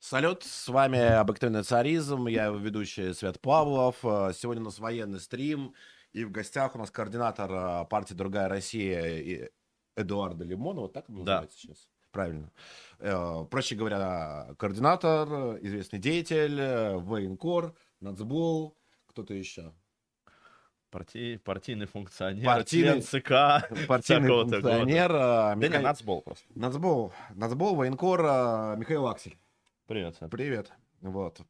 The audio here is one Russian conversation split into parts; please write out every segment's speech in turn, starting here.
Салют, с вами обыкновенный царизм, я его ведущий Свет Павлов. Э, Сегодня у нас военный стрим, и в гостях у нас координатор э, партии «Другая Россия» Эдуарда Лимонова, вот так он Да. называется сейчас? Правильно. Э, Проще говоря, координатор, известный деятель, военкор, нацбол, кто-то еще. Парти- партийный функционер, Партийный- член ЦК. Партийный функционер. э, Да не, нацбол просто. Нацбол, нацбол, военкор Михаил Аксель. Привет, Сет. Привет. Вот.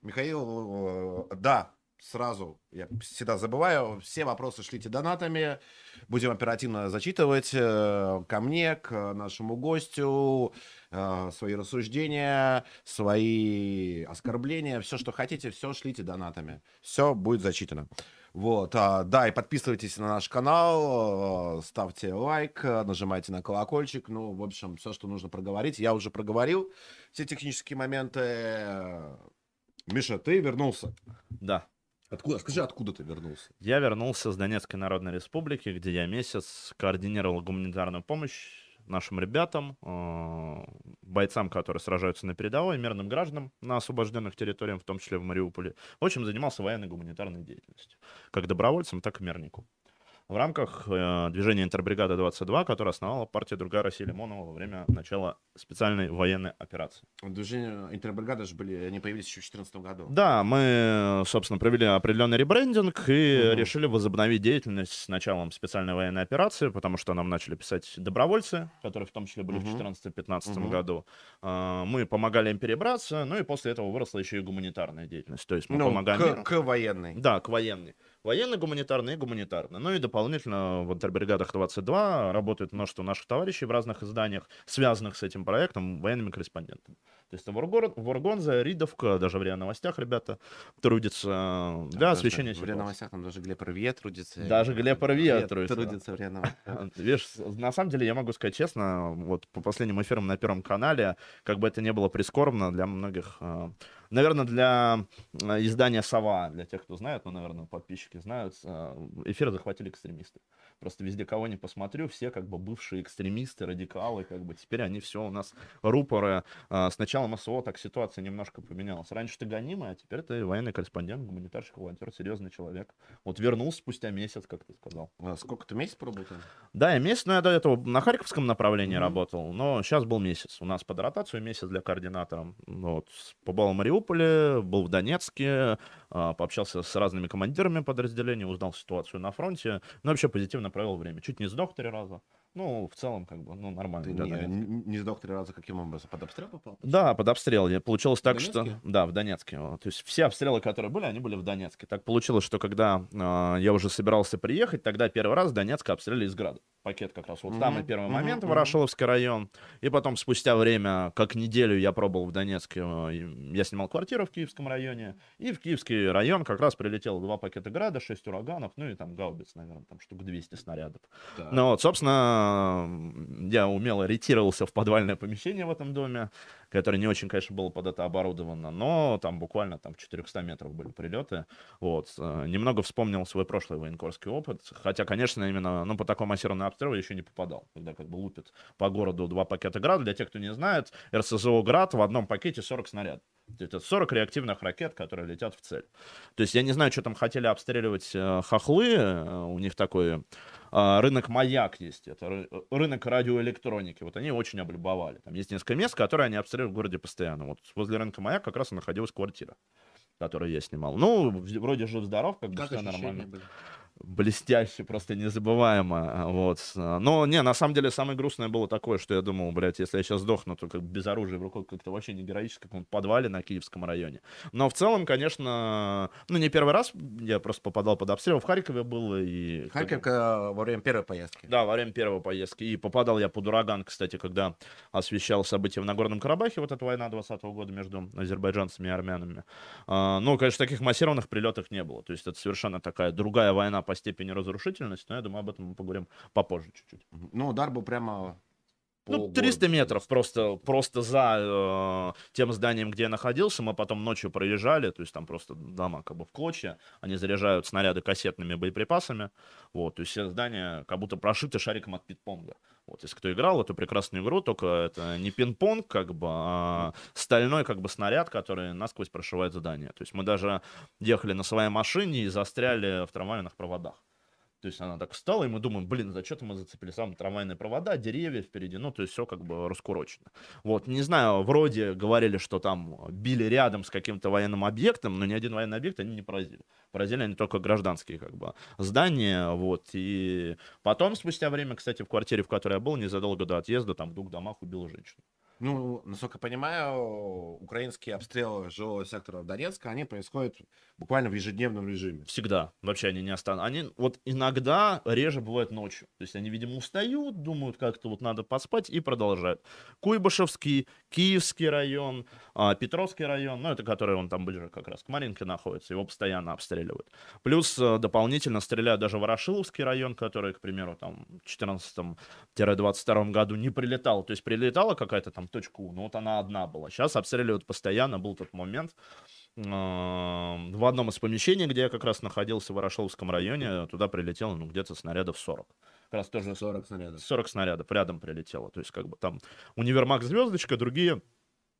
Михаил, э, да, сразу, я всегда забываю, все вопросы шлите донатами, будем оперативно зачитывать э, ко мне, к нашему гостю, э, свои рассуждения, свои оскорбления, все, что хотите, все шлите донатами, все будет зачитано. Вот, а, да, и подписывайтесь на наш канал, э, ставьте лайк, э, нажимайте на колокольчик, ну, в общем, все, что нужно проговорить, я уже проговорил, все технические моменты. Миша, ты вернулся. Да. Откуда? Скажи, откуда ты вернулся? Я вернулся с Донецкой Народной Республики, где я месяц координировал гуманитарную помощь нашим ребятам, э, бойцам, которые сражаются на передовой, мирным гражданам на освобожденных территориях, в том числе в Мариуполе. В общем, занимался военной гуманитарной деятельностью, как добровольцем, так и мирнику. В рамках э, движения Интербригада 22, которое основала партия «Другая Россия» Лимонова во время начала специальной военной операции. Движение интербригады же были, они появились еще в 2014 году. Да, мы, собственно, провели определенный ребрендинг и Мгм. решили возобновить деятельность с началом специальной военной операции, потому что нам начали писать добровольцы, которые в том числе были в Мгм. 2014-2015 Мгм. году. А, Мы помогали им перебраться, ну и после этого выросла еще и гуманитарная деятельность. То есть мы Ну, помогаем... к, к военной. Да, к военной. Военный, гуманитарный и гуманитарный. Ну и дополнительно в интербригадах 22 работает множество наших товарищей в разных изданиях, связанных с этим проектом, военными корреспондентами. То есть Воргор- Воргонза, Ридовка, даже в РИА Новостях ребята трудятся для Даже освещения В РИА новостях там даже Глеб Рве трудится. Даже Глеб Глеб трудится. трудится в РИА новостях. Видишь, на самом деле я могу сказать честно, вот по последним эфирам на Первом канале, как бы это ни было прискорбно для многих, э, наверное, для э, издания «Сова», для тех, кто знает, ну, наверное, подписчики знают, э, эфир захватили экстремисты. Просто везде, кого не посмотрю, все как бы бывшие экстремисты, радикалы, как бы теперь они все у нас рупоры. Э, С началом СВО так ситуация немножко поменялась. Раньше ты гонимый, а теперь ты военный корреспондент, гуманитарщик, волонтер, серьезный человек. Вот вернулся спустя месяц, как ты сказал. А Сколько ты месяц там? Да, я месяц, но я до этого на Харьковском направлении Мгм. работал, но сейчас был месяц. У нас под ротацию месяц для координатора. Вот. Побывал в Мариуполе, был в Донецке, а, пообщался с разными командирами подразделений, узнал ситуацию на фронте. Ну, вообще позитивно провел время. Чуть не сдох три раза. Ну, в целом, как бы, ну, нормально. Ты не, не, сдох три раза каким образом? Под обстрел попал? Да, под обстрел. Я- Получилось так, что... Донецке? Да, в Донецке. То есть все обстрелы, которые были, они были в Донецке. Так получилось, что когда а, я уже собирался приехать, тогда первый раз Донецк обстреляли из Града. Пакет как раз вот Мгм, самый первый мгм, момент, мгм. Ворошиловский район. И потом спустя время, как неделю я пробовал в Донецке, э, и я снимал квартиру в Киевском районе. И в Киевский район как раз прилетело два пакета Града, шесть ураганов, ну и там гаубиц, наверное, там штук 200 снарядов. Да. Ну вот, собственно, я умело ретировался в подвальное помещение в этом доме, которое не очень, конечно, было под это оборудовано, но там буквально там в 400 метров были прилеты. Вот. э, Немного вспомнил свой прошлый военкорский опыт, хотя, конечно, именно ну, по такой массированной обстрелу еще не попадал, когда как бы лупят по городу два пакета града. Для тех, кто не знает, РСЗО «Град» в одном пакете 40 снарядов. Это 40 реактивных ракет, которые летят в цель. То есть я не знаю, что там хотели обстреливать э, хохлы. э, у них такой а, рынок «Маяк» есть. Это ры- рынок радиоэлектроники. Вот они очень облюбовали. Там есть несколько мест, которые они обстреливают в городе постоянно. Вот возле рынка «Маяк» как раз и находилась квартира которую я снимал. Ну, вроде жив-здоров, как бы Как все ощущения нормально были? Блестяще, просто незабываемо, а, вот. Но, не, на самом деле, самое грустное было такое, что я думал, блядь, если я сейчас сдохну, то как без оружия в руках как-то вообще не героически, в каком-то подвале на Киевском районе. Но в целом, конечно, ну, не первый раз я просто попадал под обстрел, в Харькове был, и... Харьков э, во время первой поездки. Да, во время первой поездки. И попадал я под ураган, кстати, когда освещал события в Нагорном Карабахе, вот эта война 20 года между азербайджанцами и армянами. А, ну, конечно, таких массированных прилетов не было. То есть это совершенно такая другая война по степени разрушительности, но я думаю, об этом мы поговорим попозже чуть-чуть. Ну, удар был прямо Ну, 300 метров просто, просто за э, тем зданием, где я находился. Мы потом ночью проезжали, то есть там просто дома как бы в клочья. Они заряжают снаряды кассетными боеприпасами. Вот, то есть все здания как будто прошиты шариком от пинг-понга. Вот, если кто играл эту прекрасную игру, только это не пинг-понг, как бы, а стальной как бы снаряд, который насквозь прошивает здание. То есть мы даже ехали на своей машине и застряли в трамвайных проводах. То есть она так встала, и мы думаем, блин, за что-то мы зацепили сам трамвайные провода, деревья впереди, ну, то есть все как бы раскурочено. Вот, не знаю, вроде говорили, что там били рядом с каким-то военным объектом, но ни один военный объект они не поразили. Поразили они только гражданские как бы здания, вот, и потом, спустя время, кстати, в квартире, в которой я был, незадолго до отъезда, там в двух домах убил женщину. Ну, насколько понимаю, украинские обстрелы жилого сектора Донецка, они происходят буквально в ежедневном режиме. Всегда. Вообще они не останутся. Они вот иногда реже бывает ночью. То есть они, видимо, устают, думают, как-то вот надо поспать и продолжают. Куйбышевский, Киевский район, а, Петровский район, ну, это который он там ближе как раз к Маринке находится, его постоянно обстреливают. Плюс э, дополнительно стреляют даже Ворошиловский район, который, к примеру, там в 14-22 году не прилетал. То есть прилетала какая-то там точка У, но вот она одна была. Сейчас обстреливают постоянно, был тот момент, в одном из помещений, где я как раз находился в Ворошиловском районе, туда прилетело, ну, где-то снарядов 40. Как раз тоже 40 снарядов. 40 снарядов рядом прилетело. То есть, как бы там универмаг «Звездочка», другие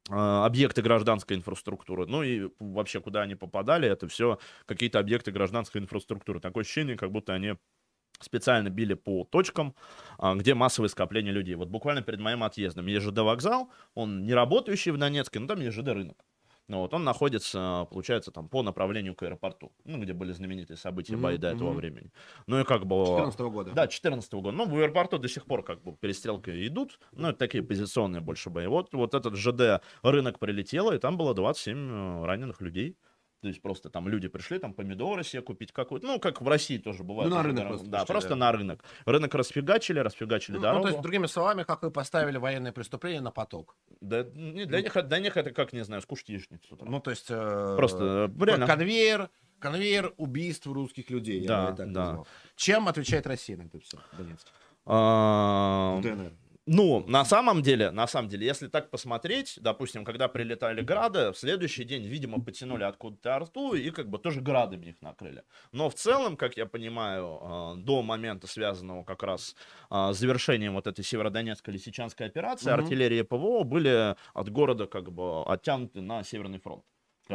а, объекты гражданской инфраструктуры. Ну и вообще, куда они попадали, это все какие-то объекты гражданской инфраструктуры. Такое ощущение, как будто они специально били по точкам, а, где массовое скопление людей. Вот буквально перед моим отъездом ЕЖД вокзал, он не работающий в Донецке, но там ЕЖД рынок. Ну, вот он находится, получается, там по направлению к аэропорту, ну, где были знаменитые события mm-hmm. бои до этого mm-hmm. времени. Ну и как бы... 14 года. Да, 14 года. Ну, в аэропорту до сих пор как бы перестрелки идут, ну, это такие позиционные больше бои. Вот, вот этот ЖД рынок прилетело, и там было 27 э, раненых людей. То есть просто там люди пришли, там помидоры себе купить какую-то, ну, как в России тоже бывает. Ну, на рынок просто. Да, просто на рынок. Рынок расфигачили, расфигачили ну, дорогу. Ну, то есть, другими словами, как вы поставили военные преступления на поток. Да, не, для, ну, них, для них это как, не знаю, скушать яичницу. Ну, то есть... Э, просто, э, реально. Конвейер, конвейер убийств русских людей. Да, да. Назвал. Чем отвечает Россия на это все, Донецк? А... ДНР. Ну, на самом деле, на самом деле, если так посмотреть, допустим, когда прилетали грады, в следующий день, видимо, потянули откуда-то арту и как бы тоже градами их накрыли. Но в целом, как я понимаю, а, до момента, связанного как раз а, с завершением вот этой северодонецкой лисичанской операции, угу. артиллерия ПВО были от города как бы оттянуты на Северный фронт.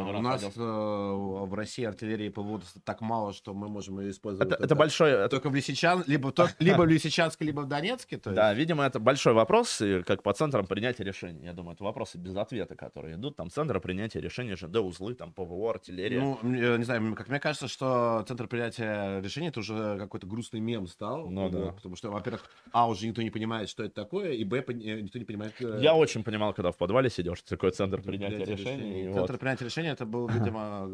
У нас э, в России артиллерии ПВО так мало, что мы можем ее использовать. Это, это большой... Только в Лисичан, либо, то, либо в Лисичанске, либо в Донецке. То есть... Да, видимо, это большой вопрос, и как по центрам принятия решений. Я думаю, это вопросы без ответа, которые идут. Там центры принятия решений, ЖД, узлы, там ПВО, артиллерия. Ну, не знаю, как мне кажется, что центр принятия решений это уже какой-то грустный мем стал. Ну, да. Потому что, во-первых, а, уже никто не понимает, что это такое, и б, никто не понимает... Э, Я очень понимал, когда в подвале сидел, что такое центр принятия, решений. Центр принятия решений это был, видимо,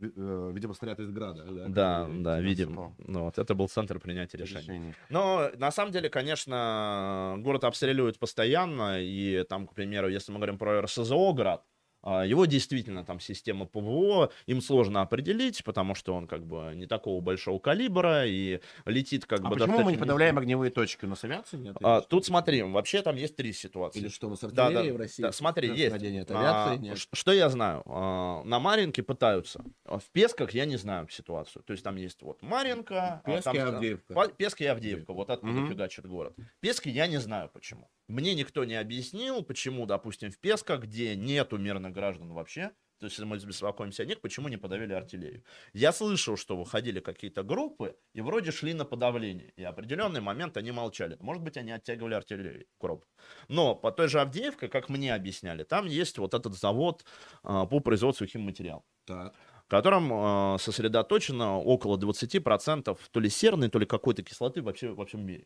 Э, э, видимо, снаряд из града. Да, да, да видимо. Ну, вот, это был центр принятия решений. Но, на самом деле, конечно, город обстреливают постоянно, и там, к примеру, если мы говорим про РСЗО град, его действительно там система ПВО, им сложно определить, потому что он как бы не такого большого калибра и летит как а бы... почему мы не подавляем огневые точки? У нас авиации нет? А, тут смотри, вообще там есть три ситуации. Или что, у нас артиллерия да, да, в России? Да, смотри, есть. Нет, авиации а, нет. Что я знаю? А, на Маринке пытаются. В Песках я не знаю ситуацию. То есть там есть вот Маринка... Пески а там, Авдеевка. Пески и Авдеевка. Вот откуда угу. фигачит город. Пески я не знаю почему. Мне никто не объяснил, почему, допустим, в Песках, где нету мирных граждан вообще, то есть, мы беспокоимся о них, почему не подавили артиллерию? Я слышал, что выходили какие-то группы и вроде шли на подавление. И определенный момент они молчали. Может быть, они оттягивали артиллерию, кроп. Но по той же Авдеевке, как мне объясняли, там есть вот этот завод а, по производству химматериалов. Так в котором э, сосредоточено около 20% то ли серной, то ли какой-то кислоты вообще во всем мире.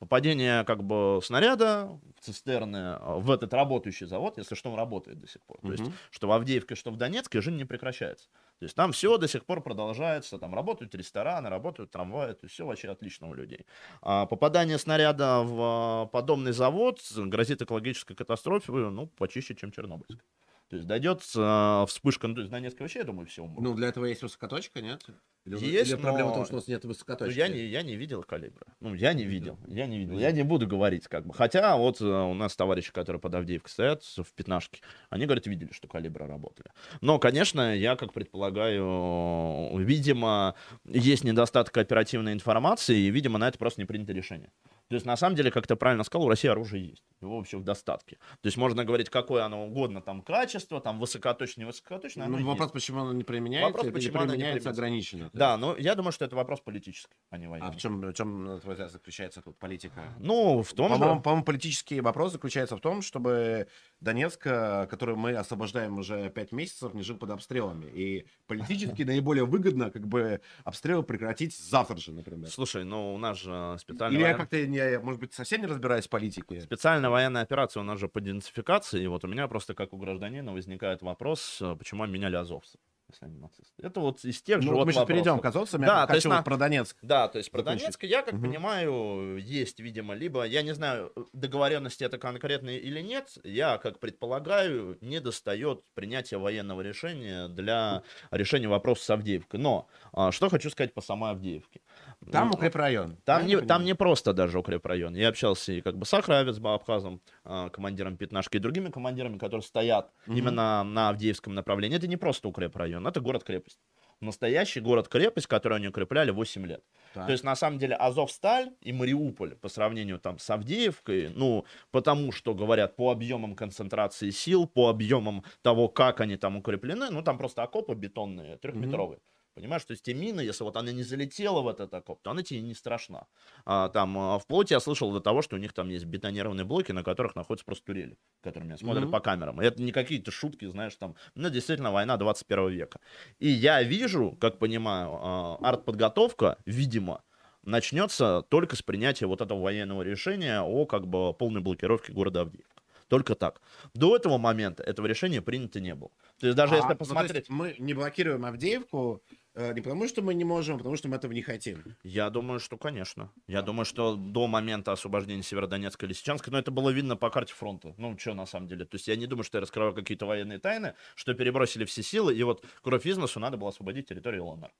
Попадение как бы снаряда в цистерны в этот работающий завод, если что, он работает до сих пор. Mm-hmm. То есть, что в Авдеевке, что в Донецке жизнь не прекращается. То есть там все до сих пор продолжается, там работают рестораны, работают трамваи, то есть все вообще отлично у людей. А попадание снаряда в подобный завод грозит экологической катастрофе, ну, почище, чем Чернобыльская. То есть дойдет э, вспышка, ну, то есть Донецк вообще, я думаю, все умрут. Ну, для этого есть высокоточка, нет? Или, Есть, или проблема в но- том, что у нас нет Ну, высокоточки? я не, я не видел калибра. Ну, я не видел. Я не видел. Я не буду говорить, как бы. Хотя вот э, у нас товарищи, которые под Авдеевкой стоят в пятнашке, они, говорят, видели, что калибры работали. Но, конечно, я, как предполагаю, видимо, есть недостаток оперативной информации, и, видимо, на это просто не принято решение. То есть, на самом деле, как ты правильно сказал, у России оружие есть. Его вообще в достатке. То есть, можно говорить, какое оно угодно, там, качество, там, высокоточное, невысокоточное, Ну, вопрос, есть. почему оно не применяется, Вопрос, почему оно не применяется ограниченно. Да, но я думаю, что это вопрос политический, а не А военный. в чем, в чем, на твой взгляд, заключается тут политика? Ну, в том же... По-моему, по-моему, политический вопрос заключается в том, чтобы Донецк, э, который мы освобождаем уже пять месяцев, не жил под обстрелами. И политически наиболее выгодно как бы обстрелы прекратить завтра же, например. Слушай, ну у нас же специальная, Или я как-то, не, может быть, совсем не разбираюсь в политике. специальная военная операция у нас же по денацификации. И вот у меня просто как у гражданина возникает вопрос, э, почему обменяли азовцев, если они нацисты. Это вот из тех же Ну, вот мы сейчас вопросов. перейдем к азовцам. Да, я то есть на- про Донецк. Да, то есть про Закончить. Донецк, я как Мгм. понимаю, есть, видимо, либо, я не знаю, договоренности это конкретные или нет, я как предполагаю, не достает принятия военного решения для решения вопроса с Авдеевкой. Но а, что хочу сказать по самой Авдеевке. Там Ну, укрепрайон. Там не, там не просто даже укрепрайон. Я общался и как бы с Ахравец, Абхазом, а, командиром Пятнашки, и другими командирами, которые стоят Мгм. именно на Авдеевском направлении. Это не просто укрепрайон, это город-крепость. Настоящий город-крепость, который они укрепляли 8 лет. Так. То есть, на самом деле, Азовсталь и Мариуполь по сравнению там с Авдеевкой, ну, потому что, говорят, по объемам концентрации сил, по объемам того, как они там укреплены, ну, там просто окопы бетонные, трехметровые. Понимаешь, то есть те мины, если вот она не залетела в этот окоп, то она тебе не страшна. А, там а, вплоть я слышал до того, что у них там есть бетонированные блоки, на которых находятся просто турели, которые меня смотрят Мгм. по камерам. И это не какие-то шутки, знаешь, там, ну, действительно, война 21 века. И я вижу, как понимаю, а, артподготовка, видимо, начнется только с принятия вот этого военного решения о как бы полной блокировке города Авдеевка. Только так. До этого момента этого решения принято не было. То есть даже А, если ну, посмотреть... есть мы не блокируем Авдеевку э, не потому, что мы не можем, а потому, что мы этого не хотим. Я думаю, что, конечно. Я думаю, что до момента освобождения Северодонецка и Лисичанска, но это было видно по карте фронта. Ну, что на самом деле. То есть я не думаю, что я раскрываю какие-то военные тайны, что перебросили все силы, и вот кровь бизнесу надо было освободить территорию ЛНР.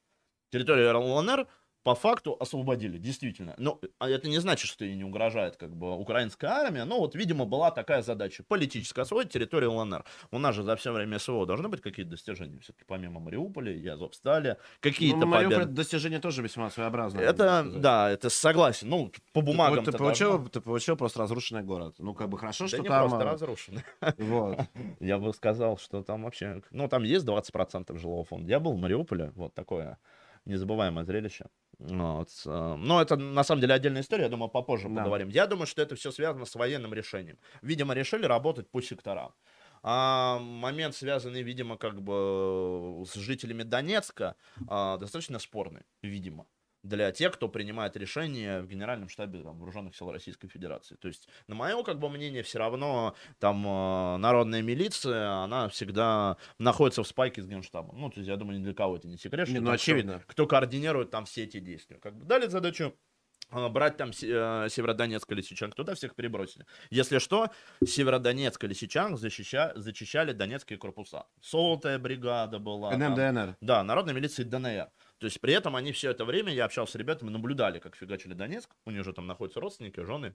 Территорию ЛНР по факту освободили, действительно. Но а это не значит, что ей не угрожает как бы украинская армия, но вот, видимо, была такая задача политическая, освободить территорию ЛНР. У нас же за все время СВО должны быть какие-то достижения, все-таки помимо Мариуполя и Азовстали, какие-то Ну, Мариуполь победы. достижение тоже весьма своеобразное. Это, да, это согласен. Ну, по Ты, бумагам ты получил, ты получил просто разрушенный город. Ну, как бы хорошо, Да что не там... просто э, разрушены. Вот. Я бы сказал, что там вообще... Ну, там есть 20% жилого фонда. Я был в Мариуполе, вот такое незабываемое зрелище. Вот. э, Но это на самом деле отдельная история, я думаю, попозже Да. поговорим. Я думаю, что это все связано с военным решением. Видимо, решили работать по секторам. А момент, связанный, видимо, как бы с жителями Донецка, а, достаточно спорный, видимо для тех, кто принимает решения в Генеральном штабе там, Вооруженных сил Российской Федерации. То есть, на мое как бы мнение, все равно там э, народная милиция, она всегда находится в спайке с Генштабом. Ну, то есть, я думаю, ни для кого это не секрет. Не, ну, очевидно. Кто, кто координирует там все эти действия. Как бы дали задачу э, брать там э, Северодонецк или Лисичанск, туда всех перебросили. Если что, Северодонецк и Лисичанск защища- зачищали донецкие корпуса. Сотая бригада была. там. НМДНР. Да, народной милиции ДНР. То есть при этом они все это время, я общался с ребятами, наблюдали, как фигачили Донецк. У них же там находятся родственники, жены,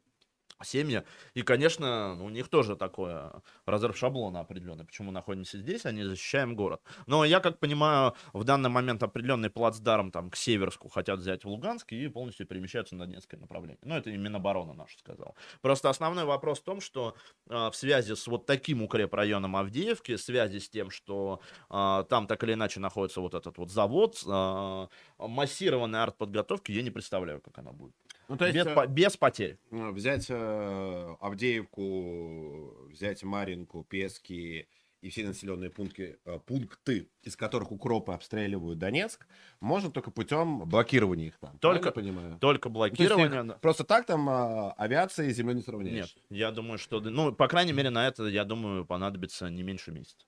семьи. И, конечно, у них тоже такое разрыв шаблона определенный. Почему находимся здесь, а не защищаем город. Но я, как понимаю, в данный момент определенный плацдарм там к Северску хотят взять в Луганск и полностью перемещаются на Донецкое направление. Ну, это именно оборона наша сказал. Просто основной вопрос в том, что а, в связи с вот таким укрепрайоном Авдеевки, в связи с тем, что а, там так или иначе находится вот этот вот завод, а, массированной артподготовки, я не представляю, как она будет. Ну, то есть, без, э, без потерь. э, взять э, Авдеевку, взять Маринку, Пески и все населенные пункты, э, пункты, из которых укропы обстреливают Донецк, можно только путем блокирования их там. Только- понимаю? Только Ну, есть блокирование. их Просто так там э, авиации и землей не сравняешь. Нет, я думаю, что... Ну, по крайней мере, на это, я думаю, понадобится не меньше месяца.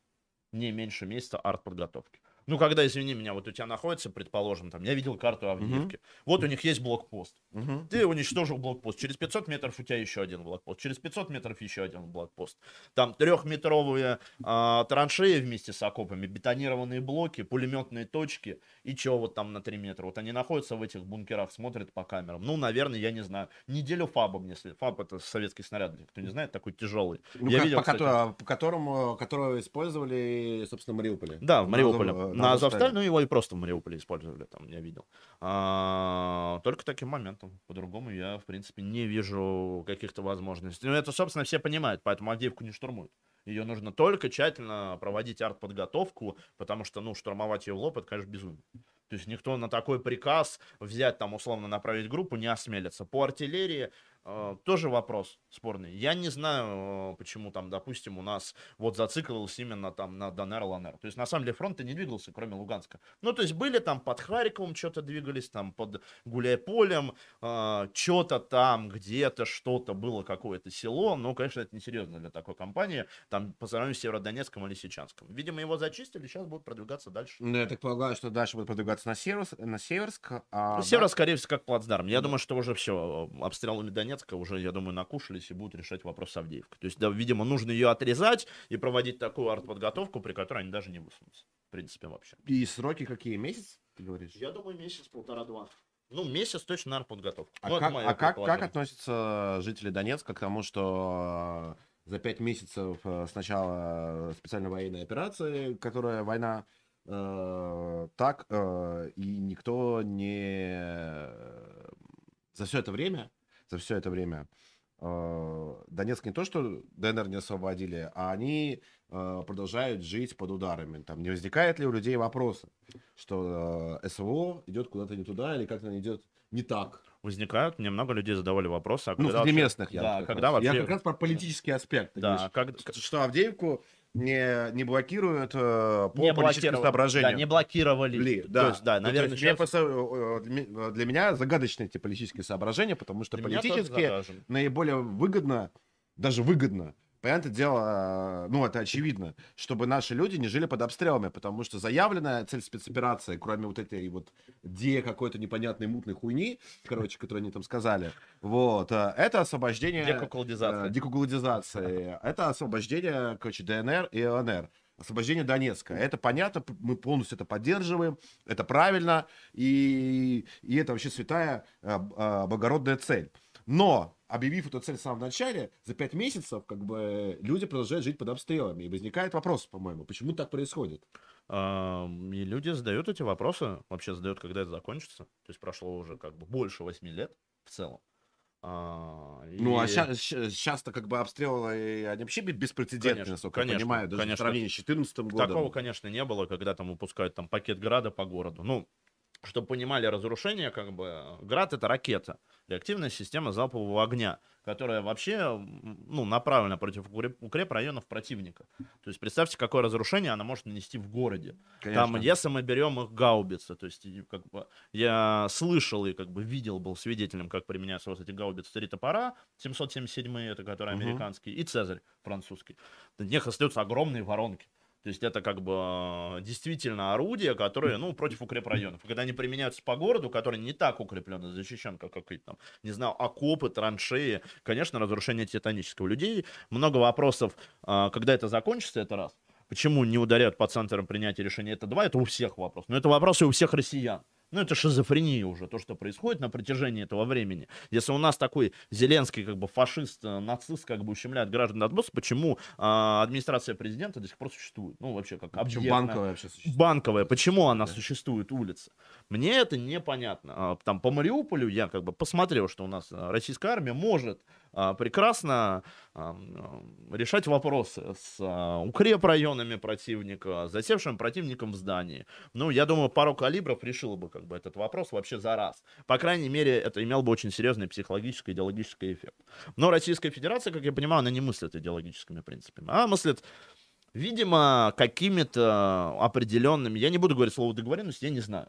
Не меньше месяца артподготовки. Ну, когда, извини меня, вот у тебя находится, предположим, там, я видел карту Авдеевки. Вот у них есть блокпост. Мгм. Ты уничтожил блокпост. Через 500 метров у тебя еще один блокпост. Через 500 метров еще один блокпост. Там трехметровые а, траншеи вместе с окопами, бетонированные блоки, пулеметные точки. И что вот там на 3 метра? Вот они находятся в этих бункерах, смотрят по камерам. Ну, наверное, я не знаю. Неделю ФАБом, если... ФАБ это советский снаряд, кто не знает, такой тяжелый. Ну, я как- видел, по, кстати. которому, по которому, которого использовали, собственно, в Мариуполе. Да, в Мариуполе. На. Азовсталь, ну его и просто в Мариуполе использовали, там, я видел. А, только таким моментом. По-другому я, в принципе, не вижу каких-то возможностей. Ну, это, собственно, все понимают, поэтому Авдеевку не штурмуют. Ее нужно только тщательно проводить артподготовку, потому что, ну, штурмовать ее в лоб, это, конечно, безумие. То есть никто на такой приказ взять, там, условно, направить группу не осмелится. По артиллерии тоже вопрос спорный. Я не знаю, э, почему там, допустим, у нас вот зациклился именно там на Донер, Ланер. То есть, на самом деле, фронт не двигался, кроме Луганска. Ну, то есть, были там под Харьковом что-то двигались, там под Гуляйполем, что-то там, где-то, что-то было, какое-то село. Но, конечно, это несерьезно для такой компании, там, по сравнению с Северодонецком или Лисичанском. Видимо, его зачистили, сейчас будут продвигаться дальше. Ну, я так полагаю, что дальше будет продвигаться на, Северск, на Северск. А Ну, да- Север, скорее всего, как плацдарм. Я думаю, что уже все, обстрелами Донецка уже, я думаю, накушались и будут решать вопрос с Авдеевкой. То есть, да, видимо, нужно ее отрезать и проводить такую артподготовку, при которой они даже не высунутся. В принципе, вообще. И сроки какие? Месяц, ты говоришь? Я думаю, месяц, полтора-два. Ну, месяц точно на артподготовку. А, Ну, как, а как, как относятся жители Донецка к тому, что э, за пять месяцев э, с начала специальной военной операции, которая война, э, так э, и никто не за все это время, за все это время э, Донецк не то, что ДНР не освободили, а они э, продолжают жить под ударами. Там не возникает ли у людей вопроса, что э, СВО идет куда-то не туда или как-то идет не так? Возникают, мне много людей задавали вопросы. А Ну, среди вообще- местных я. Да, когда вообще... Я как раз про политический аспект. Да, как- что Авдеевку не, не блокируют э, по не политическим соображениям. Да, не блокировали. Ли, То да. есть, да, Ну, то наверное, есть мне сейчас... э, для меня загадочны эти политические соображения, потому что Для политически наиболее выгодно, даже выгодно, понятное дело, э, ну это очевидно, чтобы наши люди не жили под обстрелами, потому что заявленная цель спецоперации, кроме вот этой вот де какой-то непонятной мутной хуйни, короче, которую они там сказали, вот, э, это освобождение... Декуколдизация. э, декуколдизации. Это освобождение, короче, ДНР и ЛНР. Освобождение Донецка. Это понятно, мы полностью это поддерживаем, это правильно, и, и это вообще святая благородная цель. Но, объявив эту цель в самом начале, за пять месяцев, как бы, люди продолжают жить под обстрелами. И возникает вопрос, по-моему, почему так происходит? И люди задают эти вопросы, вообще задают, когда это закончится. То есть прошло уже как бы больше 8 лет в целом. А, Ну, а и- сейчас-то как бы обстрелы, они вообще бе- беспрецедентные, Конечно, насколько конечно, я понимаю, даже конечно. в сравнении с 2014 годом. Такого, конечно, не было, когда там выпускают там пакет града по городу. Ну, чтобы понимали разрушение, как бы, град это ракета, реактивная система залпового огня, которая вообще, ну, направлена против укреп, укрепрайонов противника. То есть представьте, какое разрушение она может нанести в городе. Там, Конечно. если мы берем их гаубицы, то есть, как бы, я слышал и как бы видел, был свидетелем, как применяются вот эти гаубицы три топора, 777 это которые Мгм. американские, и Цезарь французский. На них остаются огромные воронки. То есть это как бы действительно орудия, которые, ну, против укрепрайонов. Когда они применяются по городу, который не так укреплен и защищен, как какие-то там, не знаю, окопы, траншеи, конечно, разрушение титанического. Людей много вопросов, а, когда это закончится, это раз. Почему не ударяют по центрам принятия решения? Это два, это у всех вопрос. Но это вопросы у всех россиян. Ну, это шизофрения уже, то, что происходит на протяжении этого времени. Если у нас такой Зеленский, как бы фашист, э, нацист, как бы ущемляет граждан Донбасса, почему а, администрация президента до сих пор существует? Ну, вообще, как объектная- банковая вообще существует. банковая, почему она Да. существует, улица. Мне это непонятно. А, Там по Мариуполю я как бы посмотрел, что у нас а, российская армия может прекрасно а, м, решать вопросы с а, укрепрайонами противника, засевшим противником в здании. Ну, я думаю, пару калибров решила бы как бы этот вопрос вообще за раз. По крайней мере, это имел бы очень серьезный психологический, идеологический эффект. Но Российская Федерация, как я понимаю, она не мыслит идеологическими принципами, а мыслит Видимо, какими-то определенными, я не буду говорить слово договоренность, я не знаю,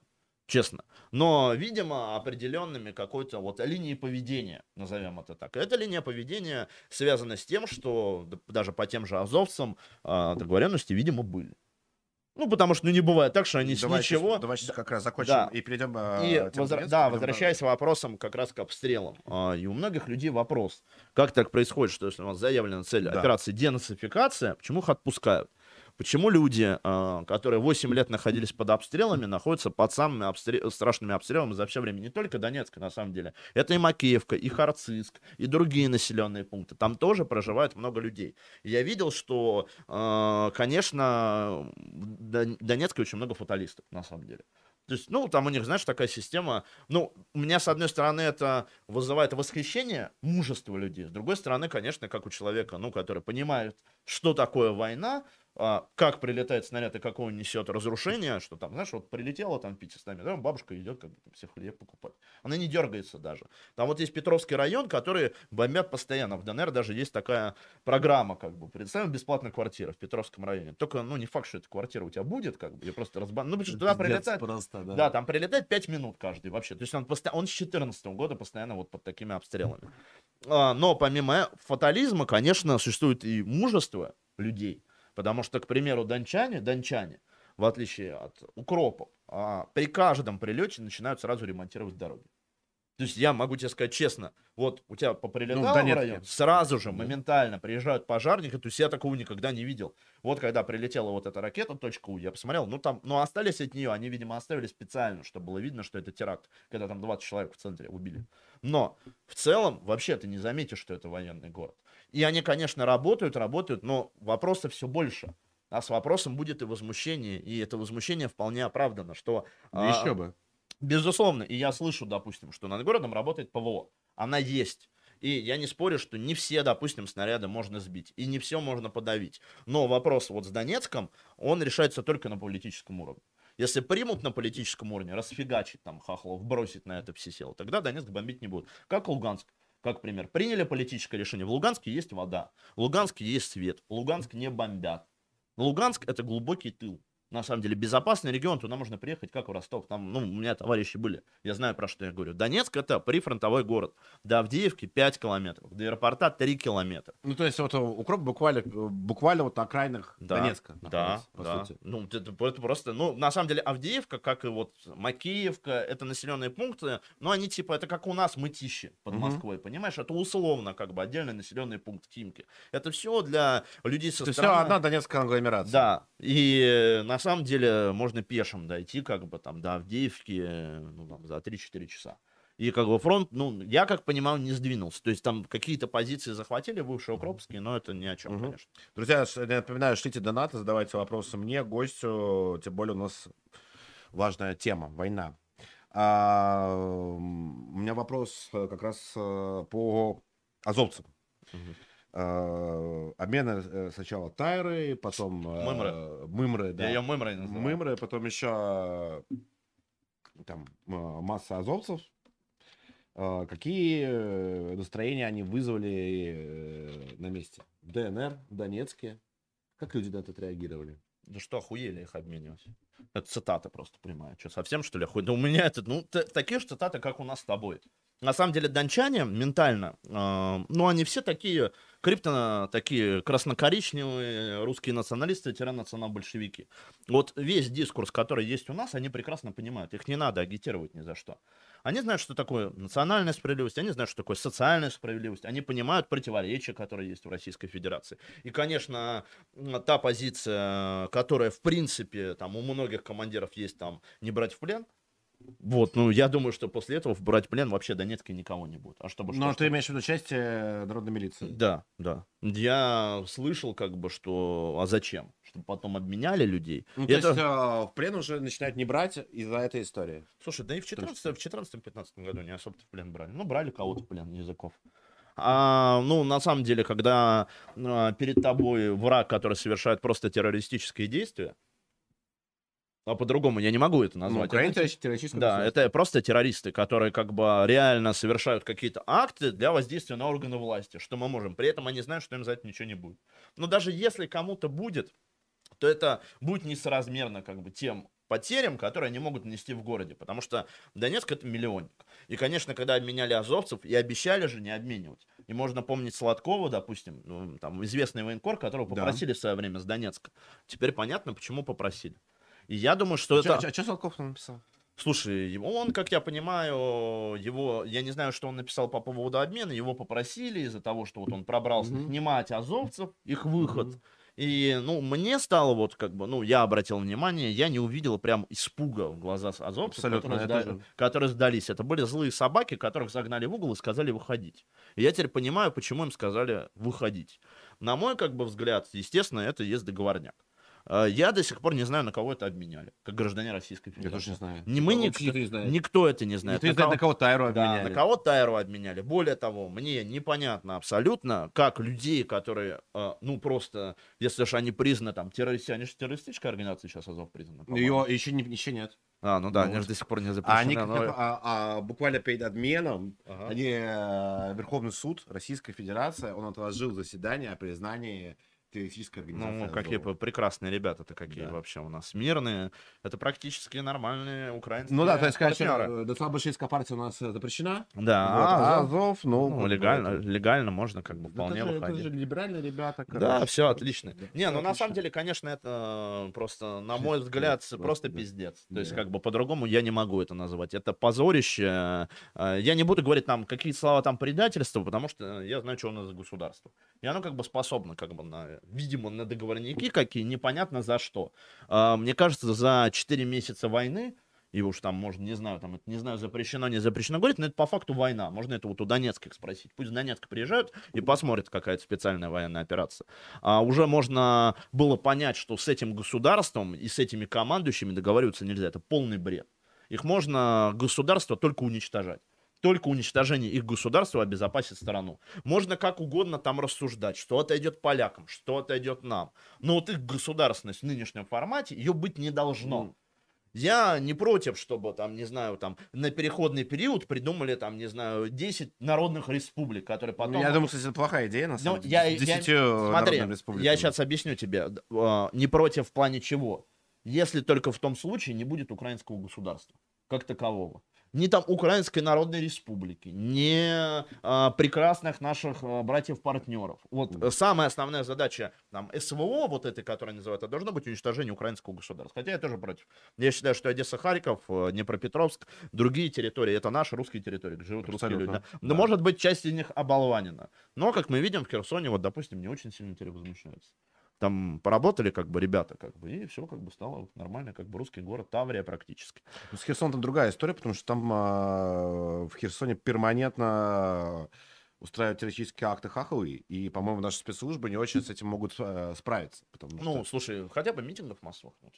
честно. Но, видимо, определенными какой-то вот линией поведения, назовем это так. Эта линия поведения связана с тем, что даже по тем же азовцам а, договоренности, видимо, были. Ну, потому что ну, не бывает так, что они с Давай ничего... сейчас, давай сейчас как раз закончим Да. и перейдем И э, тем возра- Донецку, да, возвращаясь к вопросам как раз к обстрелам. А, И у многих людей вопрос, как так происходит, что если у вас заявлена цель Да. операции денацификация, почему их отпускают? Почему люди, а, которые 8 лет находились под обстрелами, находятся под самыми обстрел- страшными обстрелами за все время? Не только Донецка, на самом деле. Это и Макеевка, и Харциск, и другие населенные пункты. Там тоже проживает много людей. Я видел, что, а, конечно, в Дон- Донецке очень много фаталистов, на самом деле. То есть, ну, там у них, знаешь, такая система. Ну, у меня, с одной стороны, это вызывает восхищение, мужество людей. С другой стороны, конечно, как у человека, ну, который понимает, что такое война, как прилетает снаряд и какое он несет разрушение, что там, знаешь, вот прилетела там 500 метров, бабушка идет как бы там, все хлеб покупать. Она не дергается даже. Там вот есть Петровский район, который бомбят постоянно. В ДНР даже есть такая программа, как бы, представим, бесплатная квартира в Петровском районе. Только, ну, не факт, что эта квартира у тебя будет, как бы, ее просто разбан... Ну, потому что туда прилетает... просто, да. Да, там прилетает 5 минут каждый вообще. То есть он, посто- он с 14 года постоянно вот под такими обстрелами. А, но помимо фатализма, конечно, существует и мужество людей. Потому что, к примеру, дончане, дончане, в отличие от укропов, а, при каждом прилете начинают сразу ремонтировать дороги. То есть я могу тебе сказать честно, вот у тебя поприлетало Ну, в в Донецке. район, сразу же, моментально приезжают пожарники, то есть я такого никогда не видел. Вот когда прилетела вот эта ракета, точка У, я посмотрел, ну там, ну остались от нее, они, видимо, оставили специально, чтобы было видно, что это теракт, когда там 20 человек в центре убили. Но в целом вообще ты не заметишь, что это военный город. И они, конечно, работают, работают, но вопросов все больше. А с вопросом будет и возмущение, и это возмущение вполне оправдано, что... а, Еще бы. Безусловно, и я слышу, допустим, что над городом работает ПВО. Она есть. И я не спорю, что не все, допустим, снаряды можно сбить, и не все можно подавить. Но вопрос вот с Донецком, он решается только на политическом уровне. Если примут на политическом уровне, расфигачить там хахлов, бросить на это все силы, тогда Донецк бомбить не будут. Как Луганск. Как пример. Приняли политическое решение. В Луганске есть вода. В Луганске есть свет. Луганск не бомбят. Луганск это глубокий тыл. На самом деле безопасный регион, туда можно приехать как в Ростов. Там, ну, у меня товарищи были, я знаю, про что я говорю. Донецк это прифронтовой город. До Авдеевки 5 километров, до аэропорта 3 километра. Ну, то есть, вот э, укроп буквально, э, буквально вот на окраинах Да, Донецка. Да, по да. сути. Ну, это, это просто, ну, на самом деле, Авдеевка, как и вот Макеевка, это населенные пункты, но они типа, это как у нас Мытищи под. Москвой, понимаешь? Это условно, как бы, отдельный населенный пункт Химки. Это все для людей со То стороны... все одна Донецкая агломерация. Да, и э, на самом деле можно пешим дойти, как бы там до Авдеевки, э, ну, там, за 3-4 часа. И как бы фронт, ну, я как понимаю, не сдвинулся. То есть там какие-то позиции захватили бывшие укропские, но это ни о чем, Мгм. конечно. Друзья, напоминаю, шлите донаты, задавайте вопросы мне, гостю, тем более у нас важная тема, война. А, у меня вопрос э, как раз э, по азовцам. Мгм. Э, Обмены э, сначала тайры, потом э, Мымры. мымры, да. Я ее мымрой называю. Мымры, потом еще там масса азовцев. Какие настроения они вызвали на месте? ДНР, в Донецке. Как люди на это отреагировали? Да что, охуели их обменивать? Это цитата просто прямая. Что, совсем, что ли, охуели? Да у меня это, ну, такие же цитаты, как у нас с тобой. На самом деле, дончане ментально, э, ну, они все такие, крипто, такие красно-коричневые русские националисты, национал-большевики. Вот весь дискурс, который есть у нас, они прекрасно понимают. Их не надо агитировать ни за что. Они знают, что такое национальная справедливость, они знают, что такое социальная справедливость, они понимают противоречия, которые есть в Российской Федерации. И, конечно, та позиция, которая, в принципе, там у многих командиров есть там не брать в плен, вот, ну, я думаю, что после этого брать плен вообще Донецке никого не будет. А чтобы что, Ну, что- ты имеешь в виду часть э, народной милиции? Да, да. Я слышал, как бы, что... А зачем? Чтобы потом обменяли людей. Ну, И то это- есть э, в плен уже начинают не брать из-за этой истории. Слушай, да и в 14 в 14-15 году не особо в плен брали. Ну, брали кого-то в плен, языков. А, ну, на самом деле, когда а, перед тобой враг, который совершает просто террористические действия, а по-другому я не могу это Ну, назвать. Украина Это- террористическое да, это просто террористы, которые как бы реально совершают какие-то акты для воздействия на органы власти, что мы можем. При этом они знают, что им за это ничего не будет. Но даже если кому-то будет, то это будет несоразмерно как бы тем потерям, которые они могут нанести в городе, потому что Донецк это миллионник. И, конечно, когда обменяли азовцев, и обещали же не обменивать. И можно помнить Сладкова, допустим, ну, там известный военкор, которого Да. попросили в свое время с Донецка. Теперь понятно, почему попросили. И я думаю, что Чё- это... А что Салков написал? Слушай, он, как я понимаю, его, я не знаю, что он написал по поводу обмена, его попросили из-за того, что вот он пробрался Мгм. снимать азовцев, их выход. Мгм. И, ну, мне стало вот как бы, ну, я обратил внимание, я не увидел прям испуга в глаза азовцев, Абсолютно, которые, сда- тоже. которые сдались. Это были злые собаки, которых загнали в угол и сказали выходить. И я теперь понимаю, почему им сказали выходить. На мой, как бы, взгляд, естественно, это есть договорняк. А, Я до сих пор не знаю, на кого это обменяли, как граждане Российской Я Федерации. тоже не знаю. Не мы, никто, никто не знает. никто это не знает. Никто не знает, на кого Тайру Да, обменяли. на кого Тайру обменяли. Более того, мне непонятно абсолютно, как людей, которые, э, ну, просто, если же они признаны там террористы, они же террористическая организация сейчас Азов признана. Ее еще, не, еще нет. А, ну да, Ну они же вот. до сих пор не А запрещены. они но- а- а буквально перед обменом Ага. они, э, Верховный суд Российской Федерации, он отложил заседание о признании террористической организации. Ну, какие Азова. прекрасные ребята-то какие Да. вообще у нас. Мирные. Это практически нормальные украинские Ну да, то есть, конечно, э, национал-большевистская партия у нас э, запрещена. Да, Вот, а Азов, ну... ну, легально, это- легально можно как бы Да вполне это же- это выходить. же либеральные ребята. Да, короче. все отлично. Да, Не, всё ну на самом отлично. деле, конечно, это просто, на мой взгляд, просто, просто да. пиздец. То есть, Да. как бы по-другому я не могу это назвать. Это позорище. Э, Я не буду говорить там какие слова там предательства, потому что я знаю, что у нас за государство. И оно как бы способно, как бы, на, видимо, на договорники какие, непонятно за что. А, Мне кажется, за 4 месяца войны и уж там, можно, не знаю, там, это, не знаю, запрещено, не запрещено говорить, но это по факту война. Можно это вот у Донецких спросить. Пусть в Донецк приезжают и посмотрят, какая-то специальная военная операция. А уже можно было понять, что с этим государством и с этими командующими договариваться нельзя. Это полный бред. Их можно, государство, только уничтожать. Только уничтожение их государства обезопасит страну. Можно как угодно там рассуждать, что отойдет полякам, что отойдет нам. Но вот их государственность в нынешнем формате, ее быть не должно. Ну, Я не против, чтобы там, не знаю, там на переходный период придумали там, не знаю, 10 народных республик, которые потом... Ну, Я думаю, кстати, это плохая идея, на Ну, самом деле. я- с я- десятью Смотри, народными республиками. я сейчас объясню тебе. А, Не против в плане чего. Если только в том случае не будет украинского государства как такового. Ни там Украинской Народной Республики, ни а, прекрасных наших а, братьев-партнеров. Вот э, самая основная задача там СВО, вот этой, которая называют, это должно быть уничтожение украинского государства. Хотя я тоже против. Я считаю, что Одесса, Харьков, э, Днепропетровск, другие территории, это наши русские территории, где живут русские люди. Абсолютно, да. Но да. может быть часть из них оболванена. Но, как мы видим, в Херсоне, вот, допустим, не очень сильно теперь возмущаются. Там поработали, как бы, ребята, как бы, и все, как бы, стало нормально, как бы, русский город, Таврия практически. Ну, С Херсоном там другая история, потому что там а, в Херсоне перманентно устраивают террористические акты хаховые, и, по-моему, наши спецслужбы не очень с этим могут э, справиться. Потому что... Ну, слушай, хотя бы митингов массовых нет.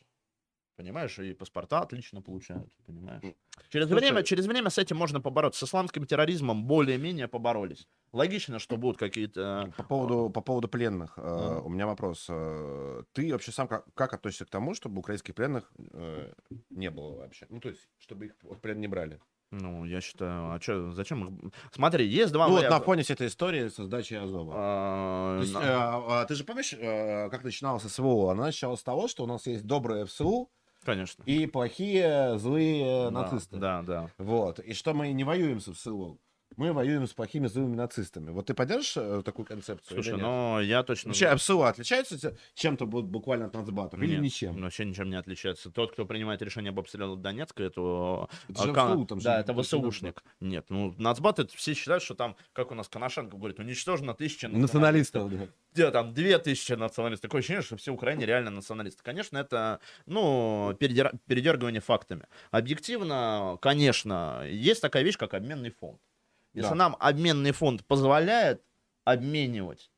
Понимаешь, и паспорта отлично получают, понимаешь. Через Слушай- время, через время с этим можно побороться. С исламским терроризмом более-менее поборолись. Логично, что будут какие-то... По поводу, по поводу пленных, э, Ага. у меня вопрос. Э, ты вообще сам как, как относишься к тому, чтобы украинских пленных э, не было вообще? Ну, то есть, чтобы их в плен не брали. Ну, я считаю, а что, зачем их... Смотри, есть два Ну, вот на варианта. фоне всей этой истории со сдачей Азова. А, То есть, на- э, а, ты же помнишь, э, как начиналось СВО? Она началась с того, что у нас есть добрые ФСУ Конечно. и плохие, злые Да, нацисты. Да, да. Вот. И что мы не воюем с ФСУ, мы воюем с плохими злыми нацистами. Вот ты поддержишь э, такую концепцию? Слушай, но я точно... Вообще ФСУ отличаются чем-то буквально от нацбатов или Нет, ничем? Вообще ничем не отличается. Тот, кто принимает решение об обстреле Донецка, это... Это же а, кан- ВСУ, там же да, это ВСУшник. Нет, ну, нацбат, это все считают, что там, как у нас Коношенко говорит, уничтожено тысяча Националистов, да. где там две тысячи националистов. Такое ощущение, что все Украине реально националисты. Конечно, это, ну, передер- передергивание фактами. Объективно, конечно, есть такая вещь, как обменный фонд. Если Да. нам обменный фонд позволяет обменивать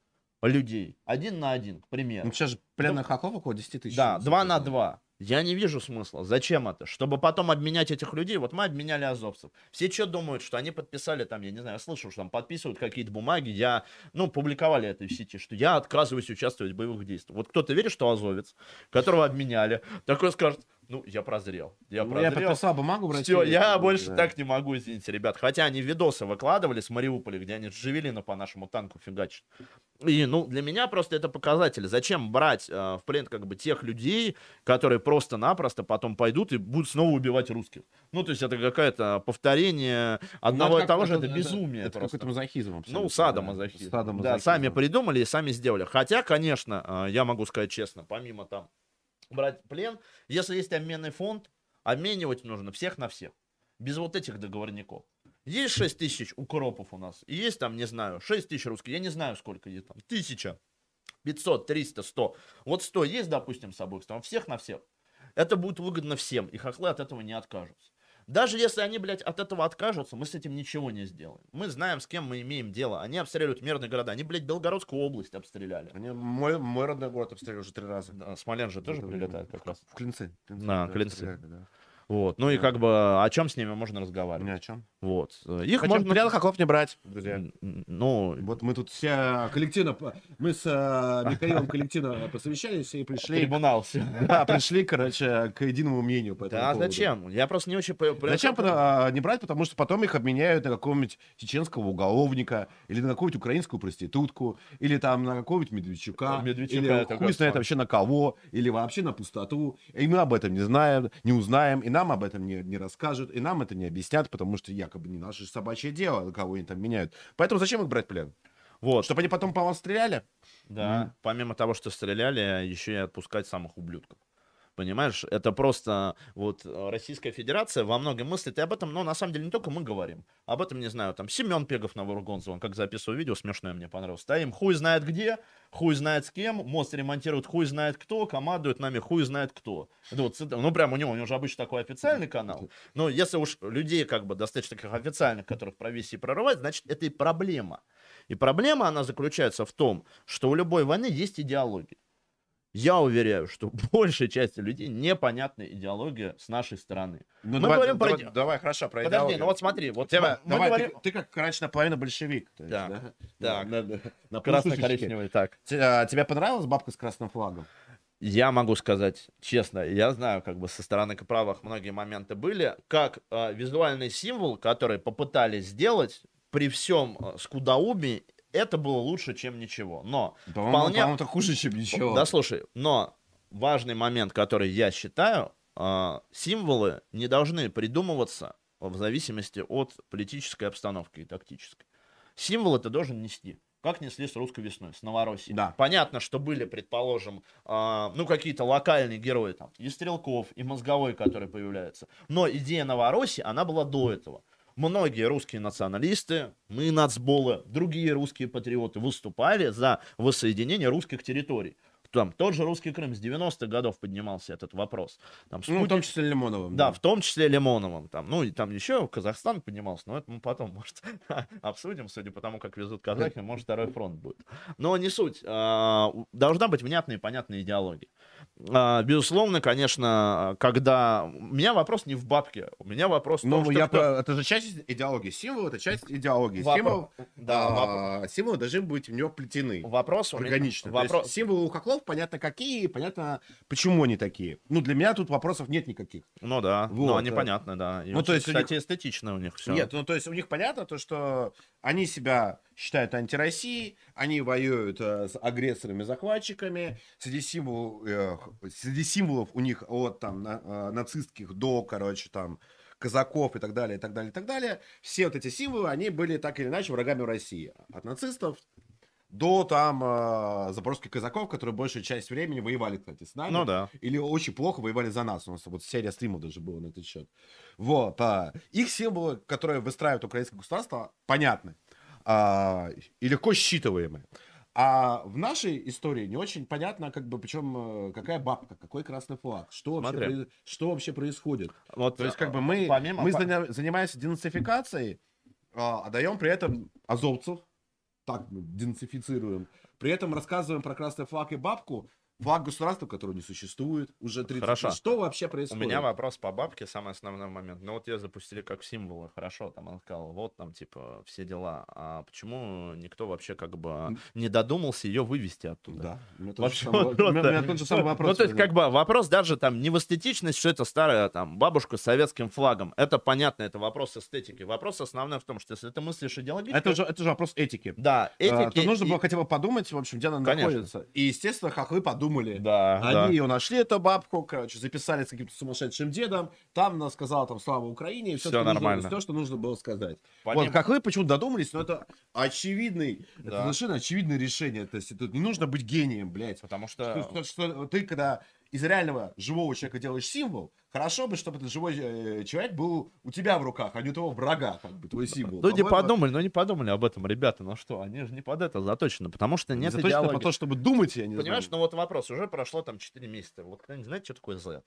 людей один на один, к примеру, Ну, сейчас же пленных хаков около 10 тысяч. да, Ну, два на два. Я не вижу смысла. Зачем это? Чтобы потом обменять этих людей. Вот мы обменяли азовцев. Все что думают, что они подписали там, я не знаю, я слышал, что там подписывают какие-то бумаги. Я, ну, публиковали это в сети, что я отказываюсь участвовать в боевых действиях. Вот кто-то верит, что азовец, которого обменяли, такой скажет, ну, я прозрел. Я Ну, я прозрел. подписал бумагу в Все, я больше да. так не могу, извините, ребят. Хотя они видосы выкладывали с Мариуполя, где они Джавелина по нашему танку фигачат. И, ну, для меня просто это показатель. Зачем брать э, в плен как бы тех людей, которые просто-напросто потом пойдут и будут снова убивать русских? Ну, то есть это какое-то повторение одного Ну, и того же, это это- безумие Это просто. какой-то мазохизм. абсолютно, Ну, да. садомазохизм. Да, Садомазохизм. сами придумали и сами сделали. Хотя, конечно, э, я могу сказать честно, помимо там брать плен, если есть обменный фонд, обменивать нужно всех на всех. Без вот этих договорников. Есть 6 тысяч укропов у нас, и есть там, не знаю, 6 тысяч русских, я не знаю, сколько есть там, тысяча, 500, 300, 100. Вот 100 есть, допустим, с обоих сторон, всех на всех. Это будет выгодно всем, и хохлы от этого не откажутся. Даже если они, блядь, от этого откажутся, мы с этим ничего не сделаем. Мы знаем, с кем мы имеем дело. Они обстреливают мирные города. Они, блядь, Белгородскую область обстреляли. Они, мой, мой родной город обстреляли уже три раза. Да, Смоленск же тоже Это прилетает как раз. В Клинцы. Клинцы, Да, Клинцы. да. Вот. Ну и как бы о чем с ними можно разговаривать? Ни о чем. Вот. Их Хотим можно... пленных хохлов не брать, друзья. Ну, Вот мы тут все коллективно, по- мы с э, Михаилом коллективно посовещались и пришли, трибунал все. да, пришли, короче, к единому мнению по этому Да, поводу. зачем? Я просто не очень... Зачем а, не брать? Потому что потом их обменяют на какого-нибудь чеченского уголовника, или на какую-нибудь украинскую проститутку, или там на какого-нибудь Медведчука, Медведчука или это хуй знает вообще на кого, или вообще на пустоту. И мы об этом не знаем, не узнаем, и нам об этом не, не расскажут, и нам это не объяснят, потому что якобы не наше собачье дело, кого они там меняют. Поэтому зачем их брать в плен? Вот, Чтобы они потом по вам стреляли? да. Помимо того, что стреляли, еще и отпускать самых ублюдков. Понимаешь, это просто вот э, Российская Федерация во многом мыслит, и об этом, ну, на самом деле, не только мы говорим. Об этом, не знаю, там, Семен Пегов на он как записывал видео, смешное мне понравилось. Стоим, хуй знает где, хуй знает с кем, мост ремонтирует хуй знает кто, командует нами хуй знает кто. Это вот, ну, прям у него, у него же обычно такой официальный канал. Но если уж людей, как бы, достаточно таких официальных, которых провести прорывать, значит, это и проблема. И проблема, она заключается в том, что у любой войны есть идеология. Я уверяю, что большей части людей непонятна идеология с нашей стороны. Ну, Мы давай, говорим про давай, давай, хорошо, про Подожди, идеологию. ну вот смотри, вот Тема, мы, мы давай, говорим... ты, ты как раньше наполовину большевик. то есть, Так, да? так. На- на- на Красно-коричневый, так. А, Тебе понравилась бабка с красным флагом? Я могу сказать честно, я знаю, как бы со стороны правых многие моменты были, как э, визуальный символ, который попытались сделать при всем э, скудоумии, это было лучше, чем ничего. Но По-моему, Вполне- по-моему, это хуже, чем ничего. Да, слушай, но важный момент, который я считаю, а, символы не должны придумываться в зависимости от политической обстановки и тактической. Символы ты должен нести. Как несли с русской весной, с Новороссией. Да. Понятно, что были, предположим, а, ну, какие-то локальные герои, там, и Стрелков, и Мозговой, который появляется. Но идея Новороссии, она была до этого. Многие русские националисты, мы, нацболы, другие русские патриоты выступали за воссоединение русских территорий. Там тот же русский Крым с 90-х годов поднимался этот вопрос. Там, Ну, в спутник- том числе Лимоновым. да, в том числе Лимоновым. Там, ну, и там еще Казахстан поднимался, но это мы потом, может, обсудим, судя по тому, как везут казахи, может, второй фронт будет. Но не суть. А, Должна быть внятная и понятная идеология. А, Безусловно, конечно, когда... У меня вопрос не в бабке, у меня вопрос том, Ну, что я кто- про- это же часть идеологии. Символ это часть идеологии. Вопро- Символ, Да, а, символы должны быть в него плетены. вопрос меня- Органично. То Вопрос... есть символы у хохлов понятно какие, понятно почему они такие. Ну, для меня тут вопросов нет никаких. Ну да, Вот, ну они да. понятно, да. И Ну, то очень, есть у них- кстати, эстетично у них все. Нет, ну то есть у них понятно то, что они себя считают антироссией, они воюют э, с агрессорами-захватчиками. Среди, символ, э, среди символов у них от там на- э, нацистских до, короче, там казаков и так далее, и так далее, и так далее. Все вот эти символы, они были так или иначе врагами России. От нацистов до там э, запорожских казаков, которые большую часть времени воевали, кстати, с нами. Ну да. Или очень плохо воевали за нас. У нас вот серия стримов даже была на этот счет. Вот. а, их символы, которые выстраивают украинское государство, понятны. А, и легко считываемы. А в нашей истории не очень понятно, как бы, причем э, какая бабка, какой красный флаг, что вообще, Смотри. что вообще происходит. Вот, То есть, как э, бы мы, помимо- мы занимаемся денацификацией, а даем при этом азовцев, так мы денацифицируем, при этом рассказываем про красный флаг и бабку, флаг государства, которого не существует уже 30 Хорошо. лет. Что вообще У происходит? меня вопрос по бабке, самый основной момент. Ну вот ее запустили как символы, хорошо, там он сказал, вот там типа все дела. А почему никто вообще как бы не додумался ее вывести оттуда? Да, у меня тот же самый- вот у меня- у просто- тот же самый вопрос. Ну, то есть, как бы вопрос даже там не в эстетичность, что это старая там бабушка с советским флагом. Это понятно, это вопрос эстетики. Вопрос основной в том, что если ты мыслишь идеологически... Это же, это же вопрос этики. Да, А, этики... то нужно и- было хотя бы подумать, в общем, где она Конечно. находится. И, естественно, хохлы подумали. Да, Они да. ее нашли, эту бабку, короче, записали с каким-то сумасшедшим дедом. Там она сказала там слава Украине и все, что, нужно, нормально. всё, что нужно было сказать. Помимо- Вот, как вы почему додумались, но это очевидный, это Да. совершенно очевидное решение. То есть тут не нужно быть гением, блядь. Потому Что, что... что- что ты, когда из реального живого человека делаешь символ, хорошо бы, чтобы этот живой э, человек был у тебя в руках, а не у того врага, как бы, твой символ. Ну, не подумали, ну не подумали об этом, ребята, ну что, они же не под это заточены, потому что нет заточено идеологии. по то, чтобы думать, я не Понимаешь, знаю. ну вот вопрос, уже прошло там 4 месяца, вот кто-нибудь знает, что такое Z?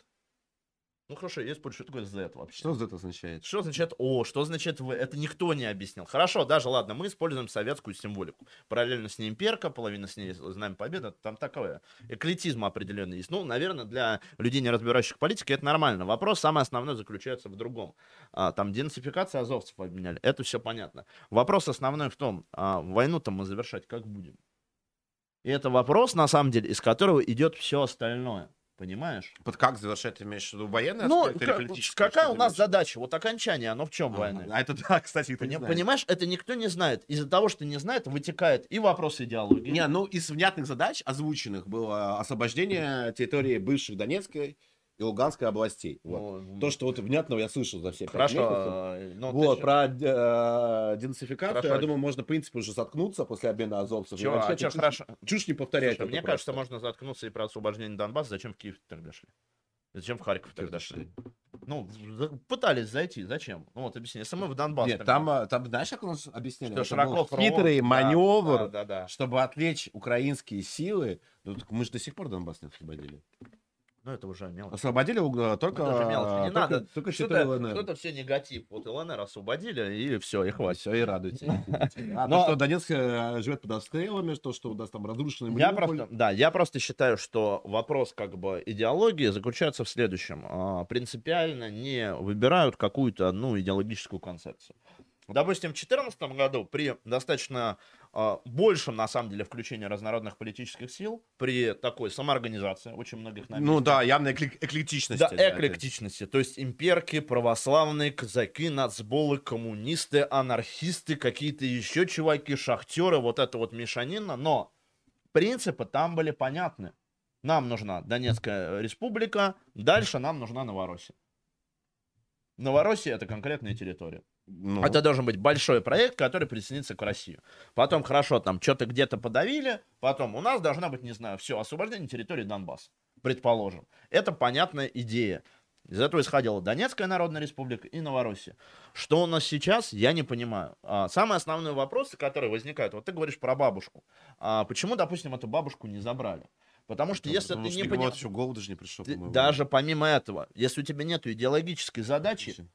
Ну хорошо, я спорю, что такое Z вообще? Что это означает? Что означает О, что означает В? Это никто не объяснил. Хорошо, даже ладно, мы используем советскую символику. Параллельно с ней имперка, половина с ней знамя победы. Там такое эклетизм определенный есть. Ну, наверное, для людей, не разбирающих в политике, это нормально. Вопрос самый основной заключается в другом. А, там денацификация азовцев обменяли. Это все понятно. Вопрос основной в том, а, войну-то мы завершать как будем? И это вопрос, на самом деле, из которого идет все остальное. Понимаешь? Под как завершать, ты имеешь в виду военный Ну, аспект или как- политический? какая у нас имеешь задача? Вот окончание, оно в чем Ага. войны? А это да, кстати, это не Пони- знает. Понимаешь, это никто не знает. Из-за того, что не знает, вытекает и вопрос идеологии. Не, ну из внятных задач озвученных было освобождение территории бывших Донецкой и Луганской областей. Вот. Ну, То, что вот внятного я слышал за все Хорошо. э, ну, Вот, про э, денацификацию, Хорошо. я думаю, можно, в принципе, уже заткнуться после обмена азовцев. Чё, вообще а чушь- хорошо. Чушь не повторять. Слушай, мне просто. кажется, можно заткнуться и про освобождение Донбасса. Зачем в Киев тогда шли? Зачем в Харьков тогда шли? Ну, пытались зайти. Зачем? Ну вот объясни. Если мы в Донбасс... Нет, там, э, там, знаешь, как у нас объясняли? Что Это широко был фронт, хитрый да, маневр, Да, да, да. чтобы отвлечь украинские силы. Ну, так мы же до сих пор Донбасс не освободили. Ну это уже мелочь. Освободили э, только, Ну, это мелочи, не только, надо. только Что-то, что-то все негатив. Вот ЛНР освободили, и все, и хватит. Все, и радуйтесь. А Но- то, что Донецк э, живет под обстрелами, то, что у нас там разрушенный Я просто, да, я просто считаю, что вопрос как бы идеологии заключается в следующем. А, Принципиально не выбирают какую-то одну идеологическую концепцию. Допустим, в 2014 году при достаточно а, большем, на самом деле, включении разнородных политических сил, при такой самоорганизации, очень многих на Ну да, явная эклек- эклектичность. да, эклектичности, то есть имперки, православные, казаки, нацболы, коммунисты, анархисты, какие-то еще чуваки, шахтеры, вот это вот мешанина, но принципы там были понятны. Нам нужна Донецкая республика, дальше нам нужна Новороссия. Новороссия это конкретная территория. Ну, Это должен быть большой проект, который присоединится к России. Потом, хорошо, там что-то где-то подавили. Потом у нас должна быть, не знаю, все, освобождение территории Донбасса. Предположим. Это понятная идея. Из этого исходила Донецкая Народная Республика и Новороссия. Что у нас сейчас, я не понимаю. А, самые основные вопросы, которые возникают, вот ты говоришь про бабушку. А, почему, допустим, эту бабушку не забрали? Потому что если потому ты что не понимаешь... еще голод даже не пришел, по-моему. Даже помимо этого, если у тебя нет идеологической задачи,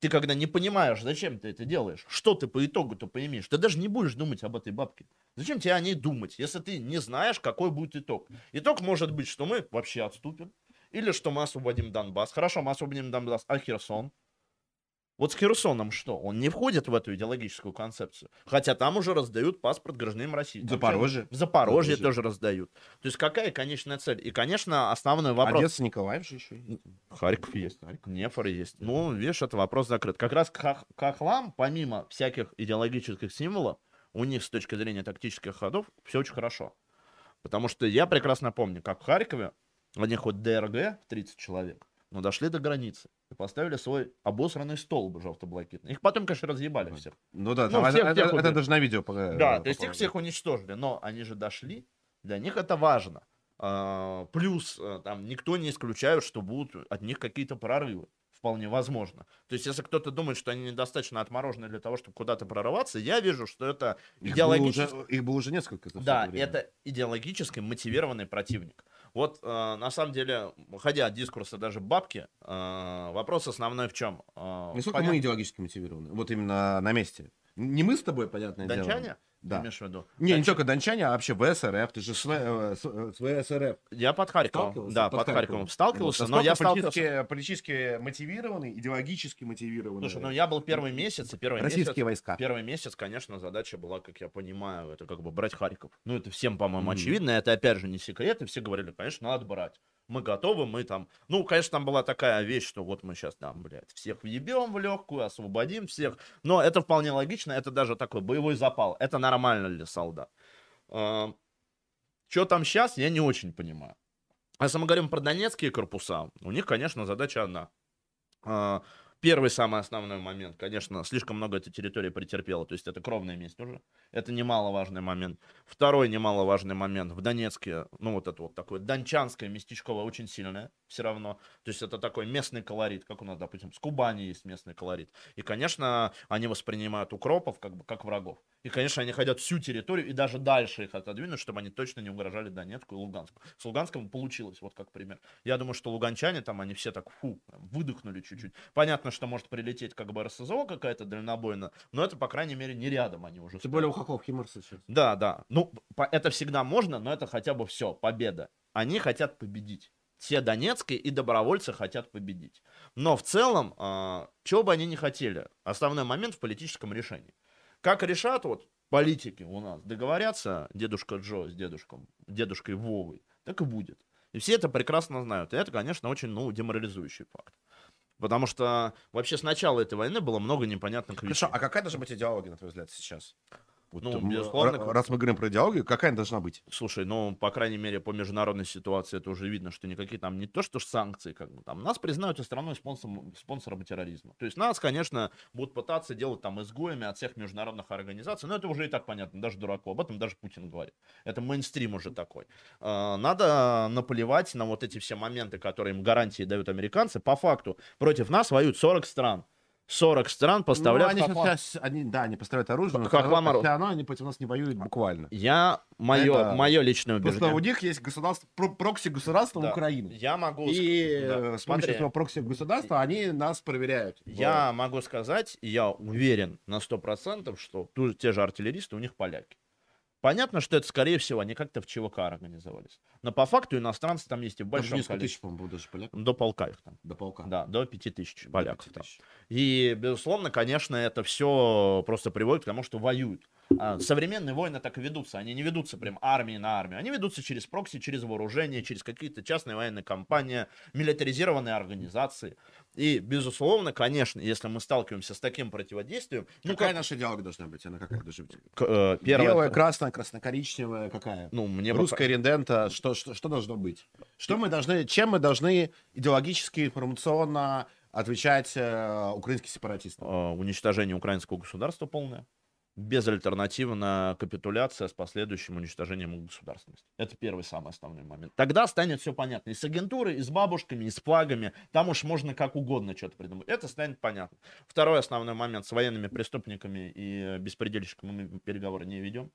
ты когда не понимаешь, зачем ты это делаешь, что ты по итогу-то поимеешь, ты даже не будешь думать об этой бабке. Зачем тебе о ней думать, если ты не знаешь, какой будет итог? Итог может быть, что мы вообще отступим, или что мы освободим Донбасс. Хорошо, мы освободим Донбасс, а Херсон? Вот с Херсоном что? Он не входит в эту идеологическую концепцию. Хотя там уже раздают паспорт гражданам России. Там Запорожье. В Запорожье Запорожье. тоже раздают. То есть какая конечная цель? И, конечно, основной вопрос... Одесса, Николаев же еще есть. Харьков есть, Нефор есть. Ну, видишь, это вопрос закрыт. Как раз к хохлам, помимо всяких идеологических символов, у них с точки зрения тактических ходов все очень хорошо. Потому что я прекрасно помню, как в Харькове они хоть ДРГ в 30 человек, но дошли до границы и поставили свой обосранный столб желто-блакитный. Их потом, конечно, разъебали всех. Ну да, Ну, там всех- это, всех это убили. даже на видео. Да, э, то есть их всех уничтожили, но они же дошли, для них это важно. А, Плюс э, там никто не исключает, что будут от них какие-то прорывы. Вполне возможно. То есть, если кто-то думает, что они недостаточно отморожены для того, чтобы куда-то прорываться, я вижу, что это Их было, идеологически... уже, их было уже несколько. Да, это это идеологически мотивированный противник. Вот, э, на самом деле, ходя от дискурса даже бабки, э, вопрос основной в чем? Э, Насколько понятно- мы идеологически мотивированы? Вот именно на месте. Не мы с тобой, понятное дело. Да. Ты имеешь в виду? Не, не Дончане. только дончане, а вообще в СРФ. Ты же с, э, с, э, с ВСРФ. Я под Харьковом. Да, Под под, Харьковом. Харьковом сталкивался, Вот. но я сталкивался... политически, политически мотивированный, идеологически мотивированный. Слушай, ну я был первый месяц, и первый Российские месяц... войска. Первый месяц, конечно, задача была, как я понимаю, это как бы брать Харьков. Ну, это всем, по-моему, Мгм. очевидно. Это, опять же, не секрет. И все говорили, конечно, надо брать. Мы готовы, мы там... Ну, конечно, там была такая вещь, что вот мы сейчас там, блядь, всех въебем в легкую, освободим всех. Но это вполне логично, это даже такой боевой запал. Это нормально для солдат. Что там сейчас, я не очень понимаю. А если мы говорим про донецкие корпуса, у них, конечно, задача одна. А, Первый самый основной момент, конечно, слишком много этой территории претерпела, то есть это кровная месть уже. Это немаловажный момент. Второй немаловажный момент. В Донецке, ну вот это вот такое дончанское местечковое очень сильное все равно. То есть это такой местный колорит, как у нас, допустим, с Кубани есть местный колорит. И, конечно, они воспринимают укропов как бы как врагов. И, конечно, они хотят всю территорию и даже дальше их отодвинуть, чтобы они точно не угрожали Донецку и Луганску. С Луганском получилось, вот как пример. Я думаю, что луганчане там, они все так, фу, выдохнули чуть-чуть. Понятно, что может прилететь как бы РСЗО какая-то дальнобойная, но это, по крайней мере, не рядом они уже. Тем более у Хохов Химарс сейчас. Да, да. Ну, это всегда можно, но это хотя бы все, победа. Они хотят победить. Все донецкие и добровольцы хотят победить. Но в целом, а, чего бы они не хотели, основной момент в политическом решении. Как решат вот политики у нас, договорятся дедушка Джо с дедушком, дедушкой Вовой, так и будет. И все это прекрасно знают. И это, конечно, очень, ну, деморализующий факт. Потому что вообще с начала этой войны было много непонятных вещей. Хорошо, а какая должна быть идеология, на твой взгляд, сейчас? Вот, Ну, м, безусловно, ра- раз мы говорим про идеологию, какая она должна быть? Слушай, ну, по крайней мере, по международной ситуации это уже видно, что никакие там не то, что санкции, как бы там, нас признают страной спонсором, спонсором терроризма. То есть нас, конечно, будут пытаться делать там изгоями от всех международных организаций, но это уже и так понятно, даже дураку, об этом даже Путин говорит. Это мейнстрим уже такой. А, Надо наплевать на вот эти все моменты, которые им гарантии дают американцы. По факту, против нас воюют 40 стран. 40 стран поставляют ну, они, хохла- сейчас, они, да, они поставляют оружие, но вам оружие? равно они против нас не воюют буквально. Я, мое, Это- мое личное Просто у убеждение. них есть государство, про- прокси-государство Да. Украины. Я могу... И Да. э, с Смотри. помощью этого прокси-государства они нас проверяют. Я могу сказать, я уверен на 100%, что ту- те же артиллеристы у них поляки. Понятно, что это, скорее всего, они как-то в ЧВК организовались. Но по факту иностранцы там есть и в большом тысяч, количестве. по-моему, даже поляков. До полка их там. До полка. Да, до 5000 До поляков. пяти там. тысяч. И, безусловно, конечно, это все просто приводит к тому, что воюют. А современные войны так и ведутся. Они не ведутся прям армии на армию. Они ведутся через прокси, через вооружение, через какие-то частные военные компании, милитаризированные организации. И, безусловно, конечно, если мы сталкиваемся с таким противодействием, ну, какая как, наша идеология должна быть? Она какая должна быть? к- э, первое, Белая, красная, красно-коричневая, какая? ну, мне бы Русская рендента, что, что, что должно быть? Что мы должны, чем мы должны идеологически, информационно отвечать э, украинским сепаратистам? э, уничтожение украинского государства полное, безальтернативная капитуляция с последующим уничтожением государственности. Это первый самый основной момент. Тогда станет все понятно. И с агентурой, и с бабушками, и с флагами. Там уж можно как угодно что-то придумать. Это станет понятно. Второй основной момент. С военными преступниками и беспредельщиками мы переговоры не ведем.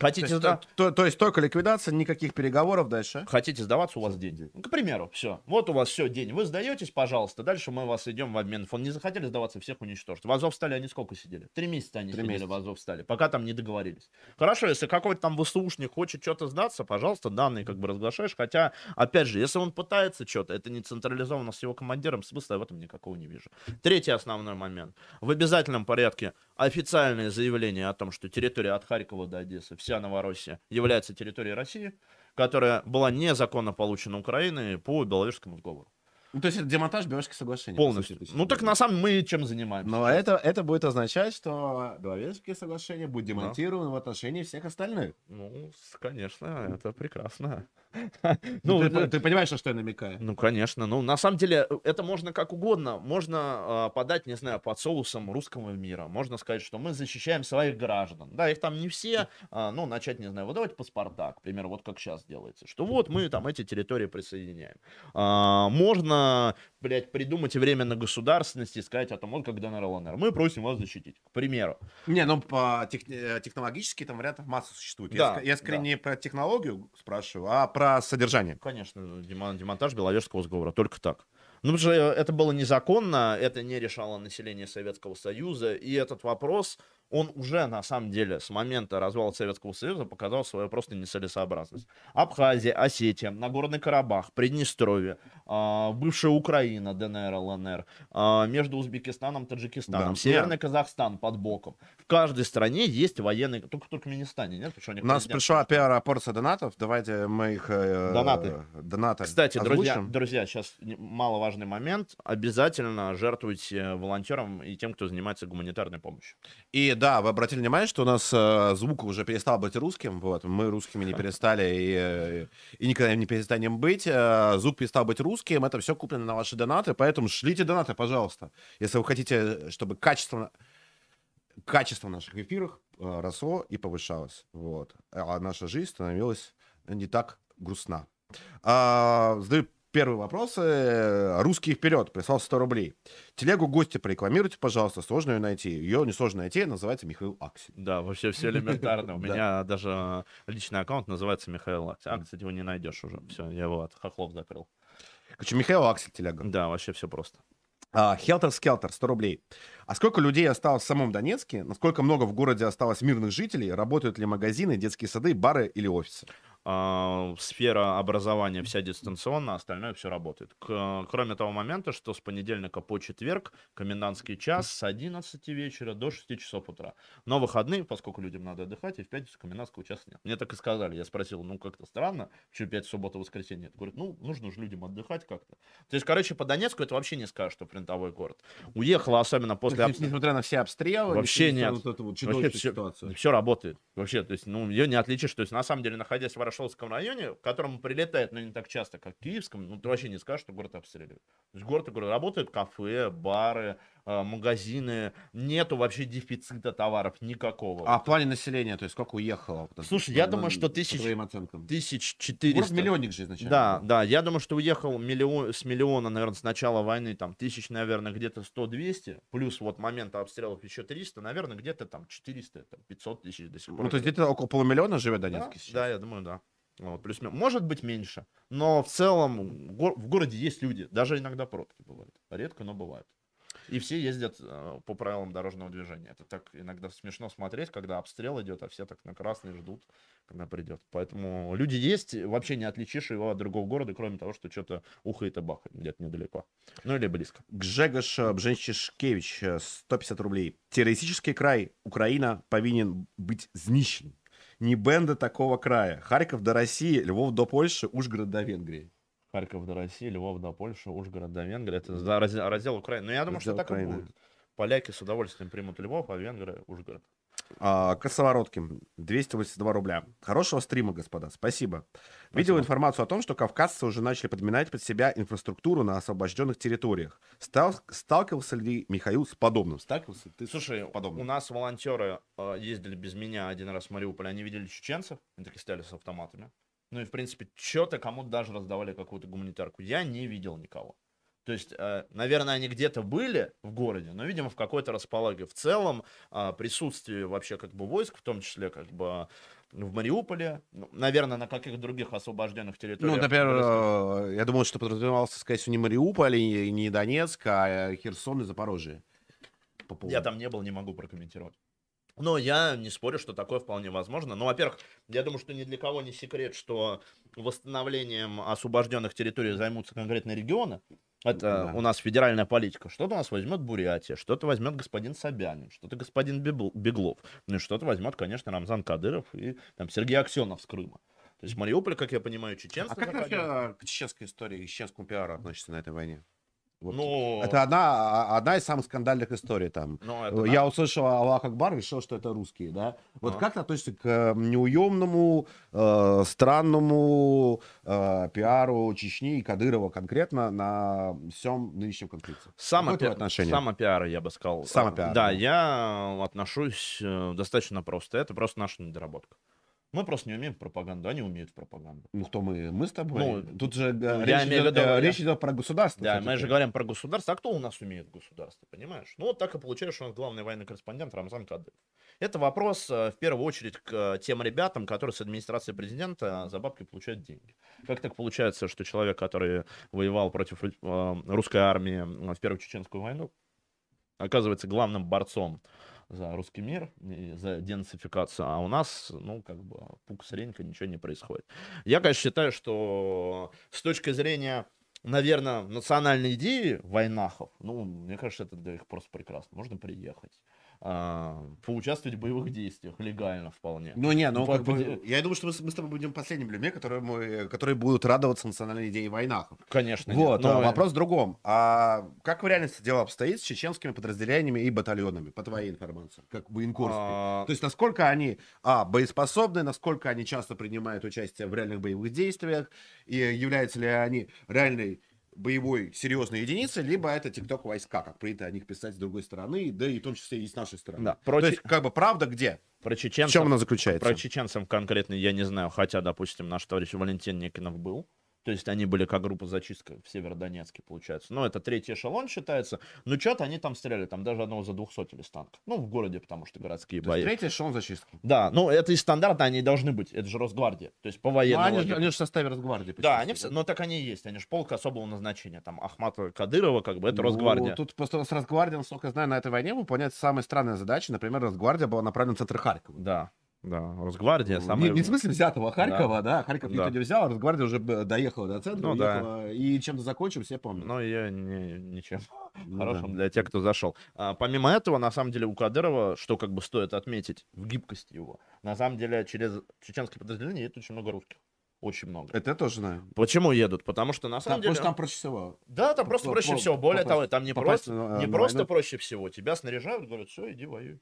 То Хотите, есть, сда- то, то- то есть только ликвидация, никаких переговоров дальше? Хотите сдаваться, у вас день. Ну, к примеру, все. Вот у вас все, день. Вы сдаетесь, пожалуйста. Дальше мы вас идем в обмен фонд. Не захотели сдаваться, всех уничтожить. В Азовстале они сколько сидели? Три месяца они Три сидели месяца. в Азовстале, пока там не договорились. Хорошо, если какой-то там ВСУшник хочет что-то сдаться, пожалуйста, данные как бы разглашаешь. Хотя, опять же, если он пытается что-то, это не централизовано с его командиром, смысла я в этом никакого не вижу. Третий основной момент. В обязательном порядке официальное заявление о том, что территория от Харькова до Одессы, вся Новороссия, является территорией России, которая была незаконно получена Украиной по Беловежскому сговору. Ну, то есть это демонтаж Белорусских соглашений. Полностью. по сути, Ну так на самом мы чем занимаемся? Но это, это будет означать, что Беловежские соглашения будут демонтированы в отношении всех остальных. Ну, конечно, это прекрасно. Ну, Ну, ты понимаешь, на что я намекаю? Ну, конечно. Ну, на самом деле, э, это можно как угодно. Можно а, подать, не знаю, под соусом русского мира. Можно сказать, что мы защищаем своих граждан. Да, их там не все. а, ну, начать, не знаю, выдавать паспорта, к примеру, вот как сейчас делается. Что вот мы там эти территории присоединяем. А, можно, блядь, придумать временно государственности и сказать о том, вот как ДНР, ЛНР. Мы просим вас защитить, к примеру. Не, ну по тех- технологически там вариантов масса существует. Да, я, я скорее да. не про технологию спрашиваю, а про содержание. Конечно, демон- демонтаж Беловежского сговора, только так. Ну, потому что это было незаконно, это не решало население Советского Союза, и этот вопрос, он уже, на самом деле, с момента развала Советского Союза показал свою просто нецелесообразность. Абхазия, Осетия, Нагорный Карабах, Приднестровье, а, бывшая Украина, ДНР, ЛНР, а, между Узбекистаном, Таджикистаном, Да. Северный Казахстан под боком. В каждой стране есть военные, только в Туркменистане, нет? Потому что у них У нас пришла первая порция донатов. Давайте мы их... э, Донаты. Донаты Кстати, друзья, озвучим. друзья, сейчас маловажный момент. Обязательно жертвуйте волонтерам и тем, кто занимается гуманитарной помощью. И да, вы обратили внимание, что у нас э, звук уже перестал быть русским, вот, мы русскими не перестали и, э, и никогда не перестанем быть, э, звук перестал быть русским, это все куплено на ваши донаты, поэтому шлите донаты, пожалуйста, если вы хотите, чтобы качество, качество наших эфиров э, росло и повышалось, вот, а наша жизнь становилась не так грустна. А, задаю Первый вопрос. э, Русский вперед. Прислал 100 рублей. Телегу гости порекламируйте, пожалуйста. Сложно ее найти. Ее несложно найти. Называется Михаил Аксель. Да, вообще все элементарно. У меня даже личный аккаунт называется Михаил Аксель. А, кстати, его не найдешь уже. Все, я его от хохлов закрыл. Короче, Михаил Аксель телега. Да, вообще все просто. А, Хелтер Скелтер, 100 рублей. А сколько людей осталось в самом Донецке? Насколько много в городе осталось мирных жителей? Работают ли магазины, детские сады, бары или офисы? А, сфера образования вся дистанционно, остальное все работает. К- кроме того момента, что с понедельника по четверг комендантский час с 11 вечера до 6 часов утра. Но выходные, поскольку людям надо отдыхать, и в пятницу комендантского часа нет. Мне так и сказали. Я спросил, ну как-то странно, почему 5 суббота, воскресенье нет. Говорят, ну нужно же людям отдыхать как-то. То есть, короче, по Донецку это вообще не скажешь, что принтовой город. Уехала особенно после... обс- Несмотря на все обстрелы, Вообще нет. вот эту вот Вообще все, все работает. Вообще, то есть, ну, ее не отличишь. То есть, на самом деле, находясь в Ворошиловском районе, к которому прилетает, но не так часто, как в Киевском, ну, ты вообще не скажешь, что город обстреливают. То есть, город, город работают кафе, бары, магазины. Нету вообще дефицита товаров никакого. А в плане населения, то есть сколько уехало? Слушай, я думаю, что тысяч-. Тысяч четыреста. миллионник же изначально. Да, да, я думаю, что уехал миллион, с миллиона, наверное, с начала войны, там, тысяч, наверное, где-то 100-200, плюс вот момента обстрелов еще 300, наверное, где-то там 400, там, 500 тысяч до сих пор. Ну, то есть где-то около полумиллиона живет в Да, сейчас. да, я думаю, да. Вот, плюс, может быть меньше, но в целом в городе есть люди, даже иногда пробки бывают, редко, но бывают. И все ездят э, по правилам дорожного движения. Это так иногда смешно смотреть, когда обстрел идет, а все так на красный ждут, когда придет. Поэтому люди есть, вообще не отличишь его от другого города, кроме того, что что-то ухает и бахает где-то недалеко. Ну или близко. Гжегош э, Бженчишкевич, э, 150 рублей. Террористический край Украина повинен быть знищен. Не бенда такого края. Харьков до России, Львов до Польши, Ужгород до Венгрии. Харьков до России, Львов до Польши, Ужгород до Венгрии. Это за раздел, раздел Украины. Но я думаю, Раздел что так и будет. Поляки с удовольствием примут Львов, а венгры Ужгород. А, Косовороткин, 282 рубля. Хорошего стрима, господа, спасибо. Видел Спасибо. информацию о том, что кавказцы уже начали подминать под себя инфраструктуру на освобожденных территориях. Стал- сталкивался ли Михаил с подобным? Сталкивался ты Слушай, подобным? у нас волонтеры э, ездили без меня один раз в Мариуполь, они видели чеченцев, они такие стояли с автоматами. Ну и, в принципе, что-то кому-то даже раздавали какую-то гуманитарку. Я не видел никого. То есть, э, наверное, они где-то были в городе, но, видимо, в какой-то располаге. В целом, э, присутствие вообще как бы войск, в том числе как бы в Мариуполе, ну, наверное, на каких других освобожденных территориях. Ну, например, э, я думал, что подразумевался, скорее всего, не Мариуполь, и не Донецк, а Херсон и Запорожье. По Я там не был, не могу прокомментировать. Но я не спорю, что такое вполне возможно. Ну, во-первых, я думаю, что ни для кого не секрет, что восстановлением освобожденных территорий займутся конкретные регионы. Это Да. у нас федеральная политика. Что-то у нас возьмет Бурятия, что-то возьмет господин Собянин, что-то господин Беглов, ну и что-то возьмет, конечно, Рамзан Кадыров и там Сергей Аксенов с Крыма. То есть Мариуполь, как я понимаю, чеченцы А как вообще к чеченской истории, к чеченскому пиару относится на этой войне? Вот. Ну, Это одна, а- одна из самых скандальных историй там. ну, это Я да. услышал Аллах Акбар, решил, что это русские, да? Вот А. как ты относишься к неуемному, э, странному э, пиару Чечни и Кадырова конкретно на всем нынешнем конфликте? Само, отношение? самопиар, я бы сказал. Самопиар, да. Да, я отношусь э, достаточно просто. Это просто наша недоработка. Мы просто не умеем в пропаганду, они умеют в пропаганду. Ну, кто мы? Мы с тобой? Ну, Тут же э, ну, речь, идет, виду, э, речь идет про государство. Да, мы же говорим про государство. А кто у нас умеет в государстве, понимаешь? Ну, вот так и получается, что у нас главный военный корреспондент Рамзан Кадыров. Это вопрос, э, в первую очередь, к э, тем ребятам, которые с администрации президента за бабки получают деньги. Как так получается, что человек, который воевал против ру- русской армии в Первую Чеченскую войну, оказывается главным борцом за русский мир, за денацификацию, а у нас, ну, как бы, пук сренька, ничего не происходит. Я, конечно, считаю, что с точки зрения, наверное, национальной идеи войнахов, ну, мне кажется, это для них просто прекрасно. Можно приехать, а, поучаствовать в боевых действиях легально вполне. Ну не, ну По- как бы, я думаю, что мы, с- мы с тобой будем последними людьми, которые, мы, которые будут радоваться национальной идее войнах. Конечно. Вот, нет. а Но, вопрос в другом. А как в реальности дело обстоит с чеченскими подразделениями и батальонами, по твоей информации, как военкорской? а, То есть насколько они, а, боеспособны, насколько они часто принимают участие в реальных боевых действиях, и являются ли они реальной боевой серьезной единицей, либо это тикток войска, как принято о них писать с другой стороны, да и в том числе и с нашей стороны. Да, То против- есть, как бы, правда где? про В чеченцев, чем она заключается? про чеченцев конкретно я не знаю, хотя, допустим, наш товарищ Валентин Никонов был. То есть они были как группа зачистка в Северодонецке, получается. Но это третий эшелон считается. Но что-то они там стреляли, там даже одного за 200 из танка. Ну, в городе, потому что городские То бои. третий эшелон зачистки. Да, ну это и стандартно они и должны быть. Это же Росгвардия. То есть по Ну, военному. они, же- они же в составе Росгвардии. Да, они все, ну так они и есть, они же полк особого назначения, там Ахмата Кадырова, как бы это Ну, Росгвардия. Тут просто с Росгвардией, насколько я знаю, на этой войне выполняют самые странные задачи. Например, Росгвардия была направлена в центр Харькова. Да, да, Росгвардия Не, самая... не в смысле взятого Харькова, да, Харьков никто Да. не взял, а Росгвардия уже доехала до центра, Ну да. уехала, и чем-то закончим, все помнят. Но я не, ничем Ну хорошим да. для тех, кто зашел. А, помимо этого, на самом деле, у Кадырова, что как бы стоит отметить в гибкости его, на самом деле через чеченское подразделение едет очень много русских. Очень много. Это я тоже знаю. Почему едут? Потому что на Там, самом потому деле... что там проще всего. Да, там просто проще всего. Более того, там не просто, не просто проще всего. Тебя снаряжают, говорят, все, иди воюй.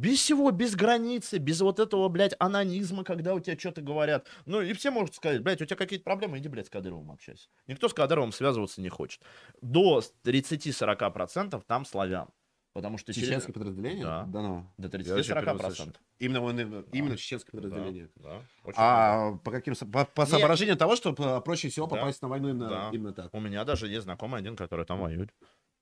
Без всего, без границы, без вот этого, блядь, анонизма, когда у тебя что-то говорят. Ну, и все могут сказать, блядь, у тебя какие-то проблемы, иди, блядь, с Кадыровым общайся. Никто с Кадыровым связываться не хочет. До 30-40% там славян. Потому что через- Чеченское подразделение? Да. ну. До Я вообще первый 30-40%. слышу. Именно, вон- именно чеченское подразделение. Да, да, очень. А по каким по, по Не- соображениям того, что по- проще всего Да. попасть на войну именно, Да. именно так. У меня даже есть знакомый один, который там воюет.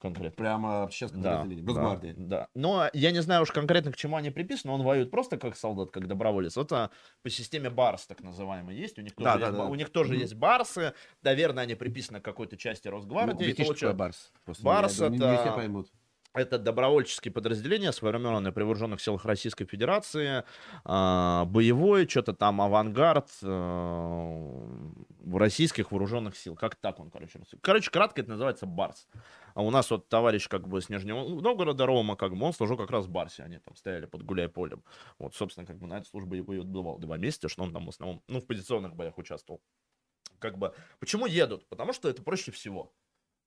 Конкретно. Прямо чеченском Да, в да, Росгвардии. да. Но я не знаю уж конкретно, к чему они приписаны. Он воюет просто как солдат, как доброволец. Это по системе Барс, так называемый, есть. У них тоже, Да, есть, да, да. У них тоже Мгм. есть Барсы. Наверное, они приписаны к какой-то части Ну, Росгвардии. Получа- такое Барс. Просто Барс думаю, не- не это- все поймут. Это добровольческие подразделения, сформированные при вооруженных силах Российской Федерации, а, боевой, что-то там авангард э, российских вооруженных сил. Как так он, короче. Короче, кратко это называется Барс. А у нас вот товарищ как бы с Нижнего Новгорода, Рома, как бы он служил как раз в Барсе. Они там стояли под Гуляйполем. Вот, собственно, как бы на эту службу его и отбывал два месяца, что он там в основном, ну, в позиционных боях участвовал. Как бы, почему едут? Потому что это проще всего.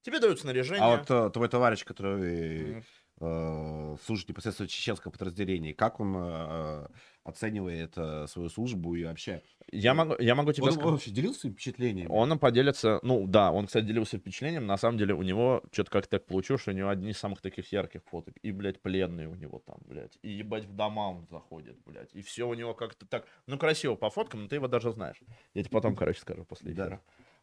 Тебе дают снаряжение. А вот э, твой товарищ, который э, служит непосредственно в чеченском подразделении, как он э, оценивает э, свою службу и вообще? я, могу, я могу тебе Он, сказать. он вообще делился впечатлениями? Он поделится, ну да, он, кстати, делился впечатлением, на самом деле у него что-то как так получилось, что у него одни из самых таких ярких фоток, и, блядь, пленные у него там, блядь, и, ебать, в дома он заходит, блядь, и все у него как-то так, ну, красиво по фоткам, но ты его даже знаешь. Я тебе потом, короче, скажу после Да.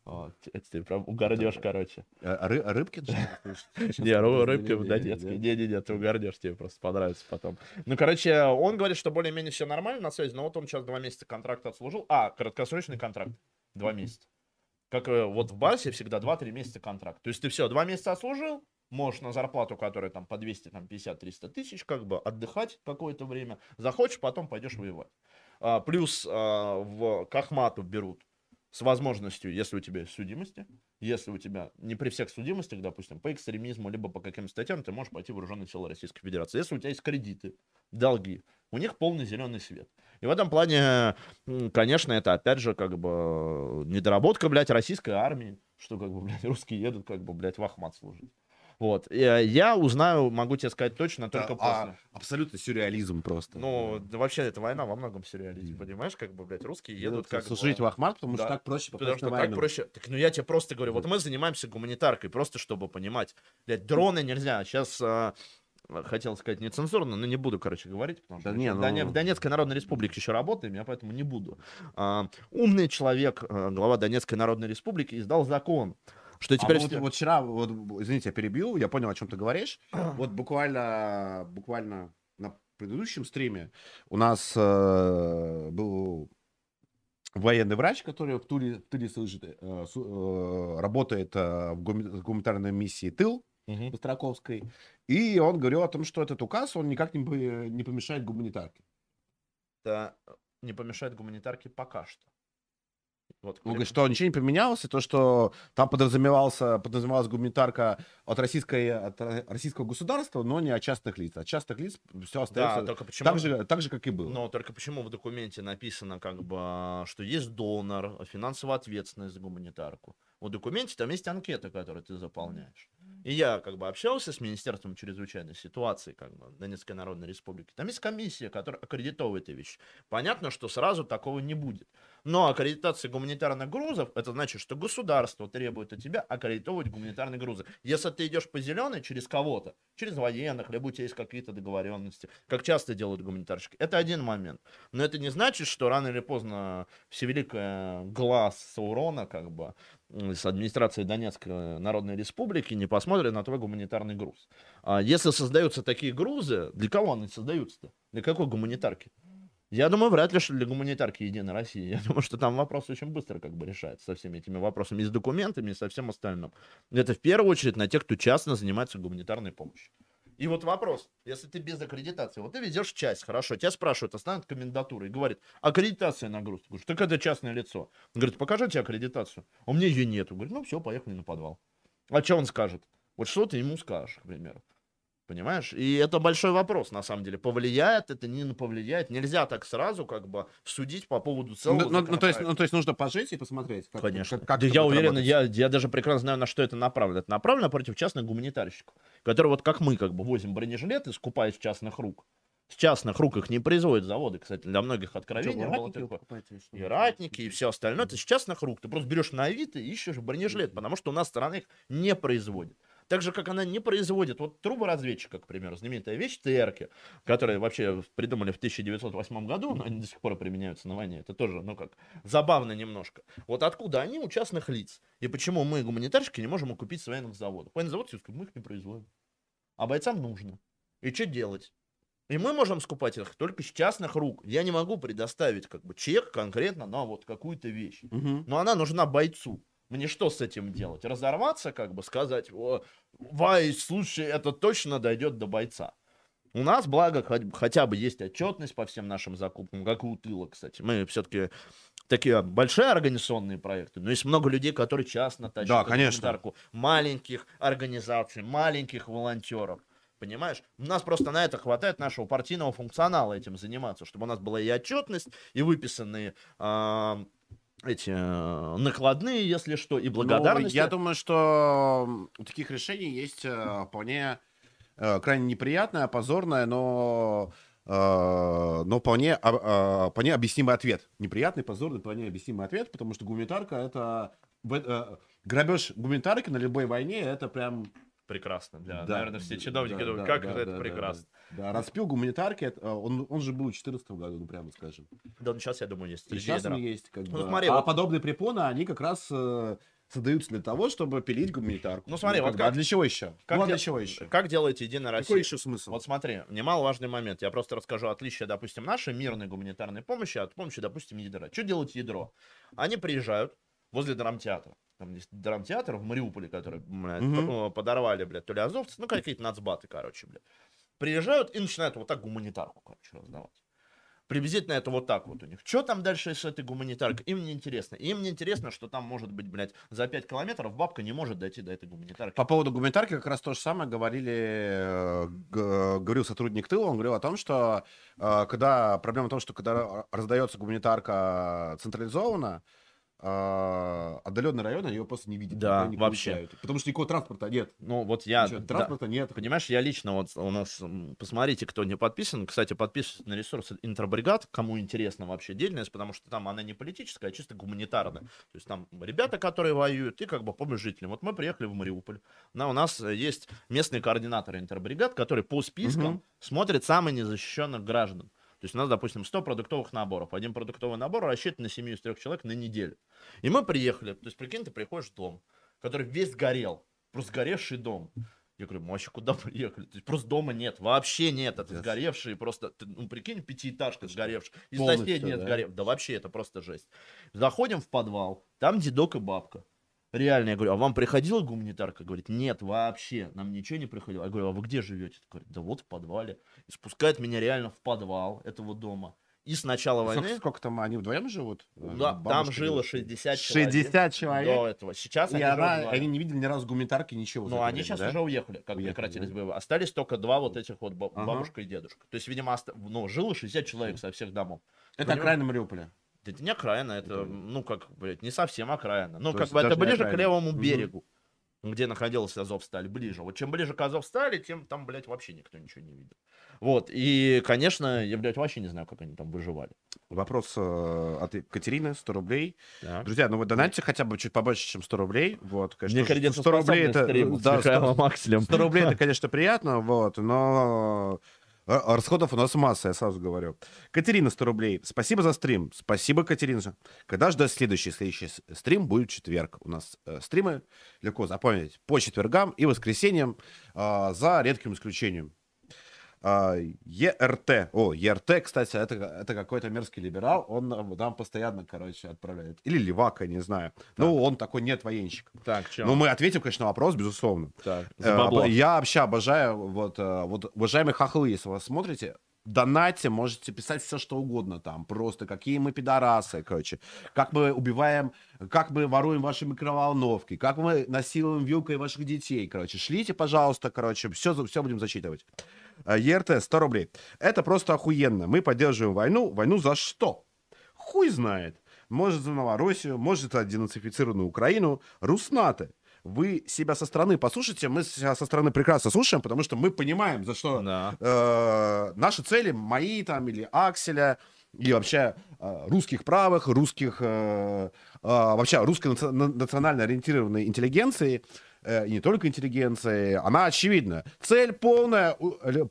Вот, это ты прям угорнешь, короче. А Ры- Рыбкин? же? Не, Ру- рыбка в Не, не, Донецке. не. Не-не-не, ты угорнешь, тебе просто понравится потом. Ну, короче, он говорит, что более-менее все нормально на связи, но вот он сейчас два месяца контракт отслужил. А, краткосрочный контракт. Два месяца. Как э, вот в Барсе всегда 2-3 месяца контракт. То есть ты все, два месяца отслужил, можешь на зарплату, которая там по 200, там 50-300 тысяч, как бы отдыхать какое-то время. Захочешь, потом пойдешь воевать. А, плюс а, в Кахмату берут с возможностью, если у тебя есть судимости, если у тебя не при всех судимостях, допустим, по экстремизму, либо по каким-то статьям, ты можешь пойти в вооруженные силы Российской Федерации. Если у тебя есть кредиты, долги, у них полный зеленый свет. И в этом плане, конечно, это опять же как бы недоработка, блядь, российской армии, что как бы, блядь, русские едут как бы, блядь, в Ахмат служить. Вот. Э, я узнаю, могу тебе сказать точно, только А, после. Абсолютно сюрреализм просто. Ну, да вообще, эта война во многом сюрреализм, Мгм. понимаешь, как бы, блядь, русские едут едут как служить бы... в Ахмат, потому что Да. так проще Потому попасть что на так проще. Так, ну я тебе просто говорю, вот мы занимаемся гуманитаркой, просто чтобы понимать. Блядь, дроны нельзя. Сейчас хотел сказать нецензурно, но не буду, короче, говорить, потому что Да не, в Доне- ну- в Донецкой Народной Республике еще работаем, я поэтому не буду. А, умный человек, а, глава Донецкой Народной Республики, издал закон, что А теперь... вот, все- вот вчера, вот, извините, я перебил, я понял, о чем ты говоришь. Вот буквально, буквально на предыдущем стриме у нас э, был военный врач, который в Туле, в Туле служит, э, су- э, работает э, в гуманитарной миссии «Тыл» Мгм. Быстроковской, и он говорил о том, что этот указ, он никак не, не помешает гуманитарке. Это не помешает гуманитарке пока что. Вот, Он говорит, что ничего не поменялось, и то, что там подразумевался, подразумевалась гуманитарка от, российской, от российского государства, но не от частных лиц. От частных лиц все да, остается только почему... так, же, так же, как и было. Но только почему в документе написано, как бы, что есть донор, финансовая ответственность за гуманитарку. В документе там есть анкета, которую ты заполняешь. И я как бы общался с Министерством чрезвычайной ситуации как бы, Донецкой Народной Республики. Там есть комиссия, которая аккредитовывает эти вещи. Понятно, что сразу такого не будет. Но аккредитация гуманитарных грузов, это значит, что государство требует от тебя аккредитовывать гуманитарные грузы. Если ты идешь по зеленой через кого-то, через военных, либо у тебя есть какие-то договоренности, как часто делают гуманитарщики, это один момент. Но это не значит, что рано или поздно всевеликая глаз Саурона, как бы, с администрации Донецкой Народной Республики не посмотрят на твой гуманитарный груз. А если создаются такие грузы, для кого они создаются-то? Для какой гуманитарки? Я думаю, вряд ли, что для гуманитарки Единой России. Я думаю, что там вопрос очень быстро как бы решается со всеми этими вопросами, и с документами, и со всем остальным. Это в первую очередь на тех, кто частно занимается гуманитарной помощью. И вот вопрос, если ты без аккредитации, вот ты ведешь часть, хорошо, тебя спрашивают, останут комендатура и говорит, аккредитация на груз. Ты говоришь, так это частное лицо. Он говорит, покажите аккредитацию. А у меня ее нету. Говорит, ну все, поехали на подвал. А что он скажет? Вот что ты ему скажешь, к примеру. Понимаешь? И это большой вопрос, на самом деле. Повлияет это, не повлияет. Нельзя так сразу как бы судить по поводу целого ну, ну, ну, то есть, ну, то есть нужно пожить и посмотреть. Как, Конечно. Как, как да я уверен, я, я даже прекрасно знаю, на что это направлено. Это направлено против частных гуманитарщиков, которые вот как мы как бы возим бронежилеты, скупая с частных рук. С частных рук их не производят заводы, кстати, для многих откровений что, было такое. И ратники, и все остальное. Это с частных рук. Ты просто берешь на Авито и ищешь бронежилет, потому что у нас страна их не производит. Так же, как она не производит, вот труборазведчика, к примеру, знаменитая вещь, ТРки, которые вообще придумали в 1908 году, но они до сих пор применяются на войне, это тоже, ну как, забавно немножко. Вот откуда они у частных лиц? И почему мы, гуманитарщики, не можем купить с военных заводов? Военный завод все мы их не производим. А бойцам нужно. И что делать? И мы можем скупать их только с частных рук. Я не могу предоставить как бы чек конкретно на вот какую-то вещь. Угу. Но она нужна бойцу. Мне что с этим делать? Разорваться, как бы сказать, о, Вай, слушай, это точно дойдет до бойца. У нас, благо, хотя бы есть отчетность по всем нашим закупкам, как у тыла, кстати. Мы все-таки такие большие организационные проекты, но есть много людей, которые частно тащат да, конечно. маленьких организаций, маленьких волонтеров. Понимаешь? У нас просто на это хватает нашего партийного функционала этим заниматься, чтобы у нас была и отчетность, и выписанные э, эти э, накладные, если что, и благодарность. Ну, я думаю, что у таких решений есть э, вполне э, крайне неприятное, позорное, но но вполне, вполне объяснимый ответ. Неприятный, позорный, вполне объяснимый ответ, потому что гуманитарка это грабеж гуманитарки на любой войне это прям прекрасно. Для, да, наверное, все чиновники да, думают, да, как да, это да, прекрасно. Да, да. распил гуманитарки, это, а, он, он же был в 2014 году, ну прямо скажем. Да, ну сейчас, я думаю, есть. И сейчас они есть. Как ну, бы. смотри, а вот... подобные препоны, они как раз э, создаются для того, чтобы пилить гуманитарку. Ну смотри, ну, вот как... а для чего еще? Как ну, а для де... чего еще? Как делаете Единая Россия? Какой еще смысл? Вот смотри, немаловажный момент. Я просто расскажу отличие, допустим, нашей мирной гуманитарной помощи от помощи, допустим, ядра. Что делает ядро? Они приезжают возле драмтеатра там есть драмтеатр в Мариуполе, который, блядь, угу. подорвали, блядь, то ли азовцы, ну, какие-то нацбаты, короче, блядь. Приезжают и начинают вот так гуманитарку, короче, раздавать. Приблизительно это вот так вот у них. Что там дальше с этой гуманитаркой? Им не интересно. Им не интересно, что там может быть, блядь, за 5 километров бабка не может дойти до этой гуманитарки. По поводу гуманитарки как раз то же самое говорили, э, говорил сотрудник тыла, он говорил о том, что э, когда, проблема в том, что когда раздается гуманитарка централизованно, а, отдаленный район, они его просто не видят. Да, не вообще. Получают, потому что никакого транспорта нет. Ну, вот я... Ничего, транспорта да, нет. Понимаешь, я лично вот у нас... Посмотрите, кто не подписан. Кстати, подписывайтесь на ресурс Интербригад, кому интересно вообще деятельность, потому что там она не политическая, а чисто гуманитарная. То есть там ребята, которые воюют, и как бы помощь жителям. Вот мы приехали в Мариуполь. На, у нас есть местный координатор Интербригад, который по спискам угу. смотрит самых незащищенных граждан. То есть у нас, допустим, 100 продуктовых наборов. Один продуктовый набор рассчитан на семью из трех человек на неделю. И мы приехали. То есть, прикинь, ты приходишь в дом, который весь горел. Просто горевший дом. Я говорю, мы вообще куда приехали? То есть просто дома нет, вообще нет, это сгоревшие, просто, ты, ну прикинь, пятиэтажка сгоревшая, из соседей нет да? сгорев, да вообще это просто жесть. Заходим в подвал, там дедок и бабка. Реально, я говорю, а вам приходила гуманитарка? Говорит, нет, вообще, нам ничего не приходило. Я говорю, а вы где живете? Говорит, да вот в подвале. И спускает меня реально в подвал этого дома. И с начала Сколько, войны... сколько там они вдвоем живут? Да, там Бабушка жило девушка. 60 человек. 60 человек? До этого. Сейчас И они она- они не видели ни разу гуманитарки, ничего. это они время, сейчас да? уже уехали, как Уехали, прекратились да? боевые. Остались только два вот этих вот ба- Ага. бабушка и дедушка. То есть, видимо, оста- ну, жило 60 человек со всех домов. Это Понимаешь? окраина Мариуполя. Это не окраина, это, ну, как, блядь, не совсем окраина. Ну, как бы это ближе к левому берегу, где находился Азовсталь, ближе. Вот чем ближе к Азовстали, тем там, блядь, вообще никто ничего не видел. Вот, и, конечно, я, блядь, вообще не знаю, как они там выживали. Вопрос э, от Екатерины, 100 рублей. Так. Друзья, ну вы донатите хотя бы чуть побольше, чем 100 рублей. Вот, конечно, 100 Некредитоспособный рублей это... с да, Михаилом 100, Акселем. 100 рублей это, конечно, приятно, вот, но э, расходов у нас масса, я сразу говорю. Катерина, 100 рублей. Спасибо за стрим. Спасибо, Катерина. Когда ждать следующий? Следующий стрим будет четверг. У нас э, стримы, легко запомнить, по четвергам и воскресеньям, э, за редким исключением. А, ЕРТ. О, ЕРТ, кстати, это, это какой-то мерзкий либерал. Он нам нам постоянно, короче, отправляет. Или левак, я не знаю. Ну, он такой нет военщик. Так, чё? Ну, мы ответим, конечно, на вопрос, безусловно. Так, Э, за. Я вообще обожаю, вот, э, вот, уважаемые хохлы, если вы смотрите, донатьте, можете писать все, что угодно там, просто какие мы пидорасы, короче, как мы убиваем, как мы воруем ваши микроволновки, как мы насилуем вилкой ваших детей, короче, шлите, пожалуйста, короче, все, все будем зачитывать. Э, ЕРТ, 100 рублей. Это просто охуенно. Мы поддерживаем войну. Войну за что? Хуй знает. Может, за Новороссию, может, за денацифицированную Украину. Руснаты. Вы себя со стороны послушайте, мы себя со стороны прекрасно слушаем, потому что мы понимаем, за что Да. э, наши цели, мои там или Акселя, и вообще э, русских правых, русских, э, э, вообще русской наци- на- национально ориентированной интеллигенции, и не только интеллигенции, она очевидна. Цель полная,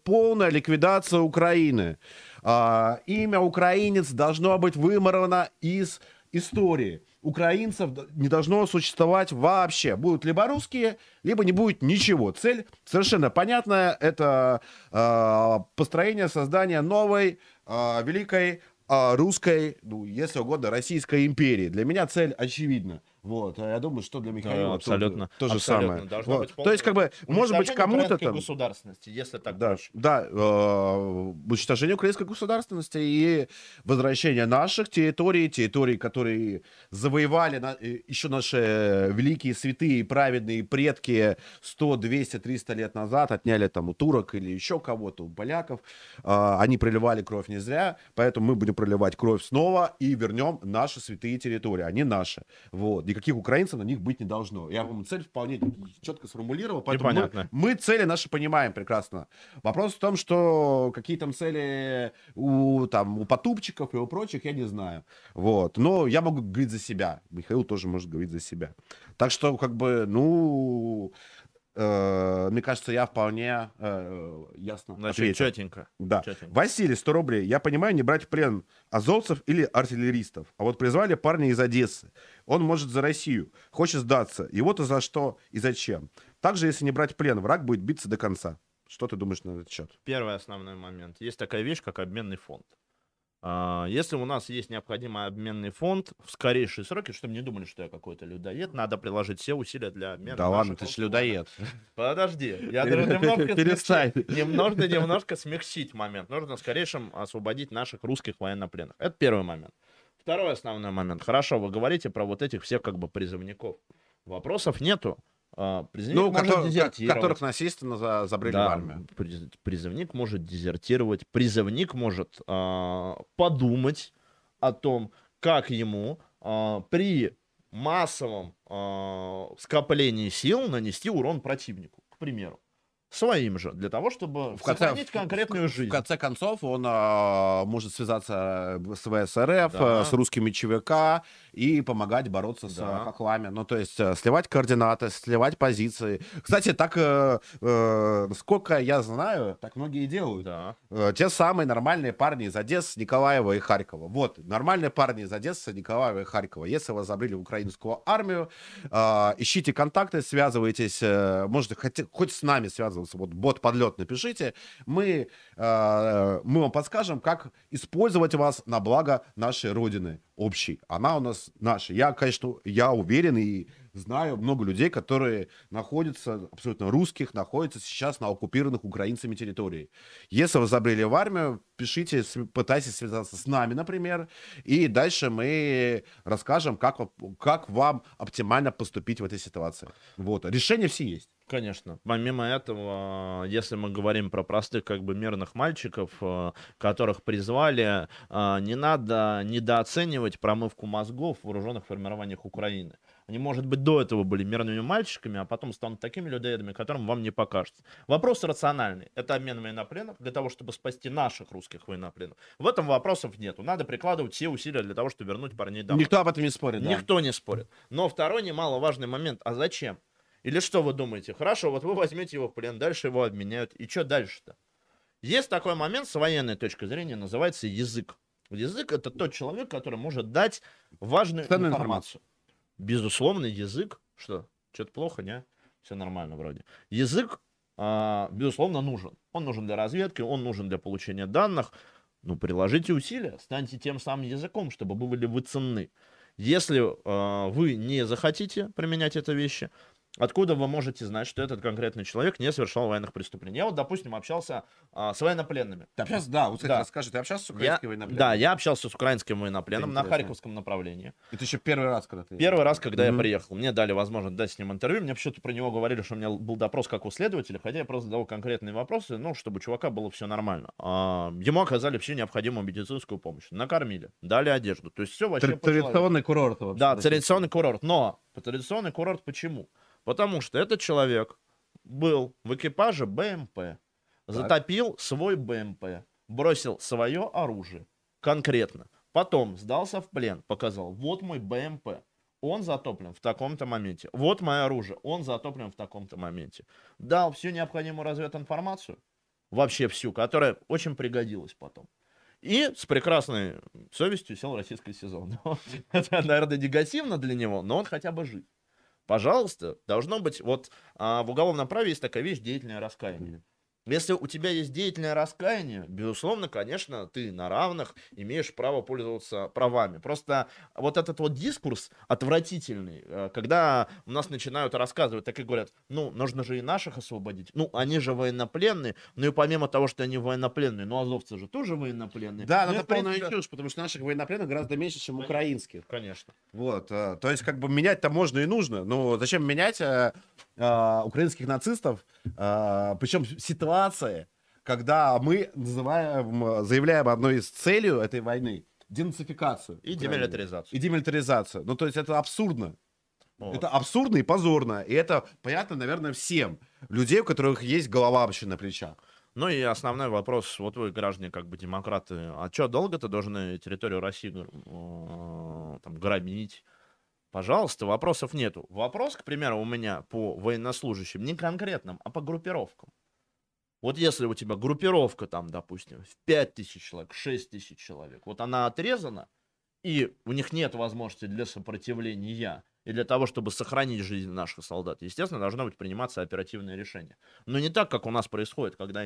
полная ликвидация Украины. А, имя украинец должно быть выморано из истории. Украинцев не должно существовать вообще. Будут либо русские, либо не будет ничего. Цель совершенно понятная. Это э, построение, создание новой, э, великой э, русской, ну, если угодно, Российской империи. Для меня цель очевидна. Вот, а я думаю, что для Михаила Да, тоже- абсолютно. то же абсолютно. самое. Должно Вот. быть То есть, как бы, может быть, кому-то там... государственности, если так Да, проще. да, э, уничтожение украинской государственности и возвращение наших территорий, территорий, которые завоевали на- э, еще наши великие святые, праведные предки 100, 200, 300 лет назад, отняли там у турок или еще кого-то, у поляков. Э, Они проливали кровь не зря, поэтому мы будем проливать кровь снова и вернем наши святые территории. Они наши. Вот. Никаких украинцев на них быть не должно. Я вам цель вполне четко сформулировал, поэтому мы, мы цели наши понимаем прекрасно. Вопрос в том, что какие там цели у, там, у потупчиков и у прочих, я не знаю. Вот. Но я могу говорить за себя. Михаил тоже может говорить за себя. Так что, как бы, ну, э, мне кажется, я вполне э, ясно Значит, ответил. четенько. Да. Чётенько. Василий, 100 рублей. Я понимаю, не брать в плен азовцев или артиллеристов. А вот призвали парня из Одессы. Он может за Россию. Хочет сдаться. Его-то за что и зачем? Также, если не брать в плен, враг будет биться до конца. Что ты думаешь на этот счет? Первый основной момент. Есть такая вещь, как обменный фонд. А, Если у нас есть необходимый обменный фонд в скорейшие сроки, чтобы не думали, что я какой-то людоед, надо приложить все усилия для обмена. Да ладно, ты ж услуг. людоед. Подожди, я немножко Перестань. немножко, немножко смягчить момент. Нужно в скорейшем освободить наших русских военнопленных. Это первый момент. Второй основной момент. Хорошо, вы говорите про вот этих всех как бы призывников. Вопросов нету. А, Призывник Ну, может дезертировать. которых насильственно за- забрали в Да, армию. приз- призывник может дезертировать, призывник может а, подумать о том, как ему а, при массовом а, скоплении сил нанести урон противнику, к примеру. Своим же, для того, чтобы В конце- сохранить конкретную жизнь. В конце концов, он а, может связаться с ВСРФ, Да. с русскими ЧВК и помогать бороться с Да. а, хохлами. Ну, то есть, а, сливать координаты, сливать позиции. Кстати, так, э, э, сколько я знаю, так многие делают. Да. Э, Те самые нормальные парни из Одессы, Николаева и Харькова. Вот, нормальные парни из Одессы, Николаева и Харькова. Если вас забрали в украинскую армию, э, ищите контакты, связывайтесь, э, можете хоть, хоть с нами связываться, вот бот подлет напишите, мы, э, мы вам подскажем, как использовать вас на благо нашей Родины. Общий, она у нас наша. Я, конечно, я уверен и знаю много людей, которые находятся, абсолютно русских, находятся сейчас на оккупированных украинцами территории. Если вы забрели в армию, пишите, пытайтесь связаться с нами, например, и дальше мы расскажем, как, как вам оптимально поступить в этой ситуации. Вот. Решения все есть. Конечно. Помимо этого, если мы говорим про простых как бы мирных мальчиков, э, которых призвали, э, не надо недооценивать промывку мозгов в вооруженных формированиях Украины. Они, может быть, до этого были мирными мальчиками, а потом станут такими людоедами, которым вам не покажется. Вопрос рациональный. Это обмен военнопленных для того, чтобы спасти наших русских военнопленных. В этом вопросов нету. Надо прикладывать все усилия для того, чтобы вернуть парней домой. Никто об этом не спорит. Да. Никто не спорит. Но второй немаловажный момент. А зачем? Или что вы думаете? Хорошо, вот вы возьмете его в плен, дальше его обменяют. И что дальше-то? Есть такой момент с военной точки зрения, называется язык. Язык это тот человек, который может дать важную Ценную информацию. информацию. Безусловно, язык, что? Что-то плохо, не? Все нормально вроде. Язык, а, безусловно, нужен. Он нужен для разведки, он нужен для получения данных. Ну, приложите усилия, станьте тем самым языком, чтобы были вы ценны. Если э, вы не захотите применять это вещи, Откуда вы можете знать, что этот конкретный человек не совершал военных преступлений? Я вот, допустим, общался а, с военнопленными. Ты общался, да, вот, кстати, да. расскажи, ты общался с украинским я, военнопленным? Да, я общался с украинским военнопленным на Харьковском направлении. Это еще первый раз, когда ты... Первый раз, когда mm-hmm. я приехал. Мне дали возможность дать с ним интервью. Мне почему-то про него говорили, что у меня был допрос как у следователя, хотя я просто задал конкретные вопросы, ну, чтобы у чувака было все нормально. А, ему оказали всю необходимую медицинскую помощь. Накормили, дали одежду. То есть все вообще... Традиционный курорт. Вообще, да, традиционный курорт. Но традиционный курорт почему? Потому что этот человек был в экипаже БМП, затопил свой БМП, бросил свое оружие конкретно. Потом сдался в плен, показал, вот мой БМП, он затоплен в таком-то моменте. Вот мое оружие, он затоплен в таком-то моменте. Дал всю необходимую развединформацию, вообще всю, которая очень пригодилась потом. И с прекрасной совестью сел российский сезон. Это, наверное, негативно для него, но он хотя бы жив. Пожалуйста, должно быть, вот а, в уголовном праве есть такая вещь деятельное раскаяние. Если у тебя есть деятельное раскаяние, безусловно, конечно, ты на равных имеешь право пользоваться правами. Просто вот этот вот дискурс отвратительный, э, когда у нас начинают рассказывать, так и говорят, ну, нужно же и наших освободить. Ну, они же военнопленные, ну и помимо того, что они военнопленные, ну, азовцы же тоже военнопленные. Да, ну, это полная принципе... чушь, потому что наших военнопленных гораздо меньше, чем украинских. Конечно. Вот, э, то есть как бы менять-то можно и нужно, но зачем менять э, э, украинских нацистов, э, причем ситуация ситуация, когда мы называем, заявляем одной из целей этой войны денацификацию. И демилитаризацию. И демилитаризацию. Ну, то есть это абсурдно. Вот. Это абсурдно и позорно. И это понятно, наверное, всем. Людей, у которых есть голова вообще на плечах. Ну и основной вопрос, вот вы, граждане, как бы демократы, а что, долго-то должны территорию России э, там, грабить? Пожалуйста, вопросов нету. Вопрос, к примеру, у меня по военнослужащим, не конкретным, а по группировкам. Вот если у тебя группировка там, допустим, в 5 тысяч человек, 6 тысяч человек, вот она отрезана, и у них нет возможности для сопротивления и для того, чтобы сохранить жизнь наших солдат, естественно, должно быть приниматься оперативное решение. Но не так, как у нас происходит, когда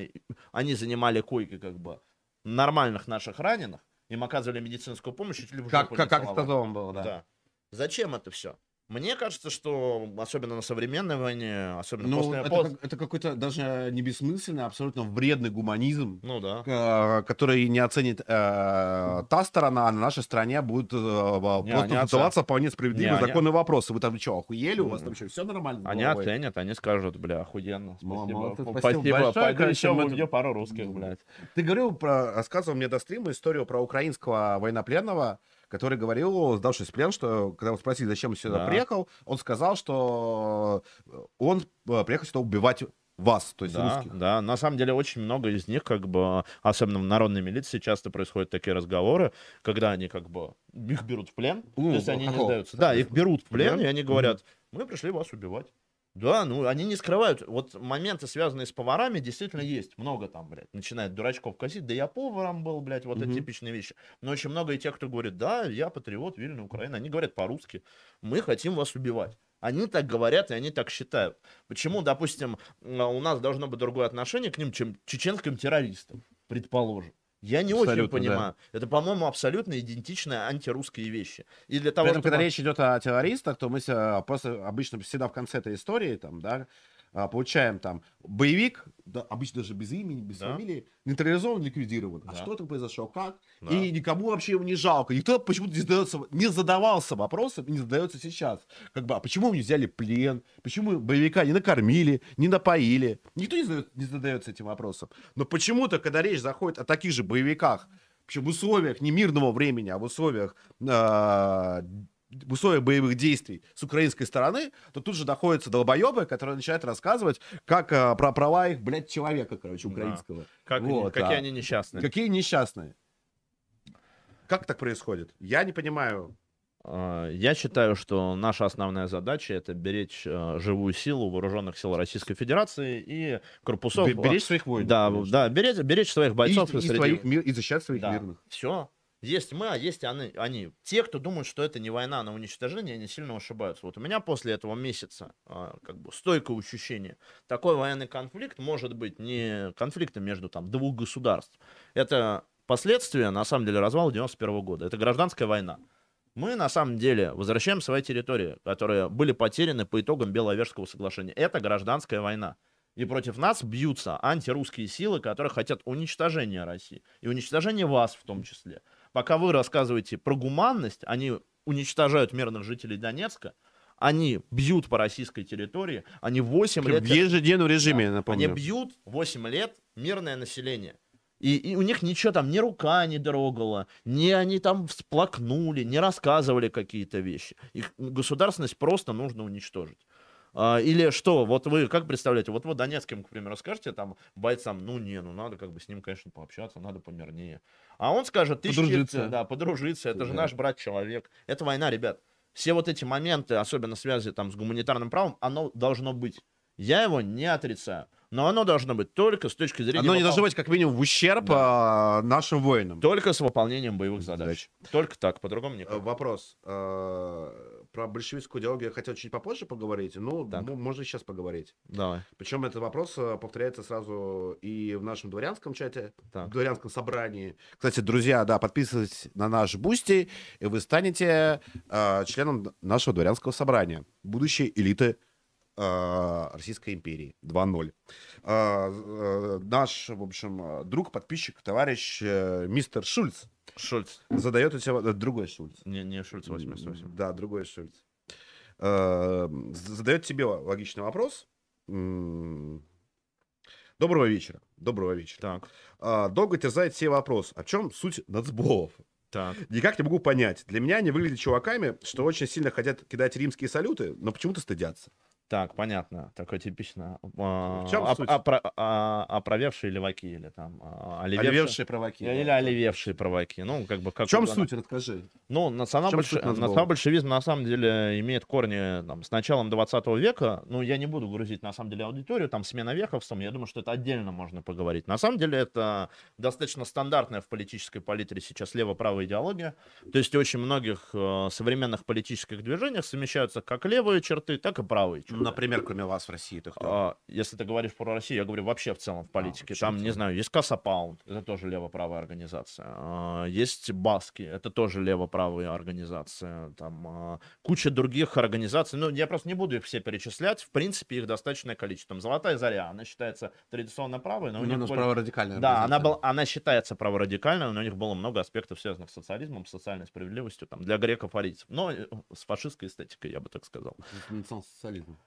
они занимали койки как бы нормальных наших раненых, им оказывали медицинскую помощь, как, как, как с было, да. да. Зачем это все? Мне кажется, что особенно на современной войне, особенно ну, после это, пост... это какой-то даже не бессмысленный, а абсолютно вредный гуманизм, ну, да. э, который не оценит э, та сторона, а на нашей стране будет э, не, просто задаваться вполне справедливые законные они... вопросы. Вы там что, охуели? У вас там что, все нормально? Они оценят, они скажут, бля, охуенно. Спасибо. Молодцы, спасибо, спасибо большое. Пойду еще убью пару русских, блядь. Ты говорил про, рассказывал мне до стрима историю про украинского военнопленного, который говорил, сдавшись в плен, что когда его спросили, зачем он сюда да. приехал, он сказал, что э, он э, приехал сюда убивать вас, то есть да, русских. Да, на самом деле очень много из них, как бы, особенно в народной милиции, часто происходят такие разговоры, когда они как бы их берут в плен, ну, то есть они какого? не сдаются. Да, их берут в плен, да? и они говорят, мы пришли вас убивать. Да, ну они не скрывают. Вот моменты, связанные с поварами, действительно есть. Много там, блядь, начинает дурачков косить. Да я поваром был, блядь, вот mm-hmm. эти типичные вещи. Но очень много и тех, кто говорит, да, я патриот Вильна, Украина. Они говорят по-русски. Мы хотим вас убивать. Они так говорят, и они так считают. Почему, допустим, у нас должно быть другое отношение к ним, чем чеченским террористам, предположим. Я не очень Абсолютно, да. понимаю. Это, по-моему, абсолютно идентичные антирусские вещи. И для того, При этом, чтобы... когда речь идет о террористах, то мы ся- просто обычно всегда в конце этой истории, там, да, а, получаем там боевик, да, обычно даже без имени, без Да. фамилии, нейтрализован, ликвидирован. А Да. что там произошло, как? Да. И никому вообще его не жалко. Никто почему-то не, задается, не задавался вопросом и не задается сейчас. Как бы, а почему не взяли плен? Почему боевика не накормили, не напоили? Никто не, задает- не задается этим вопросом. Но почему-то, когда речь заходит о таких же боевиках, в условиях не мирного времени, а в условиях а, в условиях боевых действий с украинской стороны, то тут же находятся долбоебы, которые начинают рассказывать, как а, про права их, блядь, человека, короче, Да. украинского. Как они- Вот, какие а. они несчастные. Какие несчастные. Как так происходит? Я не понимаю. А, Я считаю, что наша основная задача это беречь э, живую силу вооруженных сил Российской Федерации и корпусов. Бе- Беречь своих воинов. да, конечно. да, беречь, беречь своих бойцов и, и среди- своих мир, и защищать своих мирных. Все. Есть мы, а есть они, они. Те, кто думают, что это не война на уничтожение, они сильно ошибаются. Вот у меня после этого месяца а, как бы стойкое ощущение. Такой военный конфликт может быть не конфликтом между там двух государств. Это последствия, на самом деле, развала 91 года. Это гражданская война. Мы, на самом деле, возвращаем свои территории, которые были потеряны по итогам Беловежского соглашения. Это гражданская война. И против нас бьются антирусские силы, которые хотят уничтожения России. И уничтожения вас в том числе. Пока вы рассказываете про гуманность, они уничтожают мирных жителей Донецка, они бьют по российской территории, они 8 лет... В ежедневном режиме, Да. я Они напомню. бьют 8 лет мирное население. И, и у них ничего там, ни рука не дрогала, ни они там всплакнули, не рассказывали какие-то вещи. Их государственность просто нужно уничтожить. А, или что, вот вы как представляете, вот вы Донецким, к примеру, скажете там бойцам, ну не, ну надо как бы с ним, конечно, пообщаться, надо помирнее. А он скажет, ты Подружиться. щит- да, подружиться, это же Да. наш брат-человек. Это война, ребят. Все вот эти моменты, особенно связи там с гуманитарным правом, оно должно быть. Я его не отрицаю. Но оно должно быть только с точки зрения... Оно не должно быть как минимум в ущерб а, нашим воинам. Только с выполнением боевых задач. Только так, по-другому Э, никак. Вопрос. Про большевистскую идеологию я хотел чуть попозже поговорить. Ну, Так. можно сейчас поговорить. Давай. Причем этот вопрос э, повторяется сразу и в нашем дворянском чате, Так. в дворянском собрании. Кстати, друзья, да, подписывайтесь на наш Бусти, и вы станете э, членом нашего дворянского собрания. Будущей элиты Российской империи 2.0. Э, э, наш, в общем, э, друг, подписчик, товарищ э, мистер Шульц Шульц. задает у тебя э, другой Шульц. Не, не Шульц 88. Да, другой Шульц. Э, Задает тебе логичный вопрос. М, Доброго вечера. Доброго вечера. Так, А, Долго терзает все вопрос. О чем суть нацболов? так. Никак не могу понять. Для меня они выглядят чуваками, что очень сильно хотят кидать римские салюты, но почему-то стыдятся. Так, понятно. Такое типично. а, В чем оп- суть? опро- а, Оправевшие леваки или там а, оливевшие. Оливевшие праваки. Или да. оливевшие праваки. Ну, как бы как В чем угодно. суть? Расскажи. Ну, национал-большевизм на самом деле имеет корни там, с началом 20 века. Ну, я не буду грузить на самом деле аудиторию, там смена вековством. Я думаю, что это отдельно можно поговорить. На самом деле это достаточно стандартная в политической палитре сейчас лево-правая идеология. То есть очень многих э, современных политических движениях совмещаются как левые черты, так и правые черты. Например, кроме вас в России. ты кто? А, если ты говоришь про Россию, я говорю вообще в целом в политике. вообще в Там, не знаю, есть Касса Паунд, это тоже лево-правая организация. А, Есть Баски, это тоже лево-правая организация. Там а, куча других организаций. Ну, я просто не буду их все перечислять. В принципе, их достаточное количество. Там Золотая Заря, она считается традиционно правой, но у Ну, них у нас более- праворадикальная да, она, была, она считается праворадикальной, но у них было много аспектов, связанных с социализмом, с социальной справедливостью, там, для греков-арийцев. Но э, с фашистской эстетикой, я бы так сказал. Национал-социализм.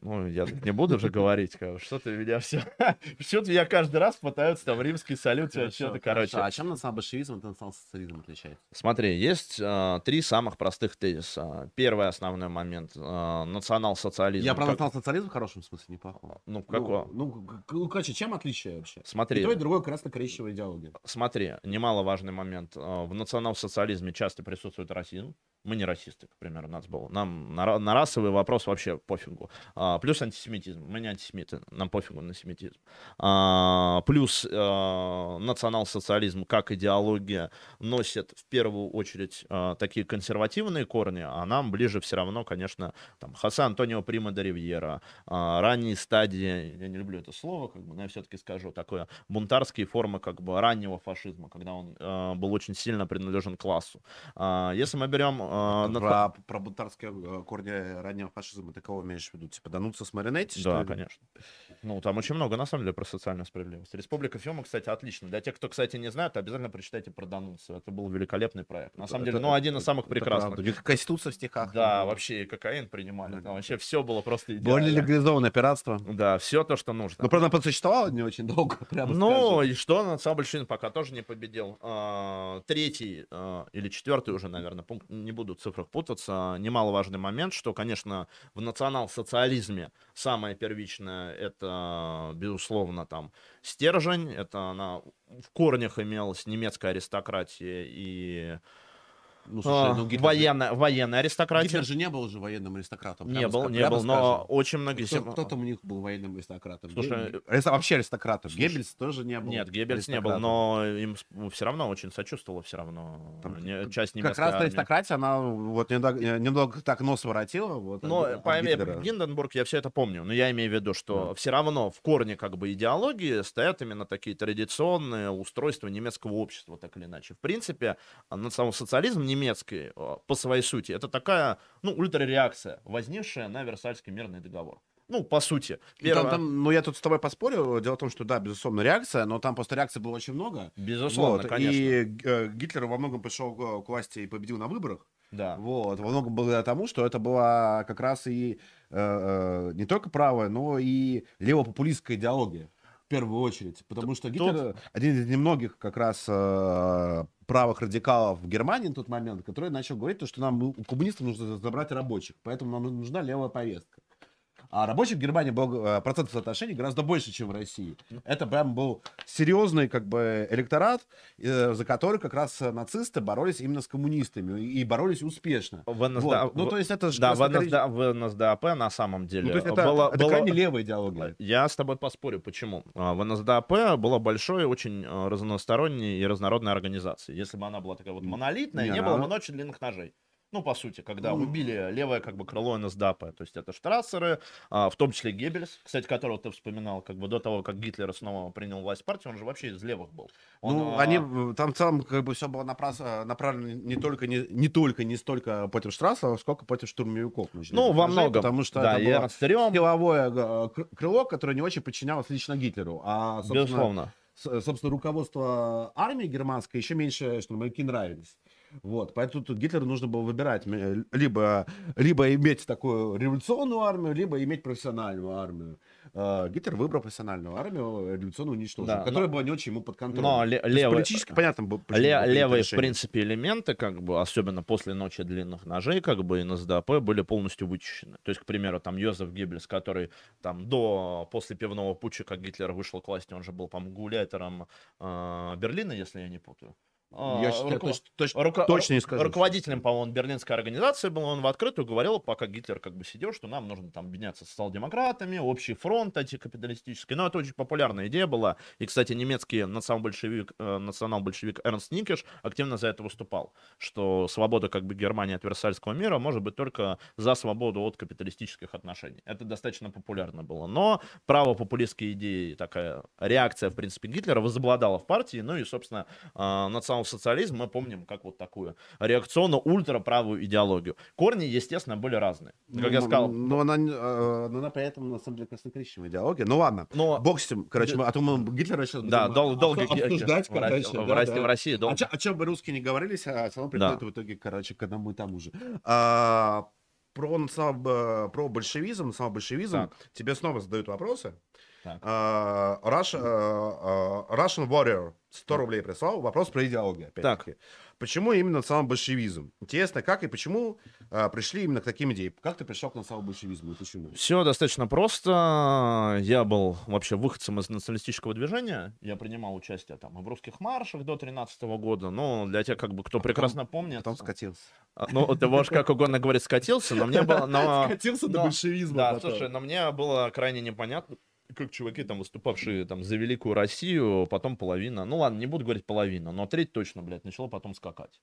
Ну, я тут не буду же говорить, что ты меня все... Что-то меня каждый раз пытаются там римский салют, что-то, короче. А чем национал-большевизм от национал-социализма отличается? Смотри, есть а, три самых простых тезиса. Первый основной момент а, национал-социализм. Я про Как- национал-социализм в хорошем смысле, не плохом. Ну, какого? Ну, ну, ну, короче, чем отличие вообще? И Смотри, то, и другое красно-коричневая идеология. смотри, немаловажный момент. А, В национал-социализме часто присутствует расизм. Мы не расисты, к примеру, нас было. Нам на, на расовый вопрос вообще пофигу. А, плюс антисемитизм. Мы не антисемиты, нам пофигу на семитизм. А, плюс а, национал-социализм как идеология носит в первую очередь а, такие консервативные корни, а нам ближе все равно, конечно, там, Хосе Антонио Прима де Ривьера, а, ранние стадии, я не люблю это слово, как бы, но я все-таки скажу, такое бунтарские формы как бы раннего фашизма, когда он а, был очень сильно принадлежен классу. А, если мы берем а, про, про бунтарские э, корни раннего фашизма ты кого имеешь в виду? Типа Дануца с Маринетти? Да, конечно. Ну, там очень много, на самом деле, про социальную справедливость. Республика Фиома, кстати, отлично. Для тех, кто, кстати, не знает, обязательно прочитайте про Дануцу. Это был великолепный проект. На самом деле, ну, один из самых прекрасных. У них конституция в стихах. Да, вообще и кокаин принимали. Там вообще все было просто идеально. Более легализованное пиратство. Да, все то, что нужно. Ну, правда, просуществовало не очень долго, прямо Ну, и что, национал-большевизм пока тоже не победил. А, третий а, или четвертый уже, наверное, пункт, не буду в цифрах путаться, немаловажный момент, что, конечно, в национал-социализме самое первичное это, безусловно, там стержень, это она в корнях имелась немецкая аристократия и ну, слушай, а, ну, Гитлер... военная, военная аристократия. Гитлер же не был уже военным аристократом. Не был, не был, но очень многие... Кто, кто там у них был военным аристократом? Слушай, Геббельс... вообще аристократом. Слушай, Геббельс тоже не был. Нет, Геббельс не был, но им все равно очень сочувствовало все равно. Там, часть Как раз армии. аристократия, она вот немного, немного так нос воротила. Вот, но пойми, Гинденбург, я все это помню, но я имею в виду, что да. все равно в корне как бы идеологии стоят именно такие традиционные устройства немецкого общества, так или иначе. В принципе, национал-социализм немецкий а, по своей сути, это такая, ну, ультрареакция, возникшая на Версальский мирный договор. Ну, по сути. Первое... Там, там, ну, я тут с тобой поспорю. Дело в том, что да, безусловно, реакция, но там просто реакции было очень много. Безусловно, вот. конечно. И э, Гитлер во многом пришел к, власти и победил на выборах. Да. Вот. Во многом благодаря тому, что это была как раз и э, э, не только правая, но и левопопулистская идеология первую очередь, потому что Гитлер Тут... один из немногих как раз э, правых радикалов в Германии на тот момент, который начал говорить, то, что нам у коммунистов нужно забрать рабочих, поэтому нам нужна левая повестка. А рабочих в Германии был э, процент соотношений гораздо больше, чем в России. Это прям был серьезный как бы электорат, э, за который как раз нацисты боролись именно с коммунистами и боролись успешно. В НСДАП, вот. Ну, то есть это же... Да, в, НСДА, в НСДАП на самом деле... Ну, то есть это, было, это было... крайне левая идеология. Я с тобой поспорю, почему. А, в НСДАП была большой, очень э, разносторонней и разнородной организацией. Если бы она была такая вот монолитная, не, не было бы очень длинных ножей ну, по сути, когда убили левое как бы крыло НСДАП, то есть это штрассеры, а, в том числе Геббельс, кстати, которого ты вспоминал, как бы до того, как Гитлер снова принял власть партии, он же вообще из левых был. Он, ну, а... они, там в целом как бы все было направлено не только, не, не только, не столько против Штрасса, сколько против штурмовиков. Ну, во многом. Потому что да, это было силовое э, крыло, которое не очень подчинялось лично Гитлеру. А, Безусловно. Собственно, руководство армии германской еще меньше штурмовики нравились. Вот, поэтому тут Гитлеру нужно было выбирать либо, либо иметь такую революционную армию, либо иметь профессиональную армию. Uh, Гитлер выбрал профессиональную армию, революционную уничтожил, да, которая но, была не очень ему под контролем. Но ле- левые, политически понятно было, ле- левые, в принципе, элементы, как бы, особенно после ночи длинных ножей, как бы, и НСДАП были полностью вычищены. То есть, к примеру, там Йозеф Геббельс, который там до, после пивного путча, как Гитлер вышел к власти, он же был, по-моему, гулятором э, Берлина, если я не путаю. Я а, считаю, руко... точно, точно, руко... точно не скажу. Руководителем, по-моему, берлинской организации был, он в открытую говорил, пока Гитлер как бы сидел, что нам нужно там объединяться с социал-демократами, общий фронт антикапиталистический. Но это очень популярная идея была. И, кстати, немецкий национал-большевик, э, национал-большевик Эрнст Никеш активно за это выступал, что свобода как бы Германии от Версальского мира может быть только за свободу от капиталистических отношений. Это достаточно популярно было. Но право популистские идеи, такая реакция, в принципе, Гитлера возобладала в партии, ну и, собственно, э, национал национал-социализм мы помним как вот такую реакционно-ультраправую идеологию. Корни, естественно, были разные. Как ну, я сказал. Но она, э, но она при этом, на самом деле, краснокоричневая идеология. Ну ладно, но... бог с. Короче, мы, а то мы Гитлера сейчас да, дол- долго обсуждать, в, короче, в, да, России, да. в России долго. А, о чем бы русские не говорились, а все равно приходит да. в итоге, короче, к одному и тому же. А, про, национал, про большевизм, национал-большевизм, так. тебе снова задают вопросы. Так. А, Rush- а, а, Russian Warrior 100 рублей прислал. Вопрос про идеологию. опять-таки. Почему именно национал-большевизм? Интересно, как и почему а, пришли именно к таким идеям? Как ты пришел к национал-большевизму и почему? Все достаточно просто. Я был вообще выходцем из националистического движения. Я принимал участие там и в русских маршах до 13 года. Но для тех, как бы, кто прекрасно помнит... Потом скатился. а, Ну, ты можешь как угодно говорить скатился, но мне было... но- Скатился до но- большевизма Да, потом. слушай, но мне было крайне непонятно, как чуваки там выступавшие там за великую Россию, потом половина, ну ладно, не буду говорить половина, но треть точно, блядь, начала потом скакать.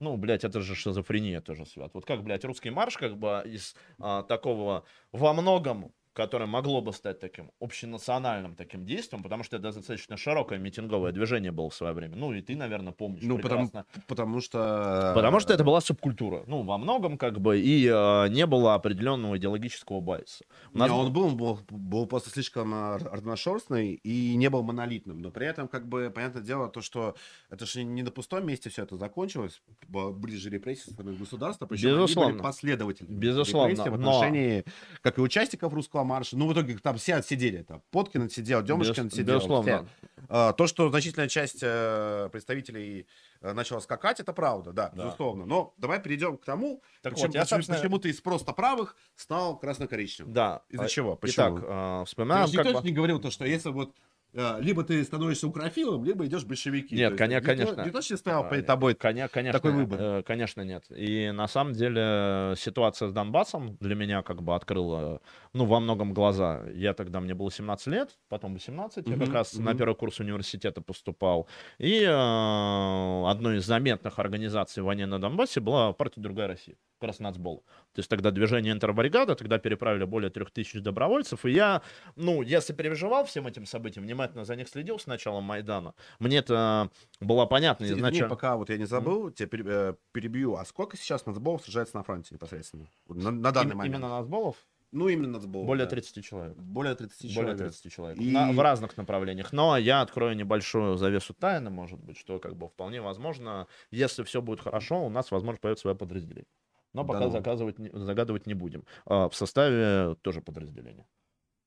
Ну, блядь, это же шизофрения тоже, Свят. Вот как, блядь, русский марш как бы из а, такого во многом которое могло бы стать таким общенациональным таким действием, потому что это достаточно широкое митинговое движение было в свое время. Ну, и ты, наверное, помнишь Ну, потому, прекрасно. потому что... Потому что это была субкультура. Ну, во многом, как бы, и э, не было определенного идеологического байса. У Не, нас он был, был, был просто слишком а, разношерстный и не был монолитным. Но при этом, как бы, понятное дело, то, что это же не на пустом месте все это закончилось. Были же репрессии со стороны государства, причем они Безусловно. были последовательными. Безусловно, в но- отношении, как и участников русского марша. Ну, в итоге там все отсидели. Там Поткин отсидел, Демушкин Без- отсидел. безусловно. все. А, То, что значительная часть э, представителей э, начала скакать, это правда, да, Да. безусловно. Но давай перейдем к тому, Так почему, вот, я, собственно- почему ты из просто правых стал красно-коричневым. Да. Из-за А, чего? Почему? Итак, э, вспоминаем, же как никто бы... не говорил то, что если вот э, либо ты становишься украфилом, либо идешь в большевики. Нет, То есть коня- никто- конечно. Же не стоял А, перед тобой. Коня- конечно, такой выбор. э, конечно, нет. И на самом деле ситуация с Донбассом для меня как бы открыла, ну, во многом глаза. Я тогда, мне было 17 лет, потом 18, я как раз на мгм. первый курс университета поступал. И э, одной из заметных организаций в войне на Донбассе была партия «Другая Россия», как раз нацбол. То есть тогда движение интербригада, тогда переправили более трех тысяч добровольцев, и я, ну, я сопереживал всем этим событиям, внимательно за них следил с начала Майдана. Мне это было понятно изначально. пока вот я не забыл, тебя пере- э, перебью. А сколько сейчас нацболов сражается на фронте непосредственно? На, на данный Им- момент. Именно нацболов? Ну, именно нацболов. Более да. 30 человек. Более 30 Более человек. 30 человек. И- На- в разных направлениях. Но я открою небольшую завесу тайны, может быть, что как бы вполне возможно, если все будет хорошо, у нас, возможно, появится свое подразделение. Но Да пока ну. заказывать, загадывать не будем. А, в составе тоже подразделения.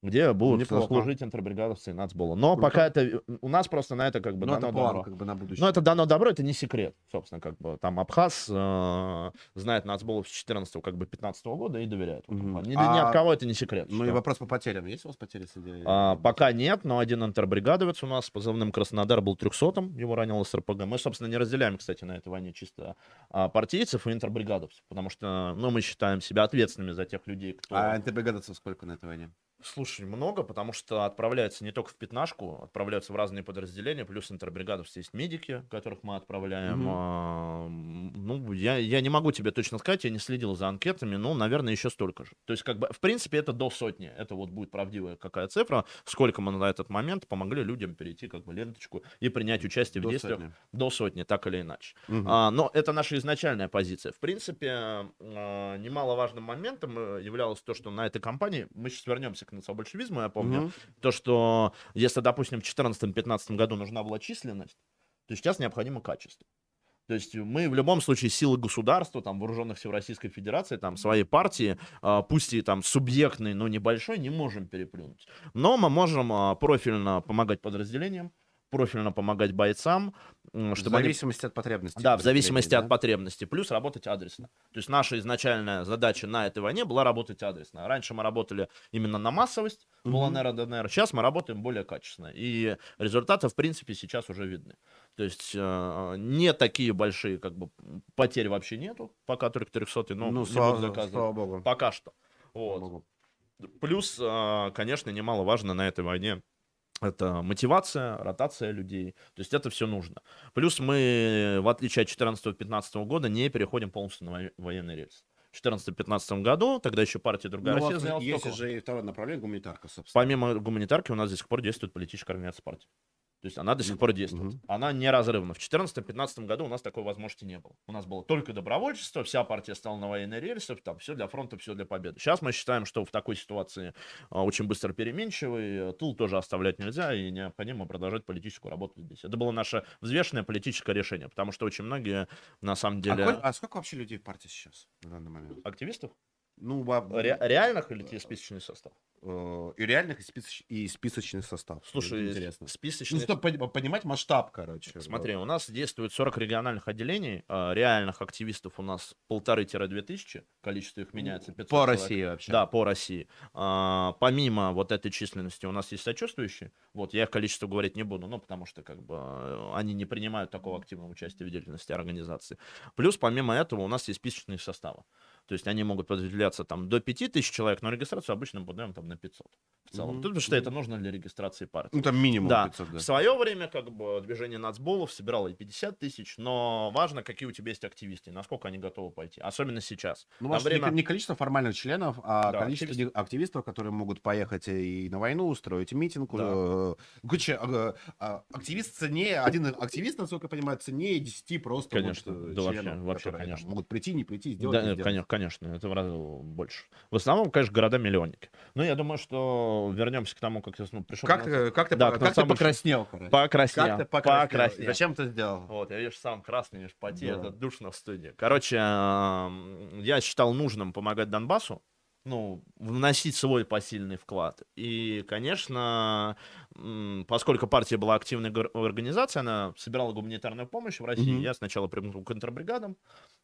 Где будут Неплохо. служить интербригадовцы и нацбола. Но Круто. пока это... У нас просто на это как бы Ну, дано это план, добро. как бы на будущее. Ну, это дано добро, это не секрет, собственно, как бы. Там Абхаз э, знает нацболов с 14 как бы 15 года и доверяет. Мгм. Ни, ни А- от кого это не секрет. Ну и что- вопрос по потерям. Есть у вас потери среди... а, пока нет, но один интербригадовец у нас с позывным Краснодар был 300-м, его ранило с РПГ. Мы, собственно, не разделяем, кстати, на этой войне чисто а, партийцев и интербригадовцев, потому что, ну, мы считаем себя ответственными за тех людей, кто... А интербригадовцев сколько на этой войне? Слушай, много, потому что отправляется не только в пятнашку, отправляются в разные подразделения, плюс интербригадовцы есть медики, которых мы отправляем. А, ну, я, я не могу тебе точно сказать, я не следил за анкетами, но, наверное, еще столько же. То есть, как бы, в принципе, это до сотни. Это вот будет правдивая какая цифра, сколько мы на этот момент помогли людям перейти, как бы, ленточку и принять участие в До действиях сотни. до сотни, так или иначе. Мгм. А, но это наша изначальная позиция. В принципе, а, немаловажным моментом э, являлось то, что на этой кампании, мы сейчас вернемся к национал-большевизму, я помню, Мгм. то, что если, допустим, в 2014-2015 году нужна была численность, то сейчас необходимо качество. То есть мы в любом случае силы государства, там, вооруженных сил Российской Федерации, там, своей партии, а, пусть и там субъектной, но небольшой, не можем переплюнуть. Но мы можем а, профильно помогать подразделениям, профильно помогать бойцам, м, В чтобы они зависимости от потребностей. да, в зависимости подразделения, от потребностей. Плюс работать адресно. То есть наша изначальная задача на этой войне была работать адресно. Раньше мы работали именно на массовость, Мгм. ЛНР, ДНР. Сейчас мы работаем более качественно. И результаты, в принципе, сейчас уже видны. То есть э, не такие большие как бы потери вообще нету, пока только 300 но Ну, слава, буду доказывать. слава богу. Пока что. Вот. богу. Плюс, а, конечно, немаловажно на этой войне это мотивация, ротация людей. То есть это все нужно. Плюс мы, в отличие от 2014-2015 года, не переходим полностью на во- военный рельс. В 2014-2015 году, тогда еще партия «Другая Ну, Россия» вот есть же и второе направление, гуманитарка, собственно. Помимо гуманитарки у нас до сих пор действует политическая организация партии. То есть она до сих пор действует. Мгм. Она неразрывна. В 2014-2015 году у нас такой возможности не было. У нас было только добровольчество, вся партия стала на военной рельсе, там все для фронта, все для победы. Сейчас мы считаем, что в такой ситуации а, очень быстро переменчивый, э, тыл тоже оставлять нельзя, и необходимо продолжать политическую работу здесь. Это было наше взвешенное политическое решение, потому что очень многие, на самом А, деле, коль- а сколько вообще людей в партии сейчас на данный момент? активистов Ну, во- Ре- реальных или тебе списочный состав? э, и реальных, и, списоч- и списочный состав. Слушай, интересно. списочный... Ну, чтобы пони- понимать масштаб, короче. Смотри, у нас действует 40 региональных отделений, а, реальных активистов у нас полторы-две тысячи, количество их меняется 500 По человек. России вообще. Да, по России. А, помимо вот этой численности у нас есть сочувствующие. Вот, я их количество говорить не буду, ну, потому что как бы э, они не принимают такого активного участия в деятельности организации. Плюс, помимо этого, у нас есть списочные составы. То есть они могут подразделяться там до 5000 человек, но регистрацию обычно мы подаем там на 500 в целом. Мгм, Потому что это нужно для регистрации партии. Ну, там минимум Да, 500, да. в свое время как бы движение нацболов собирало и 50 тысяч, но важно, какие у тебя есть активисты, насколько они готовы пойти, особенно сейчас. Ну, не- время- не количество формальных членов, а Да, количество активистов. активистов. которые могут поехать и на войну, устроить митинг. Да. э, Короче, а, а, активист ценнее, один активист, насколько я понимаю, ценнее 10 просто Конечно, вот, э, да вообще, членов, вообще, которые там конечно. могут прийти, не прийти, сделать, Да, конечно, конечно, это в разы больше. В основном, конечно, города-миллионники. Но я думаю, что вернемся к тому, как я ну, пришел. Как ты, как ты, Да, по- как ты покраснел, короче? Покраснел. Как ты покраснел? покраснел. Зачем ты сделал? Вот, я видишь, сам красный, видишь, поте, Да. это душно в студии. Короче, я считал нужным помогать Донбассу, ну, вносить свой посильный вклад. И, конечно, поскольку партия была активной организацией, она собирала гуманитарную помощь в России, Мгм. я сначала примкнул к контрбригадам,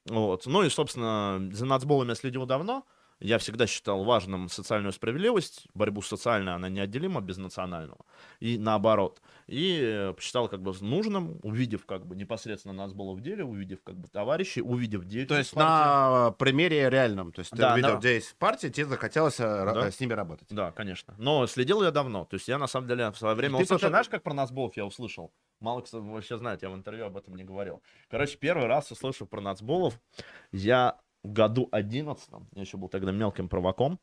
вот. Ну и, собственно, за нацболами я следил давно, я всегда считал важным социальную справедливость, борьбу социальную, она неотделима без национального, и наоборот. И э, посчитал как бы нужным, увидев как бы непосредственно нацбола в деле, увидев как бы товарищей, увидев То деятельность есть партии. на примере реальном. То есть ты Да, увидел, на- где есть партия, тебе захотелось э, Да. с ними работать. Да, конечно. Но следил я давно. То есть я на самом деле в свое время Ты услышал, пока- знаешь, как про нацболов я услышал? Мало кто вообще знает, я в интервью об этом не говорил. Короче, первый раз услышав про нацболов, я году 11, я еще был тогда мелким провоком,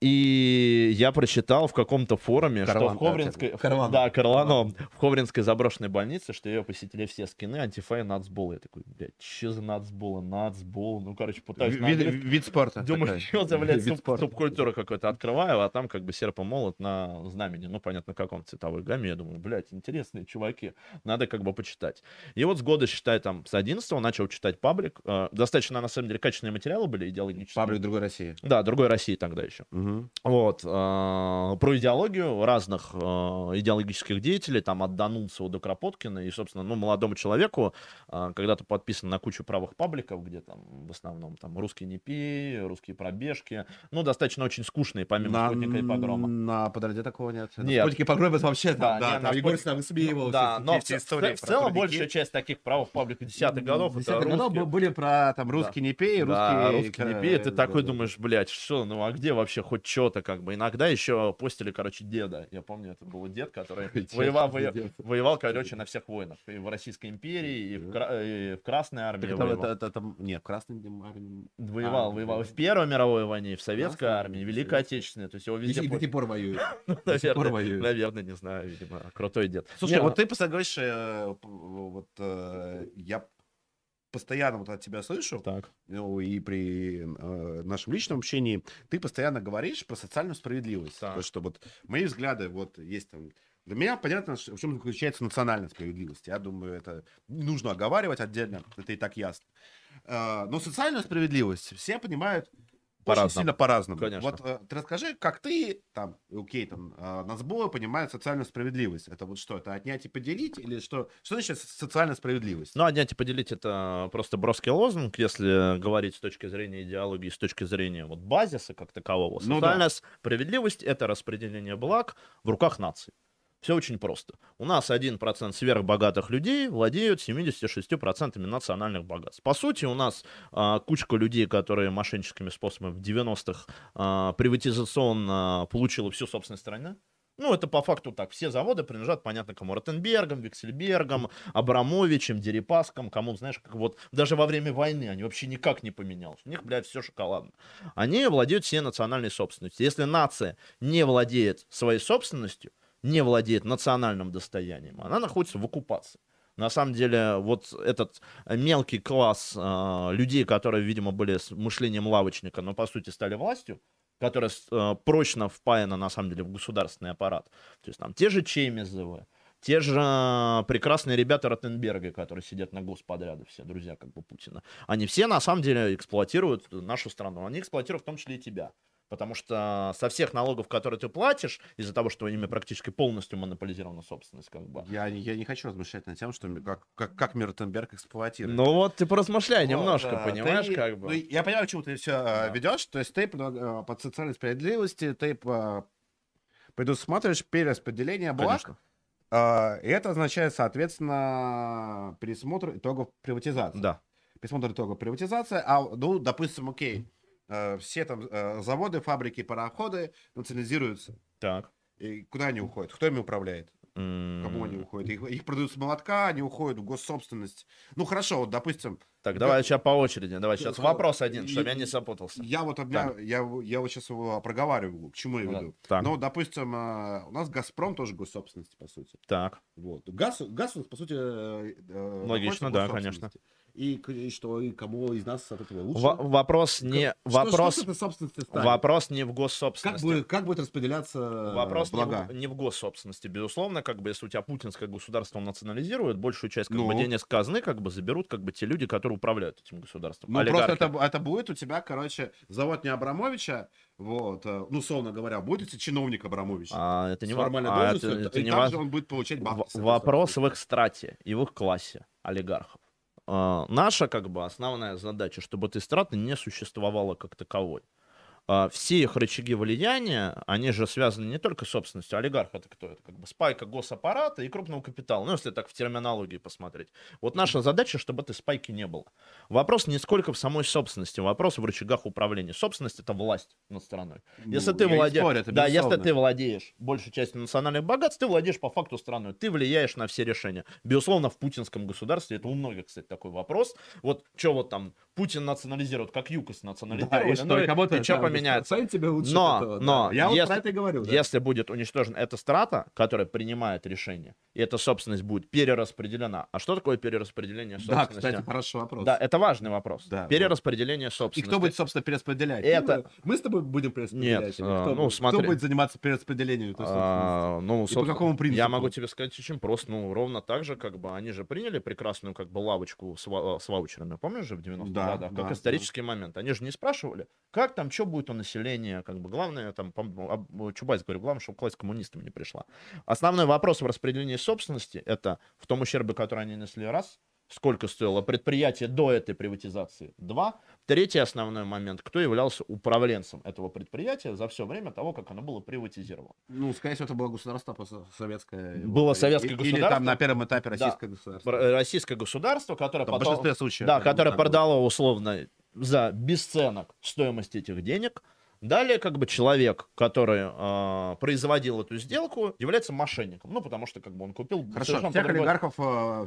и я прочитал в каком-то форуме, что Карлан, в Ховринской... да, Карлан. Да, Карланом. В Ховринской заброшенной больнице, что ее посетили все скины, антифа и нацболы. Я такой, блядь, что за нацболы? Нацбол. Ну, короче, пытаюсь... на Вид, английском- вид спорта. Думаю, что за, блядь, Вид суб- спорта. субкультура какой-то открываю, а там как бы серп и молот на знамени. Ну, понятно, каком цветовой гамме. Я думаю, блядь, интересные чуваки. Надо как бы почитать. И вот с года, считай, там, с 11 начал читать паблик. Э, Достаточно, на самом деле, качественные материалы были идеологические. Паблик другой России. Да, другой России тогда еще. Мгм. Вот, э, про идеологию разных э, идеологических деятелей, там, от Данунцева до Кропоткина, и, собственно, ну, молодому человеку, э, когда-то подписан на кучу правых пабликов, где там, в основном, там, русские не пей, русские пробежки, ну, достаточно очень скучные, помимо На, спутника и погрома. на подроде такого нет. Нет. Спутники погрома это вообще Да, да, не, там Егор спут- там высмеивал Да, все- но в, в про целом большая часть таких правых пабликов десятых годов, Десятых годов русские- были про там русский не пей, русский... Да, русский не э, пей, ты да, такой да, думаешь, блядь, что, ну а где вообще хоть что-то, как бы. Иногда еще постили, короче, деда. Я помню, это был дед, который воевал, воевал, короче, на всех войнах. И в Российской империи, и в, и в Красной армии Так это, воевал. это, это, там- нет, в Красной армии... Воевал, А, воевал. В Первой мировой войне, и в Советской Красной армии, Великой. Отечественной. То есть его И везде... до по- сих пор воюют. До сих пор Наверное, воюют. наверное, не знаю, видимо, крутой дед. Слушай, Не, вот ты постоянно говоришь, э, вот э, я постоянно вот от тебя слышу, Так. ну, и при э, нашем личном общении, ты постоянно говоришь про социальную справедливость. Так. То, что вот мои взгляды, вот есть там... Для меня понятно, в чем заключается национальная справедливость. Я думаю, это не нужно оговаривать отдельно, это и так ясно. Э, но социальную справедливость все понимают По-разному. сильно по-разному. Конечно. Вот э, ты расскажи, как ты, там, окей, там, э, на сбое понимают социальную справедливость. Это вот что, это отнять и поделить? Или что? Что значит социальная справедливость? Ну, отнять и поделить это просто броский лозунг, если говорить с точки зрения идеологии, с точки зрения вот базиса как такового. Ну Социальная справедливость — это распределение благ в руках нации. Все очень просто. У нас 1% сверхбогатых людей владеют 76% национальных богатств. По сути, у нас а, кучка людей, которые мошенническими способами в 90-х а, приватизационно получила всю собственность страны. Ну, это по факту так. Все заводы принадлежат, понятно, кому Ротенбергам, Виксельбергам, Абрамовичем, Дерипаскам, кому, знаешь, как вот даже во время войны они вообще никак не поменялись. У них, блядь, все шоколадно. Они владеют всей национальной собственностью. Если нация не владеет своей собственностью, не владеет национальным достоянием, она находится в оккупации. На самом деле, вот этот мелкий класс э, людей, которые, видимо, были с мышлением лавочника, но по сути стали властью, которая э, прочно впаяна, на самом деле, в государственный аппарат. То есть там те же Чемизовы, Те же а, прекрасные ребята Ротенберга, которые сидят на господряды, все друзья как бы Путина. Они все на самом деле эксплуатируют нашу страну. Они эксплуатируют в том числе и тебя. Потому что со всех налогов, которые ты платишь, из-за того, что ими практически полностью монополизирована собственность, как бы. Я, не- я не хочу размышлять над тем, что как, как, как Миртенберг эксплуатирует. Ну вот ты поразмышляй Вот, немножко, да, понимаешь, ты- как бы. ну, я понимаю, к чему ты все Да. ведешь. То есть ты э, под социальной справедливости, ты по- предусматриваешь перераспределение благ. Конечно. э, и это означает, соответственно, пересмотр итогов приватизации. Да. Пересмотр итогов приватизации. А, ну, допустим, окей, э, все там э, заводы, фабрики, пароходы национализируются. Так. И куда они уходят? Кто ими управляет? Кому они уходят? Их, их продают с молотка, они уходят в госсобственность. Ну хорошо, вот, допустим, Так, давай сейчас по очереди. Давай сейчас Х- вопрос один, и- чтобы я не запутался. я вот обня... я, я вот сейчас его проговариваю, к чему я веду. Так. Ну, допустим, э, у нас Газпром тоже госсобственность, по сути. Так. Вот. Газ, газ у нас, по сути, э, э, Логично, да, госсобственности. И, что, и кому из нас от этого лучше? Во- вопрос не... Что- что Вопрос... собственностью станет? Вопрос не в Как, госсобственности. будет, как будет распределяться Вопрос не блага? в, не в госсобственности. Безусловно, как бы если у тебя путинское государство национализирует, большую часть как Ну. бы денег с казны как бы заберут как бы те люди, которые управляют этим государством. Ну, Олигархи. просто это, это будет у тебя, короче, завод не Абрамовича, вот, э, ну, условно говоря, будет у тебя чиновник Абрамовича. А, это не формальной а, это- это и не также он будет получать бабки. В- Вопрос в их страте и в их классе олигархов. А, Наша как бы основная задача, чтобы этой страты не существовало как таковой. А, Все их рычаги влияния, они же связаны не только с собственностью. Олигарх это кто? Это как бы спайка госаппарата и крупного капитала. Ну, если так в терминологии посмотреть. Вот наша задача, чтобы этой спайки не было. Вопрос не сколько в самой собственности, вопрос в рычагах управления. Собственность это власть над страной. Если Ну, ты владеешь, спорю, да, если ты владеешь большей частью национальных богатств, ты владеешь по факту страной, ты влияешь на все решения. Безусловно, в путинском государстве это у многих, кстати, такой вопрос. Вот что вот там Путин национализирует, как ЮКОС национализировали, Да, и что, ну, и кому-то и что да, поменяется? ставить тебе лучше Но, этого, да. но, Я вот если- про это и говорю, да. Если будет уничтожена эта страта, которая принимает решение, и эта собственность будет перераспределена. А что такое перераспределение Да, собственности? кстати, хороший вопрос. Да, это важный вопрос. Да, вот. Перераспределение И собственности. кто будет, собственно, перераспределять? Это- Мы с тобой будем перераспределять? Нет, а, кто, ну, будет- смотри. кто будет заниматься перераспределением этой? А, ну, собственно, какому принципу? Я могу тебе сказать очень просто. Ну, ровно так же, как бы, они же приняли прекрасную, как бы, лавочку с, ва- с ваучерами. Помнишь же в 90-х Да, годах? да, как исторический момент. Они же не спрашивали, как там, что будет у населения. Как бы, главное, там, об- Чубайс говорил, главное, чтобы власть к коммунистам не пришла. Основной вопрос в распределении собственности, это в том ущербе, который они несли, раз, сколько стоило предприятие до этой приватизации, два. Третий основной момент, кто являлся управленцем этого предприятия за все время того, как оно было приватизировано. Ну, скорее всего, это было государство советское. Было советское И- Или государство. там на первом этапе Да. российское государство. Бр- российское государство, которое Там в потом, большинстве случаев. да, которое продало условно за бесценок стоимость этих денег. Далее, как бы человек, который а, производил эту сделку, является мошенником. Ну, потому что как бы он купил Хорошо, всех другой- олигархов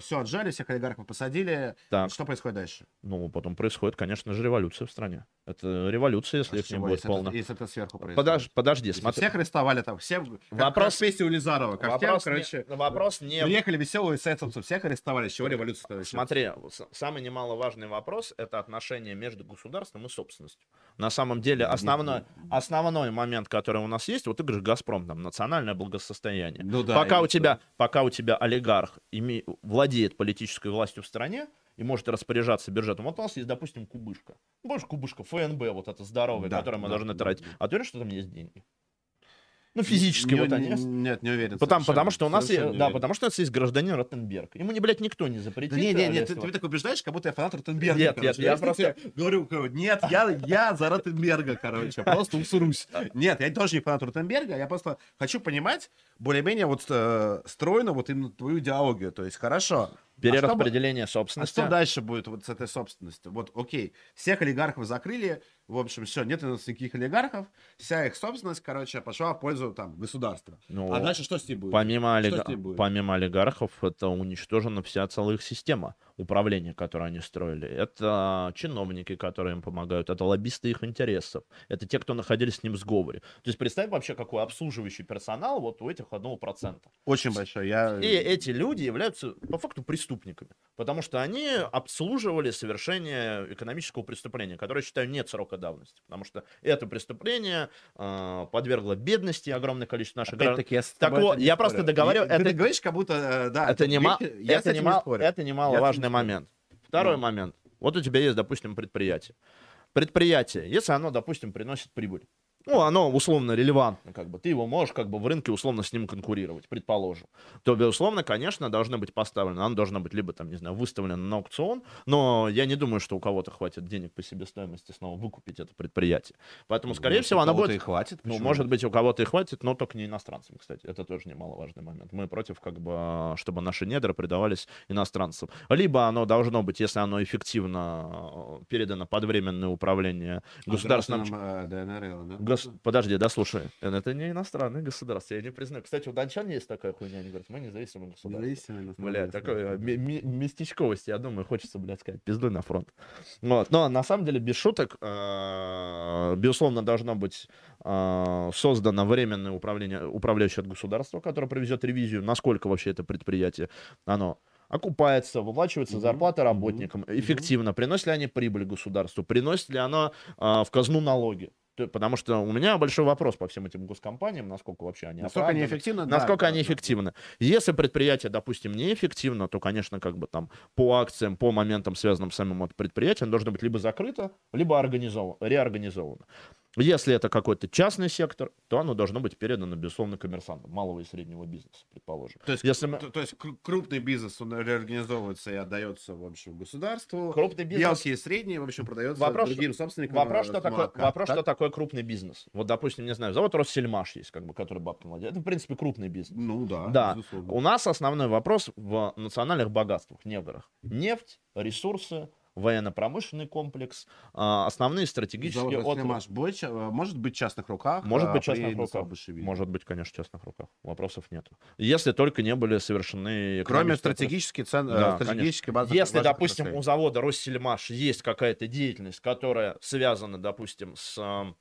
все отжали, всех олигархов посадили. Так. Что происходит дальше? Ну, потом происходит, конечно же, революция в стране. Это революция, если их не будет если, полно. это, если это сверху происходит? Подож- подожди, смотри. Всех арестовали там. Как, Вопрос- как песня у Лизарова. Как Вопрос, короче, не, вопрос не... приехали веселые эсэсовцы, всех арестовали. С чего революция началась? Смотри, самый немаловажный вопрос это отношение между государством и собственностью. На самом деле основной, основной момент, который у нас есть, вот ты говоришь Газпром, там национальное благосостояние. Ну да. пока у тебя, пока у тебя олигарх име- владеет политической властью в стране и может распоряжаться бюджетом. Вот у нас есть, допустим, Кубышка. Больше Кубышка, ФНБ, вот это здоровое, Да, которое мы да, должны да, тратить. да. А ты уверен, что там есть деньги? Ну, физически Не- вот они не- есть. Нет, не уверен. Потому, потому что у нас, совершенно е- не да, потому что у нас есть гражданин Ротенберг. Ему, не, блядь, никто не запретит. Да не, не, не, э, ты, ты так убеждаешь, как будто я фанат Ротенберга. Нет, короче. нет, я если просто- говорю, нет, я, я за Ротенберга, короче, просто усрусь. Нет, я тоже не фанат Ротенберга, я просто хочу понимать более-менее вот э, стройно вот именно твою идеологию. То есть, хорошо. Перераспределение А собственности. что дальше будет вот с этой собственностью? Вот, окей, всех олигархов закрыли, в общем, все, нет у нас никаких олигархов, вся их собственность, короче, пошла в пользу там государства. Ну, а дальше что с ней будет? Помимо, Что олига- ней будет? помимо олигархов, это уничтожена вся целая их система управления, которую они строили. Это чиновники, которые им помогают, это лоббисты их интересов, это те, кто находились с ним в сговоре. То есть представь вообще, какой обслуживающий персонал вот у этих одного процента. Очень большой. Я... И эти люди являются по факту преступниками. потому что они обслуживали совершение экономического преступления, которое, я считаю, нет срока давности, потому что это преступление э, подвергло бедности огромное количество наших граждан. Я, так вот, я просто договорю, это, ты говоришь, как будто, э, да, это, не, ма- я это, не мал, это немаловажный момент. Второй момент. Вот у тебя есть, допустим, предприятие. Предприятие, если оно, допустим, приносит прибыль, ну, оно условно релевантно, как бы, ты его можешь как бы в рынке условно с ним конкурировать, предположим, то, безусловно, конечно, должны быть поставлены, оно должно быть либо там, не знаю, выставлено на аукцион, но я не думаю, что у кого-то хватит денег по себестоимости снова выкупить это предприятие. Поэтому, скорее ну, всего, оно будет... и хватит. Ну, может быть, у кого-то и хватит, но только не иностранцам, кстати. Это тоже немаловажный момент. Мы против, как бы, чтобы наши недра придавались иностранцам. Либо оно должно быть, если оно эффективно э, передано под временное управление а государственным... А ДНР, да? Гос... Подожди, да, слушай. Это не иностранное государство, я не признаю. Кстати, у датчан есть такая хуйня, они говорят, мы независимое государство. Независимое ми- ми- местечковости, я думаю, хочется, блядь, сказать, пиздуй на фронт. Вот. Но на самом деле, без шуток, э, безусловно, должно быть э, создано временное управление, управляющее от государства, которое проведет ревизию, насколько вообще это предприятие, оно окупается, выплачивается mm-hmm. зарплата работникам, mm-hmm. эффективно, приносит ли они прибыль государству, приносит ли оно э, в казну налоги. Потому что у меня большой вопрос по всем этим госкомпаниям, насколько вообще они Насколько они эффективны? Насколько да, они да, эффективны. Если предприятие, допустим, неэффективно, то, конечно, как бы там по акциям, по моментам, связанным с самим предприятием, должно быть либо закрыто, либо организовано, реорганизовано. Если это какой-то частный сектор, то оно должно быть передано, безусловно, коммерсантам малого и среднего бизнеса, предположим. То есть, Если мы... то, то есть крупный бизнес, он реорганизовывается и отдается, в общем, государству. Крупный бизнес... Мелкий и средний, в общем, продается вопрос, другим собственникам. Вопрос, что, такое, вопрос что такое крупный бизнес? Вот, допустим, не знаю, завод Россельмаш есть, как бы, который бабки владеет. Это, в принципе, крупный бизнес. Ну да, да. Безусловно. У нас основной вопрос в национальных богатствах, недрах. Нефть, ресурсы, военно-промышленный комплекс, а, основные стратегические отрасли. Больше, э, может быть в частных руках? Может быть в частных руках. Может быть, конечно, в частных руках. Вопросов нет. Если только не были совершены... Кроме стратегических цен, э, да, стратегической базы. Если, допустим, у завода Россельмаш есть какая-то деятельность, которая связана, допустим, с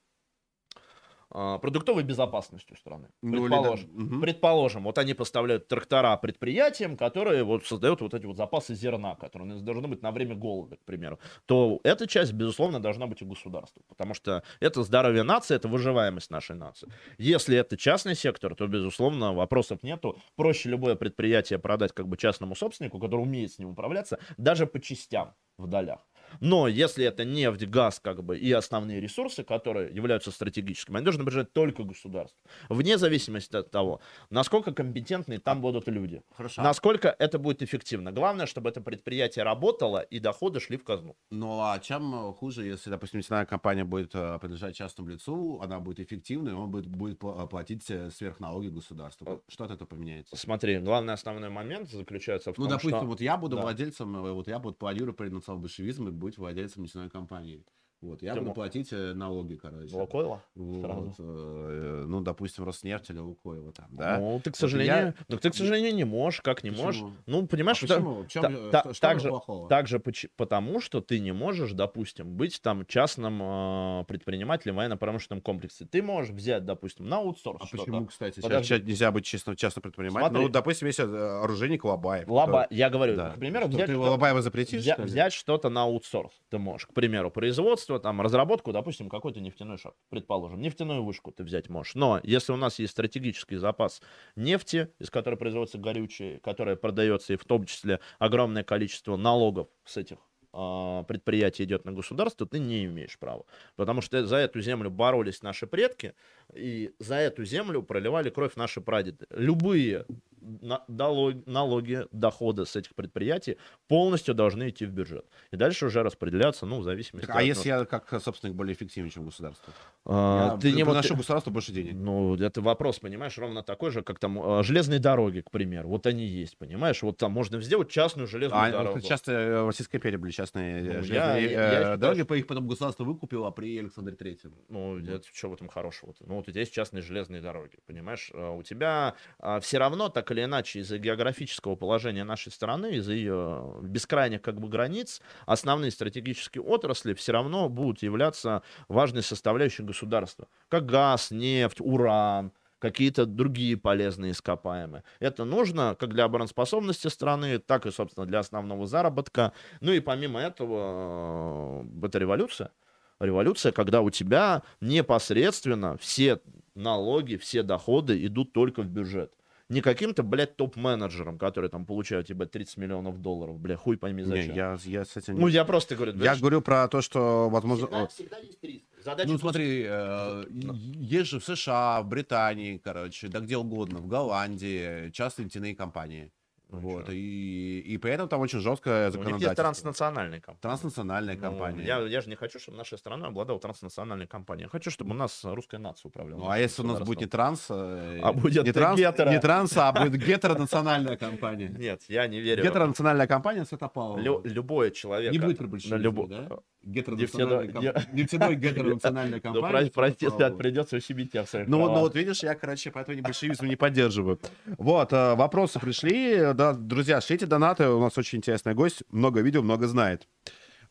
продуктовой безопасностью страны. Ну, предположим. Или, да. угу. предположим, вот они поставляют трактора предприятиям, которые вот создают вот эти вот запасы зерна, которые должны быть на время голода, к примеру, то эта часть, безусловно, должна быть у государства, потому что это здоровье нации, это выживаемость нашей нации. Если это частный сектор, то, безусловно, вопросов нету. Проще любое предприятие продать как бы частному собственнику, который умеет с ним управляться, даже по частям в долях. Но если это нефть, газ, как бы, и основные ресурсы, которые являются стратегическими, они должны бежать только государству. Вне зависимости от того, насколько компетентны там будут люди. Хорошо. Насколько это будет эффективно. Главное, чтобы это предприятие работало и доходы шли в казну. Ну а чем хуже, если, допустим, нефтяная компания будет э, принадлежать частному лицу, она будет эффективной, он будет, будет платить э, сверхналоги государству. Что от этого поменяется? Смотри, главный основной момент заключается в ну, том, что... Ну, допустим, что... вот я буду да. владельцем, э, вот я буду планирую при национал-большевизме быть владельцем нефтяной компании. Вот, я Ты буду платить э, налоги, короче. Лукойла? Вот, э, ну, допустим, Роснефть или Лукойла там, да? Ну, ты, к сожалению, я... ну, ты, к сожалению, не можешь, как не почему? можешь. Ну, понимаешь, а что... Почему? В чем, та, что так, же, так же потому, что ты не можешь, допустим, быть там частным э, предпринимателем в военно-промышленном комплексе. Ты можешь взять, допустим, на аутсорс А почему, кстати, сейчас нельзя быть частным, частным предпринимателем? Смотри. Ну, допустим, если э, оружейник Лобаев. Лаба... То... Я говорю, да. к примеру, что, взять... Ты что... Лобаева запретишь? Взять, взять что-то на аутсорс ты можешь. К примеру, производство производство, там, разработку, допустим, какой-то нефтяной шаг, предположим, нефтяную вышку ты взять можешь. Но если у нас есть стратегический запас нефти, из которой производится горючее, которое продается, и в том числе огромное количество налогов с этих а, предприятий идет на государство, ты не имеешь права. Потому что за эту землю боролись наши предки, и за эту землю проливали кровь наши прадеды. Любые налоги, доходы с этих предприятий полностью должны идти в бюджет. И дальше уже распределяться, ну, в зависимости так, а от... А если я как собственник более эффективен, чем государство? А, я ты не приношу государству больше денег. Ну, это вопрос, понимаешь, ровно такой же, как там а, железные дороги, к примеру. Вот они есть, понимаешь? Вот там можно сделать частную железную а, дорогу. Часто э, в Российской империи были частные ну, железные я, я, э, дороги, я... их потом государство выкупило при Александре Третьем. Ну, это что в этом хорошего? -то? Ну, вот у тебя есть частные железные дороги, понимаешь? А у тебя а, все равно, так или иначе, из-за географического положения нашей страны, из-за ее бескрайних как бы границ, основные стратегические отрасли все равно будут являться важной составляющей государства, как газ, нефть, уран, какие-то другие полезные ископаемые. Это нужно как для обороноспособности страны, так и, собственно, для основного заработка. Ну и помимо этого, э, это революция. Революция, когда у тебя непосредственно все налоги, все доходы идут только в бюджет не каким-то, блядь, топ-менеджером, который там получает тебе 30 миллионов долларов, бля, хуй пойми зачем. Не, я, я с этим... Ну, я просто говорю... Я говорю про то, что, возможно... Всегда, всегда есть риск. Задача ну, смотри, э, есть же в США, в Британии, короче, да где угодно, в Голландии, часто нефтяные компании. Ну, вот, и, и при этом там очень жесткое законодательство. У них есть транснациональные компании. Транснациональная ну, компания. Я, я же не хочу, чтобы наша страна обладала транснациональной компанией. Я хочу, чтобы у нас русская нация управляла. Ну, а если у нас будет не транс, э, а будет не, транс гетеро. не транс, а будет гетеронациональная компания. Нет, я не верю. Гетеронациональная компания Святопавлова. Лю, любой человек. Не будет при любо... да? Гетеронациональная комп... Нефтяной гетеронациональная ну, компания. Ну, прости, придется ущемить тебя в своих Ну, ну, вот видишь, я, короче, поэтому не большевизм не поддерживаю. Вот, э, вопросы пришли. Да, друзья, шлите донаты. У нас очень интересный гость. Много видео, много знает.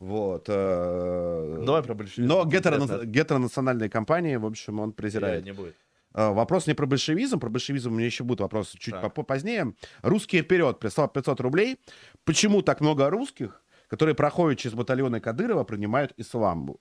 Вот. Э, Давай про большевизм. Но гетеро, гетеронациональные компании, в общем, он презирает. Не будет. Э, вопрос не про большевизм, про большевизм у меня еще будут вопросы чуть да. позднее. Русские вперед прислал 500 рублей. Почему так много русских? Которые проходят через батальоны Кадырова, принимают ислам.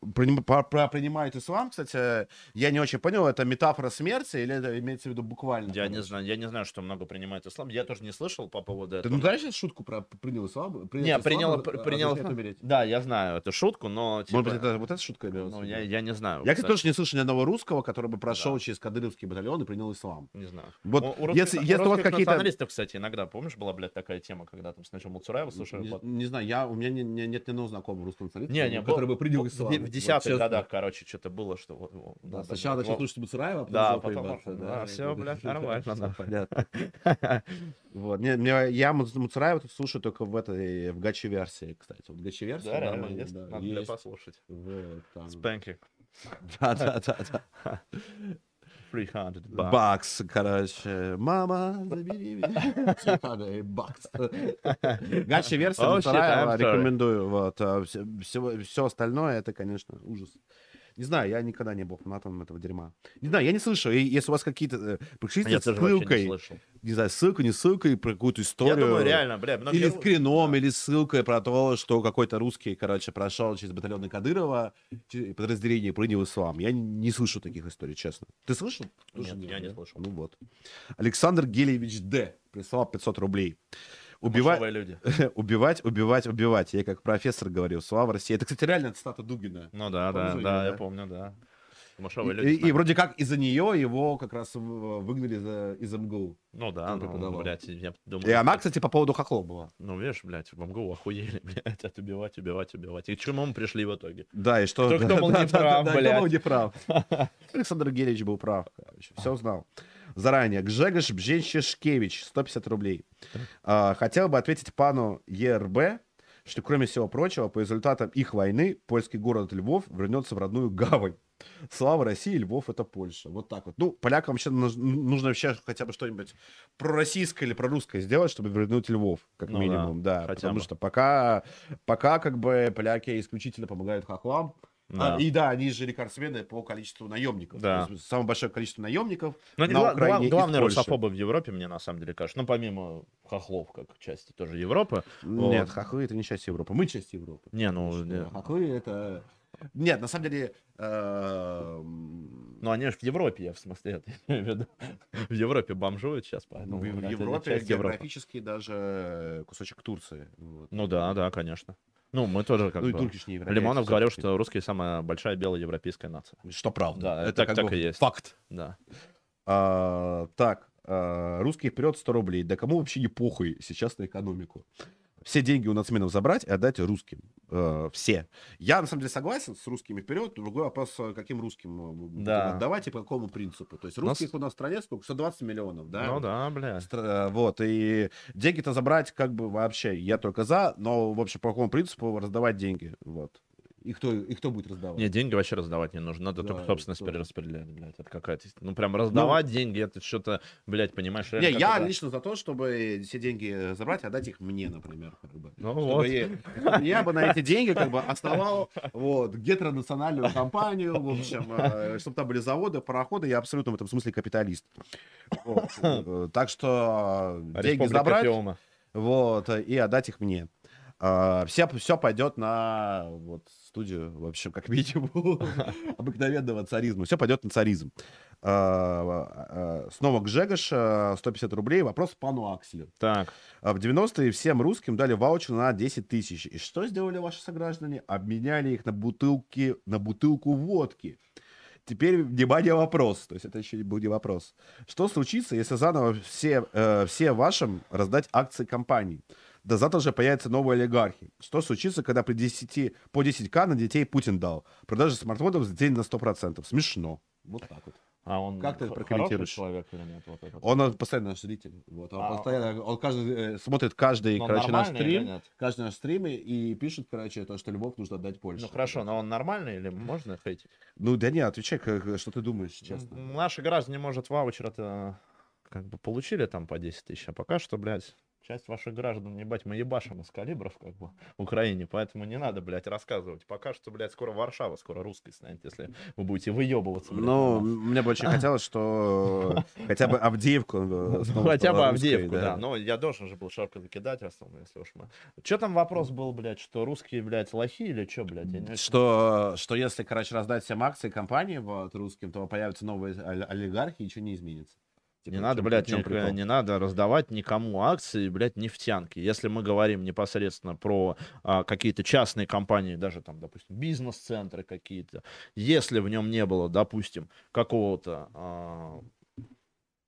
Про, про принимают ислам, кстати, я не очень понял, это метафора смерти или это имеется в виду буквально? Я не знаю, я не знаю, что много принимает ислам. Я тоже не слышал по поводу этого. Ты ну знаешь шутку про принял ислам? Принял не, ислам, принял, а, принял ислам. Да, я знаю эту шутку, но... Типа... Может быть, это вот эта шутка? Ну, я, я не знаю. Я, кстати, тоже не слышал ни одного русского, который бы прошел да. через Кадыровский батальон и принял ислам. Не знаю. Вот, у, у если, если у вас какие-то... националистов, кстати, иногда, помнишь, была, блядь, такая тема, когда там сначала Муцураева слушали? Не, не знаю, я, у меня не, не, нет ни одного знакомого русского националиста, не, не, который бы принял ислам. В десятых вот, годах, короче, что-то было, что... Вот, да, сначала начал слушать Буцураева, а да, потом... Да, да, все, блядь, нормально. Да. Понятно. Вот. Не, не, я Муцураева слушаю только в этой, в гачи-версии, кстати. Вот гачи-версия. Да, реально, есть? Да, Надо послушать. Вот, там. Спэнки. Да, да, да, да. 300 bucks. Бакс, короче. Мама, забери меня. 300 бакс. Гача версия oh, Муцураева рекомендую. Вот. А все, все остальное, это, конечно, ужас. Не знаю, я никогда не был фанатом этого дерьма. Не знаю, я не слышал. Если у вас какие-то... Э, пришлите я ссылкой. Не, не знаю, ссылкой, не ссылкой, про какую-то историю. Я думаю, реально, бля. Или в скрином, или ссылкой про то, что какой-то русский, короче, прошел через батальоны Кадырова, подразделение принял ислам. Я не, не слышу таких историй, честно. Ты слышал? Нет, нет я не слышал. Ну вот. Александр Гелевич Д. прислал 500 рублей. Убивать, люди. убивать, убивать, убивать. Я как профессор говорил, слава России. Это, кстати, реально цитата Дугина. Ну да, да, да, да, я помню, да. люди. И, и вроде как из-за нее его как раз выгнали за, из МГУ. Ну да, ну, блядь, я думаю... И она, кстати, по поводу хохлов была. Ну, видишь, блядь, в МГУ охуели, блядь, от убивать, убивать, убивать. И к чему мы пришли в итоге? Да, и что... Кто, кто был неправ, блядь. Кто был неправ. Александр Герич был прав, короче, все знал заранее. Гжегош Бженчешкевич, 150 рублей. А, хотел бы ответить пану ЕРБ, что, кроме всего прочего, по результатам их войны, польский город Львов вернется в родную гавань. Слава России, Львов это Польша. Вот так вот. Ну, полякам вообще нужно вообще хотя бы что-нибудь пророссийское или прорусское сделать, чтобы вернуть Львов, как ну, минимум, да. да потому бы. что пока, пока как бы поляки исключительно помогают хохлам, да. А, и да, они же рекордсмены по количеству наемников. Да. самое большое количество наемников Но на гла- Украине гла- Главные русофобы в Европе, мне на самом деле кажется. Ну, помимо хохлов, как части тоже Европы. Нет, вот. хохлы это не часть Европы. Мы часть Европы. Не, ну... Не. Хохлы это... Нет, на самом деле... Э... Ну, они же в Европе, я в смысле это в Европе бомжуют сейчас, поэтому... Ну, в Европе географически даже кусочек Турции. Вот. Ну да, да, конечно. Ну, мы тоже как ну, бы... и турки не Лимонов говорил, что русские самая большая белая европейская нация. Что правда. Да, это так, так и есть. Факт. Да. А, так, а, русские вперед 100 рублей. Да кому вообще не похуй сейчас на экономику? Все деньги у нацменов забрать и отдать русским. Э, все. Я, на самом деле, согласен с русскими вперед. Другой вопрос, э, каким русским да. отдавать и по какому принципу. То есть русских нас... у нас в стране сколько? 120 миллионов, да? Ну да, бля. Стра... Э, вот, и деньги-то забрать как бы вообще я только за, но, в общем, по какому принципу раздавать деньги, вот. И кто, и кто будет раздавать? Не, деньги вообще раздавать не нужно, надо Да, только собственность тоже. перераспределять, блядь, это какая-то... Ну, прям раздавать деньги, это что-то, блядь, понимаешь... Не, я какой-то- лично за то, чтобы все деньги забрать и отдать их мне, например. Как бы. Ну Чтобы вот. я, я бы на эти деньги как бы основал вот, гетеронациональную компанию, в общем, чтобы там были заводы, пароходы, я абсолютно в этом смысле капиталист. Вот. Э, Так что э, деньги Республика забрать Фиома. вот, э, и отдать их мне. А, Все, все пойдет на вот, студию, в общем, как минимум, обыкновенного царизма. Все пойдет на царизм. А, а, Снова Гжегош, а, 150 рублей. Вопрос пану Акселю. Так, В 90-е всем русским дали ваучер на 10 тысяч. И что сделали ваши сограждане? Обменяли их на бутылки, на бутылку водки. Теперь, внимание, вопрос. То есть это еще не не вопрос. Что случится, если заново все, э, все вашим раздать акции компаний? Да завтра же появятся новые олигархи. Что случится, когда при 10, по 10к на детей Путин дал? Продажи смартфонов взлетели на 100%. Смешно. Вот так вот. а он Как ты х- прокомментируешь? человек или нет? Вот этот? Он э, постоянно наш зритель. Вот. Он, А, постоянно, он каждый, э, смотрит каждый, Но короче, наш стрим, каждый наш стрим и- пишет, короче, то, что любовь нужно отдать Польше. Ну хорошо, но он нормальный или можно хейтить? Ну да не, отвечай, как- что ты думаешь, честно. Наши граждане, может, ваучер-то как бы получили там по 10 тысяч, а пока что, блядь, часть ваших граждан, ебать, мы ебашим из калибров, как бы, в Украине, поэтому не надо, блядь, рассказывать. Пока что, блядь, скоро Варшава, скоро русской станет, если вы будете выебываться, блядь. Ну, мне бы очень хотелось, что хотя бы Авдеевку э, Ну, хотя бы Авдеевку, да. Но я должен же был шапку закидать, основно, если уж мы... Че там вопрос был, блядь, что русские, блядь, лохи или что, блядь? Что, что если, короче, раздать всем акции компании вот, русским, то появятся новые оли- олигархи, и ничего не изменится. Типа, Не надо, блядь, прикол? не надо раздавать никому акции, блядь, нефтянки. Если мы говорим непосредственно про а, какие-то частные компании, даже там, допустим, бизнес-центры какие-то, если в нем не было, допустим, какого-то а,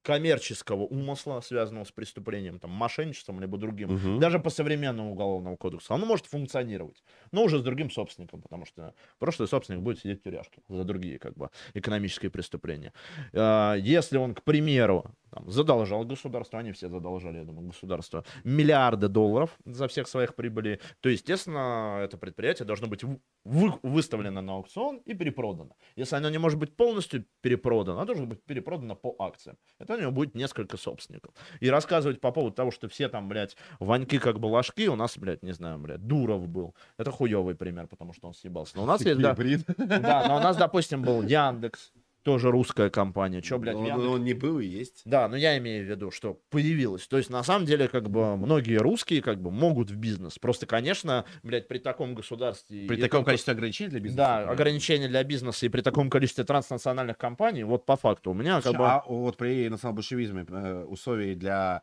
коммерческого умысла, связанного с преступлением, там, мошенничеством, либо другим, Мгм. даже по современному уголовному кодексу, оно может функционировать, но уже с другим собственником, потому что прошлый собственник будет сидеть в тюряшке за другие, как бы, экономические преступления. А, Если он, к примеру, там, задолжал государство, они все задолжали, я думаю, государство, миллиарды долларов за всех своих прибылей, то, естественно, это предприятие должно быть вы- вы- выставлено на аукцион и перепродано. Если оно не может быть полностью перепродано, оно должно быть перепродано по акциям. Это у него будет несколько собственников. И рассказывать по поводу того, что все там, блядь, ваньки как бы ложки, у нас, блядь, не знаю, блядь, Дуров был. Это хуёвый пример, потому что он съебался. Но у нас есть, да, да, но у нас, допустим, был Яндекс, тоже русская компания. Че, блядь, Он, Яндексе? он не был и есть. Да, но я имею в виду, что появилось. То есть, на самом деле, как бы, многие русские, как бы, могут в бизнес. Просто, конечно, блядь, при таком государстве... При таком количестве ограничений для бизнеса. Да, понятно. ограничения для бизнеса и при таком количестве транснациональных компаний, вот по факту, у меня как Слушай, бы... А вот при национал-большевизме э, условий для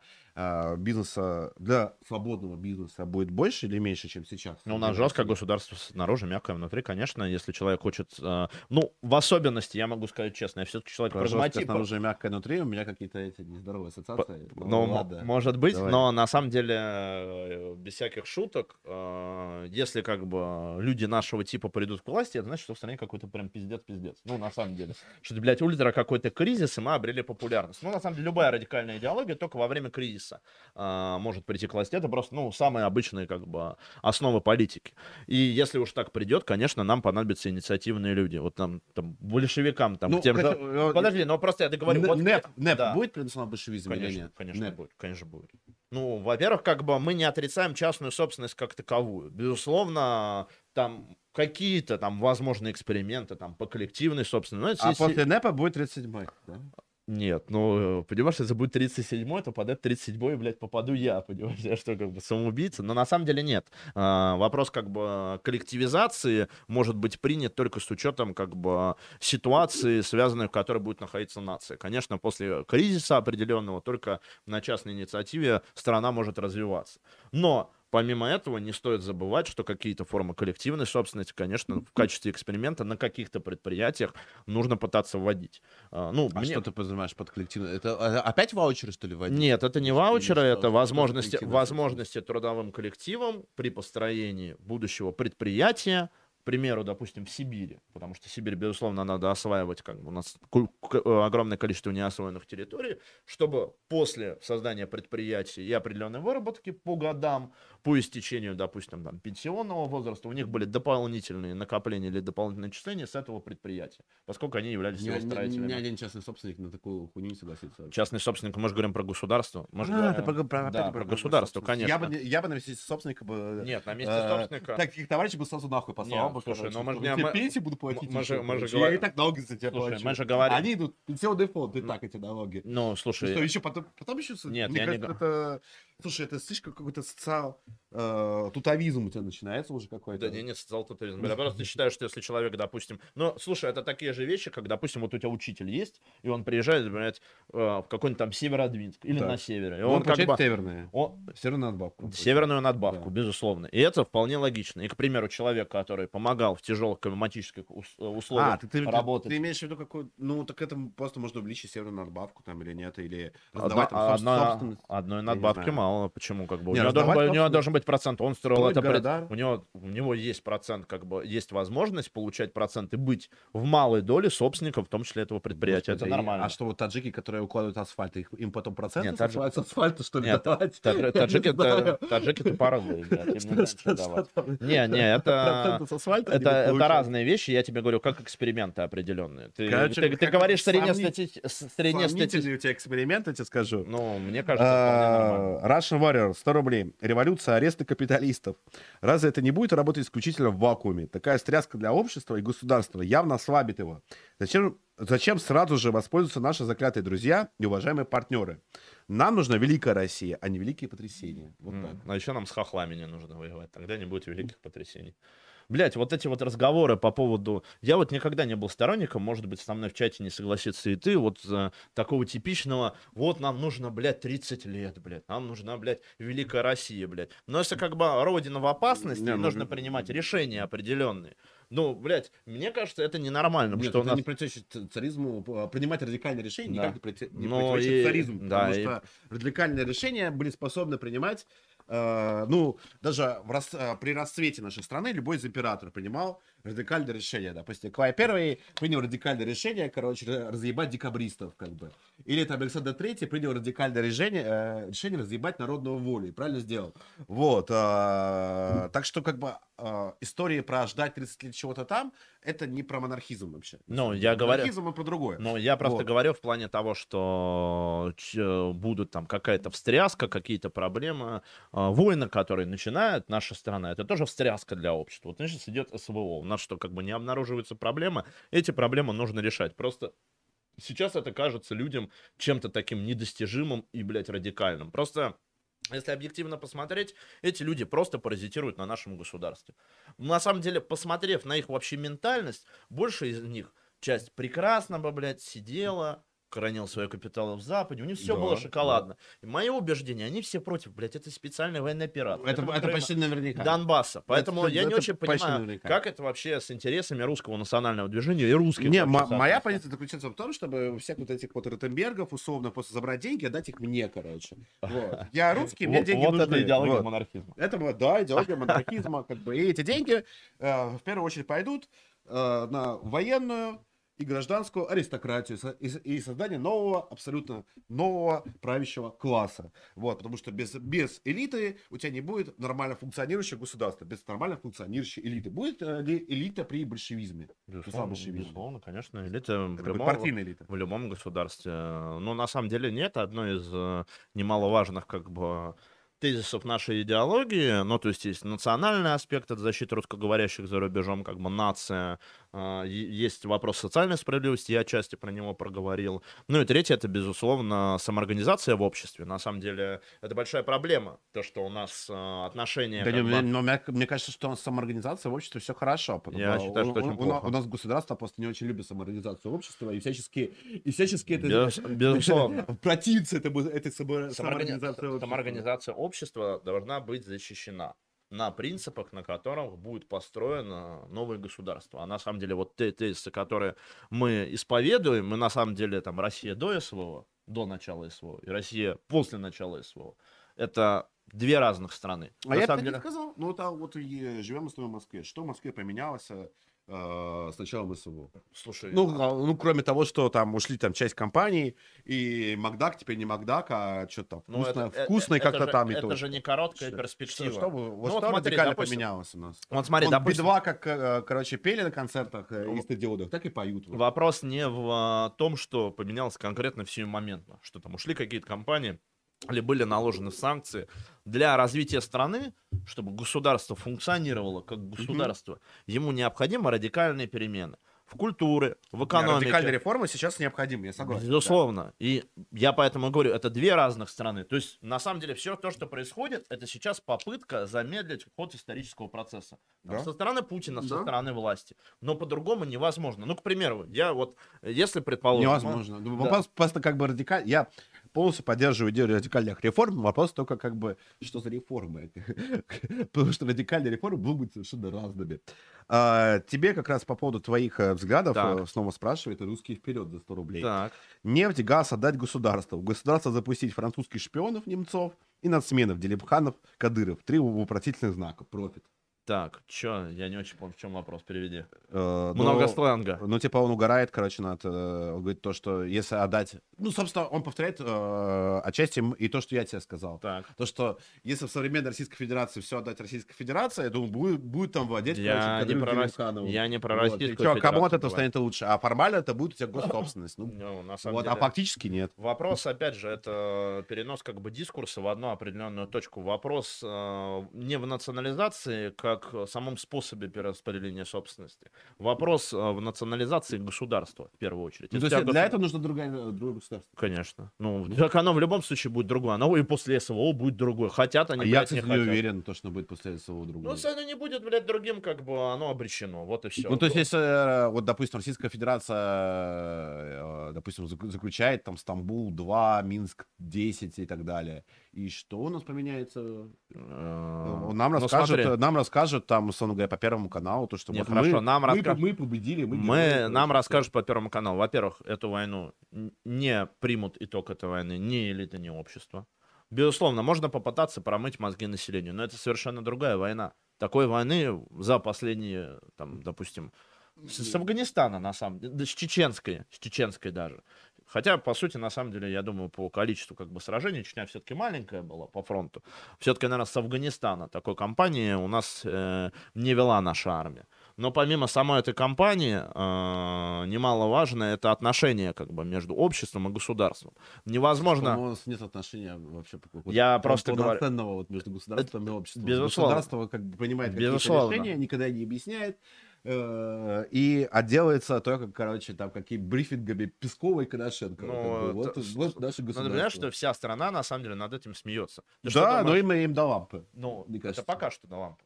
бизнеса, для свободного бизнеса будет больше или меньше, чем сейчас? Ну, у нас жесткое государство снаружи, мягкое внутри, конечно, если человек хочет... э, ну, в особенности, я могу сказать честно, я все-таки человек Жесткое прагматик. снаружи мягкое внутри, у меня какие-то эти нездоровые ассоциации. Ну, м- ладно. может быть, Давай. но на самом деле, э, без всяких шуток, э, если как бы люди нашего типа придут к власти, это значит, что в стране какой-то прям пиздец-пиздец. Ну, на самом деле. Что, это, блядь, ультра какой-то кризис, и мы обрели популярность. Ну, на самом деле, любая радикальная идеология только во время кризиса э, может прийти власти. Это просто, ну, самые обычные, как бы, основы политики. И если уж так придет, конечно, нам понадобятся инициативные люди. Вот там, там большевикам, там, Ну, тем же... кстати, э, Подожди, но просто я договорю. Вот- НЭП, НЭП да. будет при национал-большевизме или Конечно, нет? конечно НЭП. будет, конечно будет. Ну, во-первых, как бы мы не отрицаем частную собственность как таковую. Безусловно, там какие-то там возможные эксперименты там по коллективной собственности. Ну, А си- после НЭПа будет 37-й, да? Нет, ну, понимаешь, если будет 37-й, то под этот 37-й, блядь, попаду я, понимаешь, я что, как бы самоубийца? Но на самом деле нет. А, вопрос, как бы, коллективизации может быть принят только с учетом, как бы, ситуации, связанной, в которой будет находиться нация. Конечно, после кризиса определенного только на частной инициативе страна может развиваться. Но Помимо этого, не стоит забывать, что какие-то формы коллективной собственности, конечно, в качестве эксперимента на каких-то предприятиях нужно пытаться вводить. А, Ну, А мне- что ты понимаешь под коллективно? Это а, опять ваучеры, что ли, вводить? нет, это не Или ваучеры, что? это Что возможности, возможности трудовым коллективам при построении будущего предприятия примеру, допустим, в Сибири, потому что Сибирь, безусловно, надо осваивать, как бы у нас к- э, огромное количество неосвоенных территорий, чтобы после создания предприятий и определенной выработки по годам, по истечению, допустим, там, пенсионного возраста, у них были дополнительные накопления или дополнительные отчисления с этого предприятия, поскольку они являлись Ни, его ни- ни строителями. один частный собственник на такую хуйню не согласится. Частный собственник, мы же говорим про государство. Мы же А, говорим- ты про, про- да, опять про государство, конечно. Я бы, я бы на месте собственника бы... Нет, на месте э, собственника. Таких товарищей бы сразу нахуй послал Нет, бы. слушай, ну мы же Я мы- пенсию буду платить. мы же- мы же Я и так налоги за тебя Слушай, плачу. мы же говорим- Они идут, пенсионный фонд, и так эти налоги. Ну, слушай, что, еще потом, потом еще... Нет, я не это... Слушай, это слишком какой-то социал... э, тутовизм у тебя начинается уже какой-то. Да не, не социал тотализм. Я просто считаю, что если человек, допустим... Ну, слушай, это такие же вещи, как, допустим, вот у тебя учитель есть, и он приезжает, блядь, э, в какой-нибудь там Северодвинск или Так. на севере. И Он, он как бы... северные. он- Северную надбавку. Северную надбавку, Да. безусловно. И это вполне логично. И, к примеру, человек, который помогал в тяжелых климатических э, условиях А, ты, ты, ты- работать. ты имеешь в виду какую... Ну, так это просто можно увеличить северную надбавку там или нет, или раздавать там одна- собственность. одной не надбавки знаю. Мало. Почему? Как бы, у, Не, него должен, у него должен быть процент. Он строил Строить это пред- города. у него у него есть процент, как бы есть возможность получать процент и быть в малой доле собственником, в том числе этого предприятия. Господи, это и- нормально. А что вот таджики, которые укладывают асфальт, их, им потом проценты Нет, тадж- с асфальта, что ли, Нет, давать? Таджики, таджики блядь, им не? Не, это, это, это разные вещи, я тебе говорю, как эксперименты определенные. Ты, Короче, ты, ты как говоришь сомни- среднестати- с- среднестати- Сомнительный у тебя эксперимент, я тебе скажу. Ну, мне кажется, вполне нормально. Russian Warrior, 100 рублей. Революция, аресты капиталистов. Разве это не будет работать исключительно в вакууме? Такая стряска для общества и государства явно ослабит его. Зачем, зачем сразу же воспользуются наши заклятые друзья и уважаемые партнеры? Нам нужна великая Россия, а не великие потрясения. Вот М, так. А еще нам с хохлами не нужно воевать, тогда не будет великих потрясений. Блять, вот эти вот разговоры по поводу... Я вот никогда не был сторонником, может быть, со мной в чате не согласится и ты, вот э, такого типичного, вот нам нужно, блядь, 30 лет, блядь, нам нужна, блядь, Великая Россия, блядь. Но если как бы Родина в опасности, Не, ну, нужно э, принимать решения определенные. Ну, блядь, мне кажется, это ненормально, Нет, что у это нас... не противоречит царизму. а, Принимать радикальные решения Да. никак не, проти- не Ну, противоречит и- царизму. да, потому и- что радикальные решения были способны принимать, ну, даже в рас- э, при расцвете нашей страны любой из императоров принимал радикальные решения. Допустим, Клай Первый принял радикальное решение, короче, ра- разъебать декабристов, как бы. Или там Александр Третий принял радикальное решение, э, решение разъебать народную волю. И правильно сделал. Вот. э, так что, как бы, э, истории про ждать 30 лет чего-то там, это не про монархизм вообще. Ну, я говорю... Монархизм и про другое. Ну, я просто Вот. говорю в плане того, что будут там какая-то встряска, какие-то проблемы. А, Войны, которые начинает наша страна, это тоже встряска для общества. Вот сейчас идет СВО. У нас что, как бы не обнаруживаются проблемы, эти проблемы нужно решать. Просто сейчас это кажется людям чем-то таким недостижимым и, блядь, радикальным. Просто если объективно посмотреть, эти люди просто паразитируют на нашем государстве. На самом деле, посмотрев на их вообще ментальность, больше из них часть прекрасно бы, блядь, сидела, хранил свои капиталы в Западе, у них все Да, было шоколадно. И мое убеждение, они все против, блядь, это специальная военная операция. Это, это время почти наверняка. Донбасса. Поэтому Это- я не это очень почти понимаю, наверняка. как это вообще с интересами русского национального движения и русских. Не, вообще, мо- моя позиция заключается в том, чтобы всех вот этих вот Ротенбергов условно просто забрать деньги, отдать их мне, короче. Вот. Я русский, мне Вот- деньги вот нужны. это идеология Вот. монархизма. Это, вот, да, идеология монархизма. Как бы. И эти деньги э, в первую очередь пойдут э, на военную и гражданскую аристократию и, создание нового, абсолютно нового правящего класса. Вот, потому что без, без элиты у тебя не будет нормально функционирующего государства, без нормально функционирующей элиты. Будет э, ли элита при большевизме? Безусловно, большевизм. безусловно, конечно, элита в Это будет любом- партийная элита. в любом государстве. Но на самом деле нет, одно из э, немаловажных как бы тезисов нашей идеологии, ну, то есть есть национальный аспект, это защита русскоговорящих за рубежом, как бы нация, есть вопрос социальной справедливости, я отчасти про него проговорил. Ну и третье, это, безусловно, самоорганизация в обществе. На самом деле, это большая проблема, то, что у нас э, отношения... Да не, бы- но мне, мне кажется, что самоорганизация в обществе все хорошо. потому Я что считаю, что у, очень у- плохо. у нас государство просто не очень любит самоорганизацию общества и всячески, и всячески это Без- безусловно. противится этой само- Самооргани- самоорганизации общества. Самоорганизация общества должна быть защищена на принципах, на которых будет построено новое государство. А на самом деле вот те тезисы, которые мы исповедуем, мы на самом деле там Россия до СВО, до начала СВО, и Россия после начала СВО, это две разных страны. А На я и деле- сказал. Ну, это вот и живем мы с тобой в Москве. Что в Москве поменялось э, с началом СВО? Слушай, Ну, а, ну, кроме того, что там ушли там часть компаний, и Макдак теперь не Макдак, а что-то там ну, вкусно, это- вкусно это- как-то это там же, и Это то. же не короткая Что- перспектива. Что, что, вы- вот Ну, что смотри, радикально допустим- поменялось у нас? Вот смотри, Вот допустим, Би-2 как, э, короче, пели на концертах э, и стадионах, так и поют. вот. Вопрос не в а, том, что поменялось конкретно все моментно, что там ушли какие-то компании или были наложены санкции для развития страны, чтобы государство функционировало как государство, ему необходимы радикальные перемены в культуре, в экономике. Радикальные реформы сейчас необходимы, я согласен. Безусловно. И я поэтому говорю, это две разных страны. То есть, на самом деле, все то, что происходит, это сейчас попытка замедлить ход исторического процесса. Там Да. Со стороны Путина, со Да. стороны власти. Но по-другому невозможно. Ну, к примеру, я вот, если предположим... Невозможно. Ну, Да. Просто как бы радикаль... Я полностью поддерживаю идею радикальных реформ. Вопрос только как бы, что за реформы? Потому что радикальные реформы будут быть совершенно разными. А, Тебе как раз по поводу твоих э, взглядов Так. э, снова спрашивает «Русский вперед» за 100 рублей. Так, Нефть, газ отдать государству. Государство запустить французских шпионов, немцов и нацменов, Делибханов, Кадыров. Три вопросительных знака. Профит. Так, чё, я не очень понял, в чем вопрос, переведи. Э, Много но- сленга. Ну, типа, он угорает, короче, над... э, Он говорит то, что если отдать... Ну, собственно, он повторяет э, отчасти и то, что я тебе сказал. Так. То, что если в современной Российской Федерации все отдать Российской Федерации, я думаю, будет, будет там владеть, Я короче, не про Рос- я не про Вот. Российскую чё, кому от Федерацию этого станет лучше? А формально это будет у тебя госсобственность. Ну, Ну, на самом вот, деле... а фактически нет. Вопрос, опять же, это перенос как бы дискурса в одну определенную точку. Вопрос э, не в национализации, как в самом способе перераспределения собственности. Вопрос э, в национализации государства, в первую очередь. Ну, то есть для этого нужно другое, другое государство. Конечно. Ну, так оно в любом случае будет другое. Оно и после СВО будет другое. Хотят они, А я, блядь, не кстати, не хотят. уверен, то, что будет после своего другого. Ну, если оно не будет, блядь, другим, как бы оно обречено. Вот и все. Ну, то есть, если, э, вот, допустим, Российская Федерация, э, допустим, зак- заключает там Стамбул 2, Минск 10 и так далее, и что у нас поменяется? Э, Нам ну, расскажут, нам расскажут там, условно говоря, по Первому каналу, то, что Не, вот хорошо, мы, нам мы, раска- мы победили, мы, Мы, нам расскажут по Первому каналу. Во-первых, эту войну не примут итог этой войны ни элита, ни общество. Безусловно, можно попытаться промыть мозги населению, но это совершенно другая война. Такой войны за последние, там, допустим, с, с Афганистана, на самом деле, да, с чеченской, с чеченской даже. Хотя, по сути, на самом деле, я думаю, по количеству как бы сражений Чечня все-таки маленькая была по фронту. Все-таки, наверное, с Афганистана такой кампании у нас э, не вела наша армия. Но помимо самой этой кампании, э, немаловажно это отношение как бы между обществом и государством. Невозможно... У нас нет отношения вообще вот, Я просто говорю- вот между государством и обществом. безусловно. Государство как бы принимает какие-то решения, никогда не объясняет, э, и отделается только, короче, там, какие брифингами Пескова и Коношенко. Ну, вот, это- вот наше Надо понимать, государство. что вся страна на самом деле над этим смеется. Ты Да, но им, им до лампы. Ну, кажется. это пока что на лампу.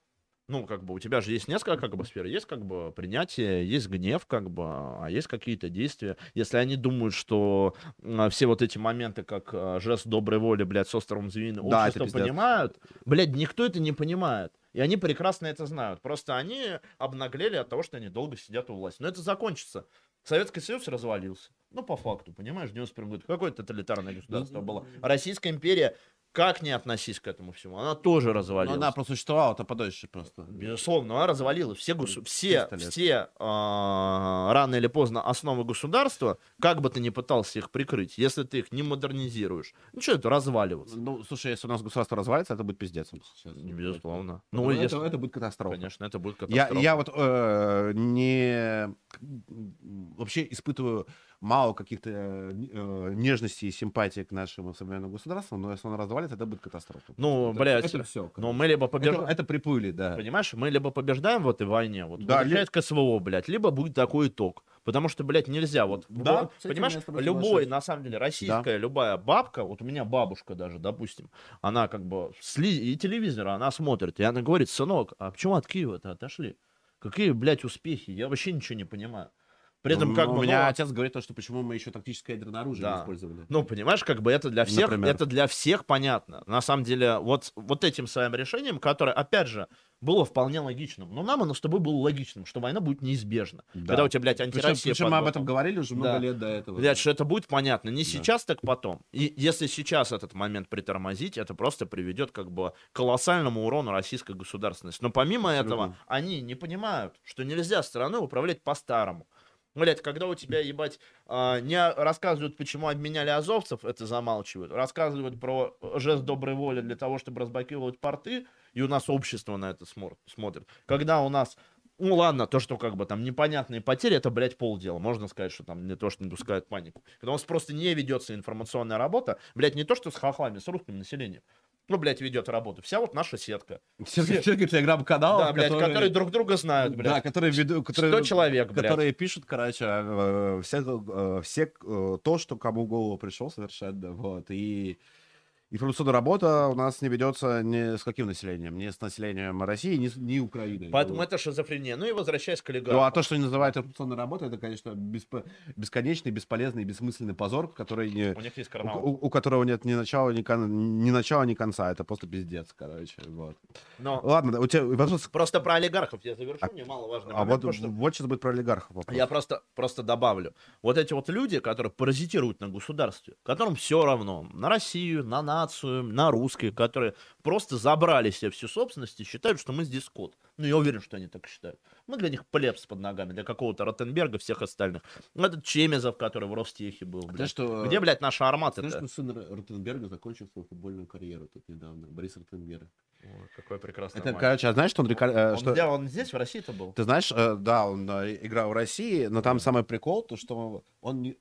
Ну, как бы у тебя же есть несколько как бы сфер. Есть как бы принятие, есть гнев, как бы, а есть какие-то действия. Если они думают, что м, все вот эти моменты, как а, жест доброй воли, блядь, с островом Звенина, Да, общество понимают, блядь, никто это не понимает. И они прекрасно это знают. Просто они обнаглели от того, что они долго сидят у власти. Но это закончится. Советский Союз развалился. Ну, по факту, понимаешь, в 91 году. Какое тоталитарное государство было? Российская империя, как не относись к этому всему, она тоже Но развалилась. она просто существовала-то подольше просто. Безусловно, она развалилась. Все, госу- все, 300 лет. все а, рано или поздно основы государства, как бы ты ни пытался их прикрыть, если ты их не модернизируешь, ну что это разваливаться? Ну, слушай, если у нас государство развалится, это будет пиздец. сейчас. Безусловно. Ну, Ну, это, если- это будет катастрофа. конечно, это будет Я, катастрофа. я вот э, не вообще испытываю мало каких-то э, нежности и симпатии к нашему современному государству, но если он развалится, это будет катастрофа. Ну, это, блядь, это все. Но мы либо побеждаем... это, это приплыли, да. Понимаешь, мы либо побеждаем в этой войне, вот, Да, возвращаясь к СВО, блядь, либо будет такой итог. Потому что, блядь, нельзя. Вот, Да, вот, понимаешь, любой, на самом деле, российская любая бабка, вот у меня бабушка даже, допустим, она как бы сли... и телевизор, она смотрит, и она говорит, сынок, а почему от Киева-то отошли? Какие, блядь, успехи? Я вообще ничего не понимаю. При этом, как Ну, бы, У меня ну, отец говорит то, что почему мы еще тактическое ядерное оружие Да. не использовали. Ну, понимаешь, как бы это для всех, Например. это для всех понятно. На самом деле, вот, вот этим своим решением, которое, опять же, было вполне логичным. Но нам оно с тобой было логичным, что война будет неизбежна. Да. Когда у тебя, блядь, Причем, антироссия причем под мы об этом говорили уже много Да. лет до этого. Блядь, что это будет понятно. Не Да. сейчас, так потом. И если сейчас этот момент притормозить, это просто приведет как бы к колоссальному урону российской государственности. Но помимо Абсолютно. этого, они не понимают, что нельзя страной управлять по-старому. Блять, когда у тебя, ебать, а, не рассказывают, почему обменяли азовцев, это замалчивают. Рассказывают про жест доброй воли для того, чтобы разблокировать порты, и у нас общество на это смотрит. Когда у нас ну ладно, то, что как бы там непонятные потери, это, блядь, полдела. Можно сказать, что там не то, что не допускают панику. Когда у нас просто не ведется информационная работа, блядь, не то, что с хохлами, с русским населением. Ну, блядь, ведет работу. Вся вот наша сетка. Все, все телеграм-каналы, да, блядь, которые... друг друга знают, блядь. Да, которые ведут, которые, 100 человек, блядь. которые пишут, короче, э, все, э, все э, то, что кому в голову пришел совершенно, вот, и информационная работа у нас не ведется ни с каким населением, ни с населением России, ни, с- ни Украины. Поэтому это шизофрения. Ну и возвращаясь к олигархам. Ну, а то, что они называют информационной работой, это, конечно, беспо- бесконечный, бесполезный, бессмысленный позор, который не, У них есть у, карнавал. у- у которого нет ни начала, ни, кон- ни начала, ни конца. Это просто пиздец, короче. Вот. Но Ладно, у тебя вопрос. просто про олигархов я завершу, мне маловажный А момент, вот, что вот сейчас будет про олигархов вопрос. Я просто, просто добавлю. Вот эти вот люди, которые паразитируют на государстве, которым все равно на Россию, на нацию, на русских, которые просто забрали себе всю собственность и считают, что мы здесь скот. Ну, я уверен, что они так считают. Мы для них плебс под ногами, для какого-то Ротенберга, всех остальных. Ну, этот Чемезов, который в Ростехе был, блядь. Знаешь, что, Где, блядь, наша армата знаешь, что сын Р- Ротенберга закончил свою футбольную карьеру тут недавно? Борис Ротенберг. Какой прекрасный Это, мальчик. короче, а знаешь, что он... река- э, Он, что- где, он здесь, в России-то был? Ты знаешь, э, да, он э, играл в России, но там самый прикол, то, что он,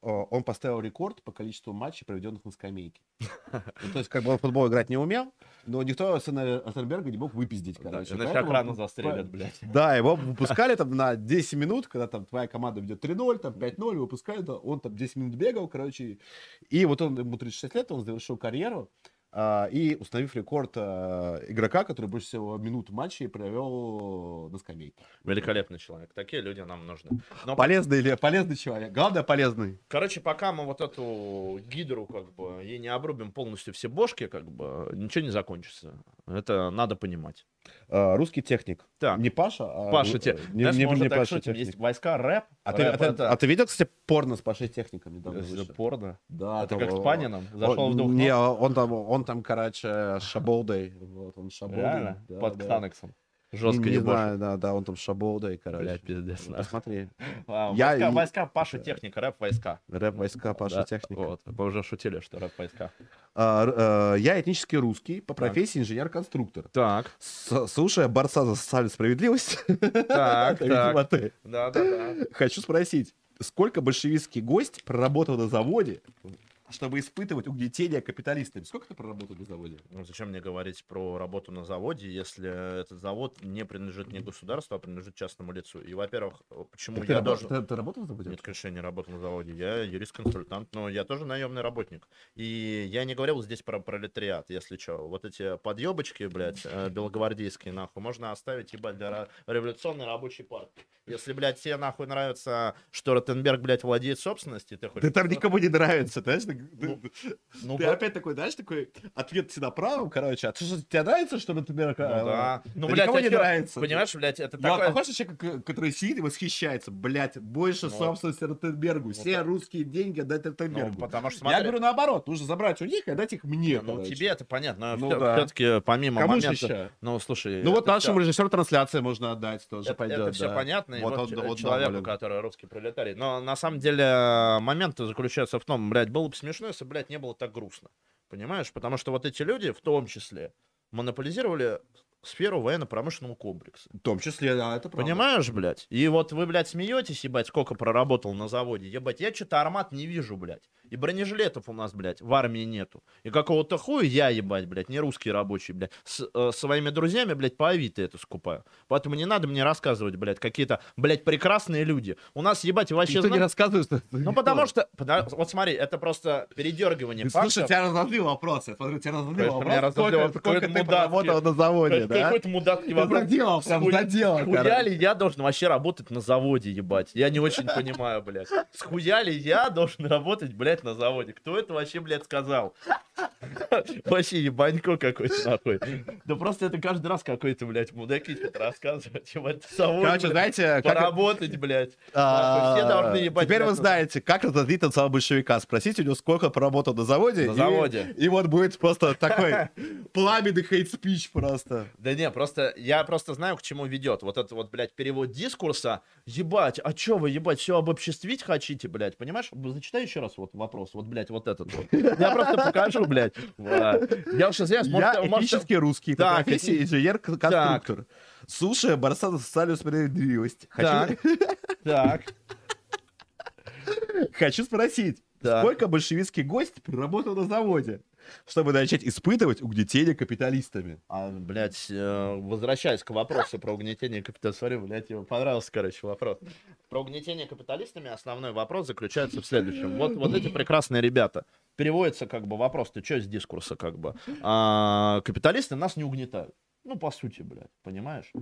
он поставил рекорд по количеству матчей, проведенных на скамейке. То есть, как бы он футбол играть не умел, но никто сына Ротенберга не мог выпиздить, короче. иначе охрану он- застрелят, блядь. Да, его выпускали там на 10 минут, когда там твоя команда ведет 3-0, там 5-0, выпускали, да, он там 10 минут бегал, короче. И вот он, ему 36 лет, он завершил карьеру, и установив рекорд а, игрока, который больше всего минут в матче провел на скамейке. Великолепный человек. Такие люди нам нужны. Но Полезный или полезный человек? Главное, полезный. Короче, пока мы вот эту гидру, как бы, ей не обрубим полностью все бошки, как бы, ничего не закончится. Это надо понимать. А, русский техник. Так. Не Паша, а... Паша, ру- те... не, знаешь, не- уже не так Паша шутим, техник. есть войска, рэп. А ты, рэп а, ты, это- а ты видел, кстати, порно с Пашей техником недавно вышло? порно. Да, Это там, как с Панином? Зашел он, в двух Не, он там, он там, короче, шаболдой. Вот, он шаболдой. Реально? Да, Под да. Ксанексом. Не, Жестко не ебошь. знаю, да, да, он там шаболдой, короче. Бля, пиздец. Ну. А, Я Войска, и- войска Паша техника, рэп войска. Рэп войска Паша Да, техника. Вот, мы уже шутили, что рэп войска. А, э, я этнически русский, по профессии инженер-конструктор. Так, С- Слушая борца за социальную справедливость, так, так. Да, да, да. хочу спросить, сколько большевистский гость проработал на заводе, чтобы испытывать угнетение капиталистами? Сколько ты проработал на заводе? Ну, зачем мне говорить про работу на заводе, если этот завод не принадлежит не государству, а принадлежит частному лицу? И, во-первых, почему Так ты, я рабо- должен... ты- ты работал на заводе? Нет, конечно, я не работал на заводе. Я юрист-консультант, но я тоже наемный работник. И я не говорил здесь про пролетариат, если что. Вот эти подъебочки, блядь, э, белогвардейские, нахуй, можно оставить, ебать, для революционной рабочей партии. Если, блядь, тебе нахуй нравится, что Ротенберг, блядь, владеет собственностью, ты хочешь... Ты там никому не нравится, знаешь? Ты, Ну, ты- Ну, ты по- опять такой, знаешь, такой ответ всегда правым, короче. А ты что, тебе нравится, что, например, Ну э, да. Ну, да блядь, никому а не чё, нравится. Понимаешь, блядь, это Я такое... похож на человека, который сидит и восхищается. Блять, больше Ну, собственности Ротенбергу. Все да. русские деньги отдать Ну, Ротенбергу. потому что, Я смотри, говорю наоборот, нужно забрать у них и отдать их мне. ну, короче. тебе это понятно, Ну но да. все-таки помимо Кому момента... еще? Ну, слушай... Ну вот это нашему режиссеру трансляции можно отдать тоже это, пойдет. все да. понятно, и Вот вот, вот человеку, который русский пролетарий. Но на самом деле момент заключается в том, блядь, было бы смешно, если, блядь, не было так грустно. Понимаешь? Потому что вот эти люди, в том числе, монополизировали сферу военно-промышленного комплекса. В том числе, да, это правда. Понимаешь, блядь? И вот вы, блядь, смеетесь, ебать, сколько проработал на заводе. Ебать, я что-то армат не вижу, блядь. И бронежилетов у нас, блядь, в армии нету. И какого-то хуя я, ебать, блядь, не русский рабочий, блядь, с э, своими друзьями, блядь, по Авито это скупаю. Поэтому не надо мне рассказывать, блядь, какие-то, блядь, прекрасные люди. У нас, ебать, вообще... Никто не зна- рассказывает, что... Ну, потому что... Вот смотри, это просто передергивание Слушай, фактов. тебя разозлил вопрос. Я смотрю, тебя разозлил вопрос. меня разозлил Сколько, ты поработал на заводе, да? какой-то мудацкий Ты вопрос. заделал, прям заделал, Схуя ли я должен вообще работать на заводе, ебать? Я не очень понимаю, блядь. Схуя ли я должен работать, блядь, на заводе? Кто это вообще, блядь, сказал? Вообще ебанько какой-то, нахуй. Да просто это каждый раз какой-то, блядь, мудаки рассказывают. Короче, знаете, как... поработать, блядь. а, все должны ебать Теперь вы знаете, как разозлить потенциал большевика. Спросите у него, сколько поработал на заводе. На заводе. И вот будет просто такой пламенный хейт-спич просто. Да не, просто я просто знаю, к чему ведет. Вот это вот, блядь, перевод дискурса. Ебать, а чё вы, ебать, все обобществить хотите, блядь, понимаешь? Зачитай еще раз вот вопрос, вот, блядь, вот этот вот. Я просто покажу, блядь. Я уж извиняюсь, Я может, может, этнически русский, профессии этни- инженер-конструктор. Слушая борца за социальную справедливость. Хочу, Так, хочу спросить, сколько большевистский гость проработал на заводе, чтобы начать испытывать угнетение капиталистами? А, блядь, э, возвращаясь к вопросу про угнетение капиталистов, смотри, блядь, ему понравился, короче, вопрос. Про угнетение капиталистами основной вопрос заключается в следующем. Вот, вот эти прекрасные ребята. Переводится как бы вопрос, ты что из дискурса как бы? А, капиталисты нас не угнетают. Ну, по сути, блядь, понимаешь?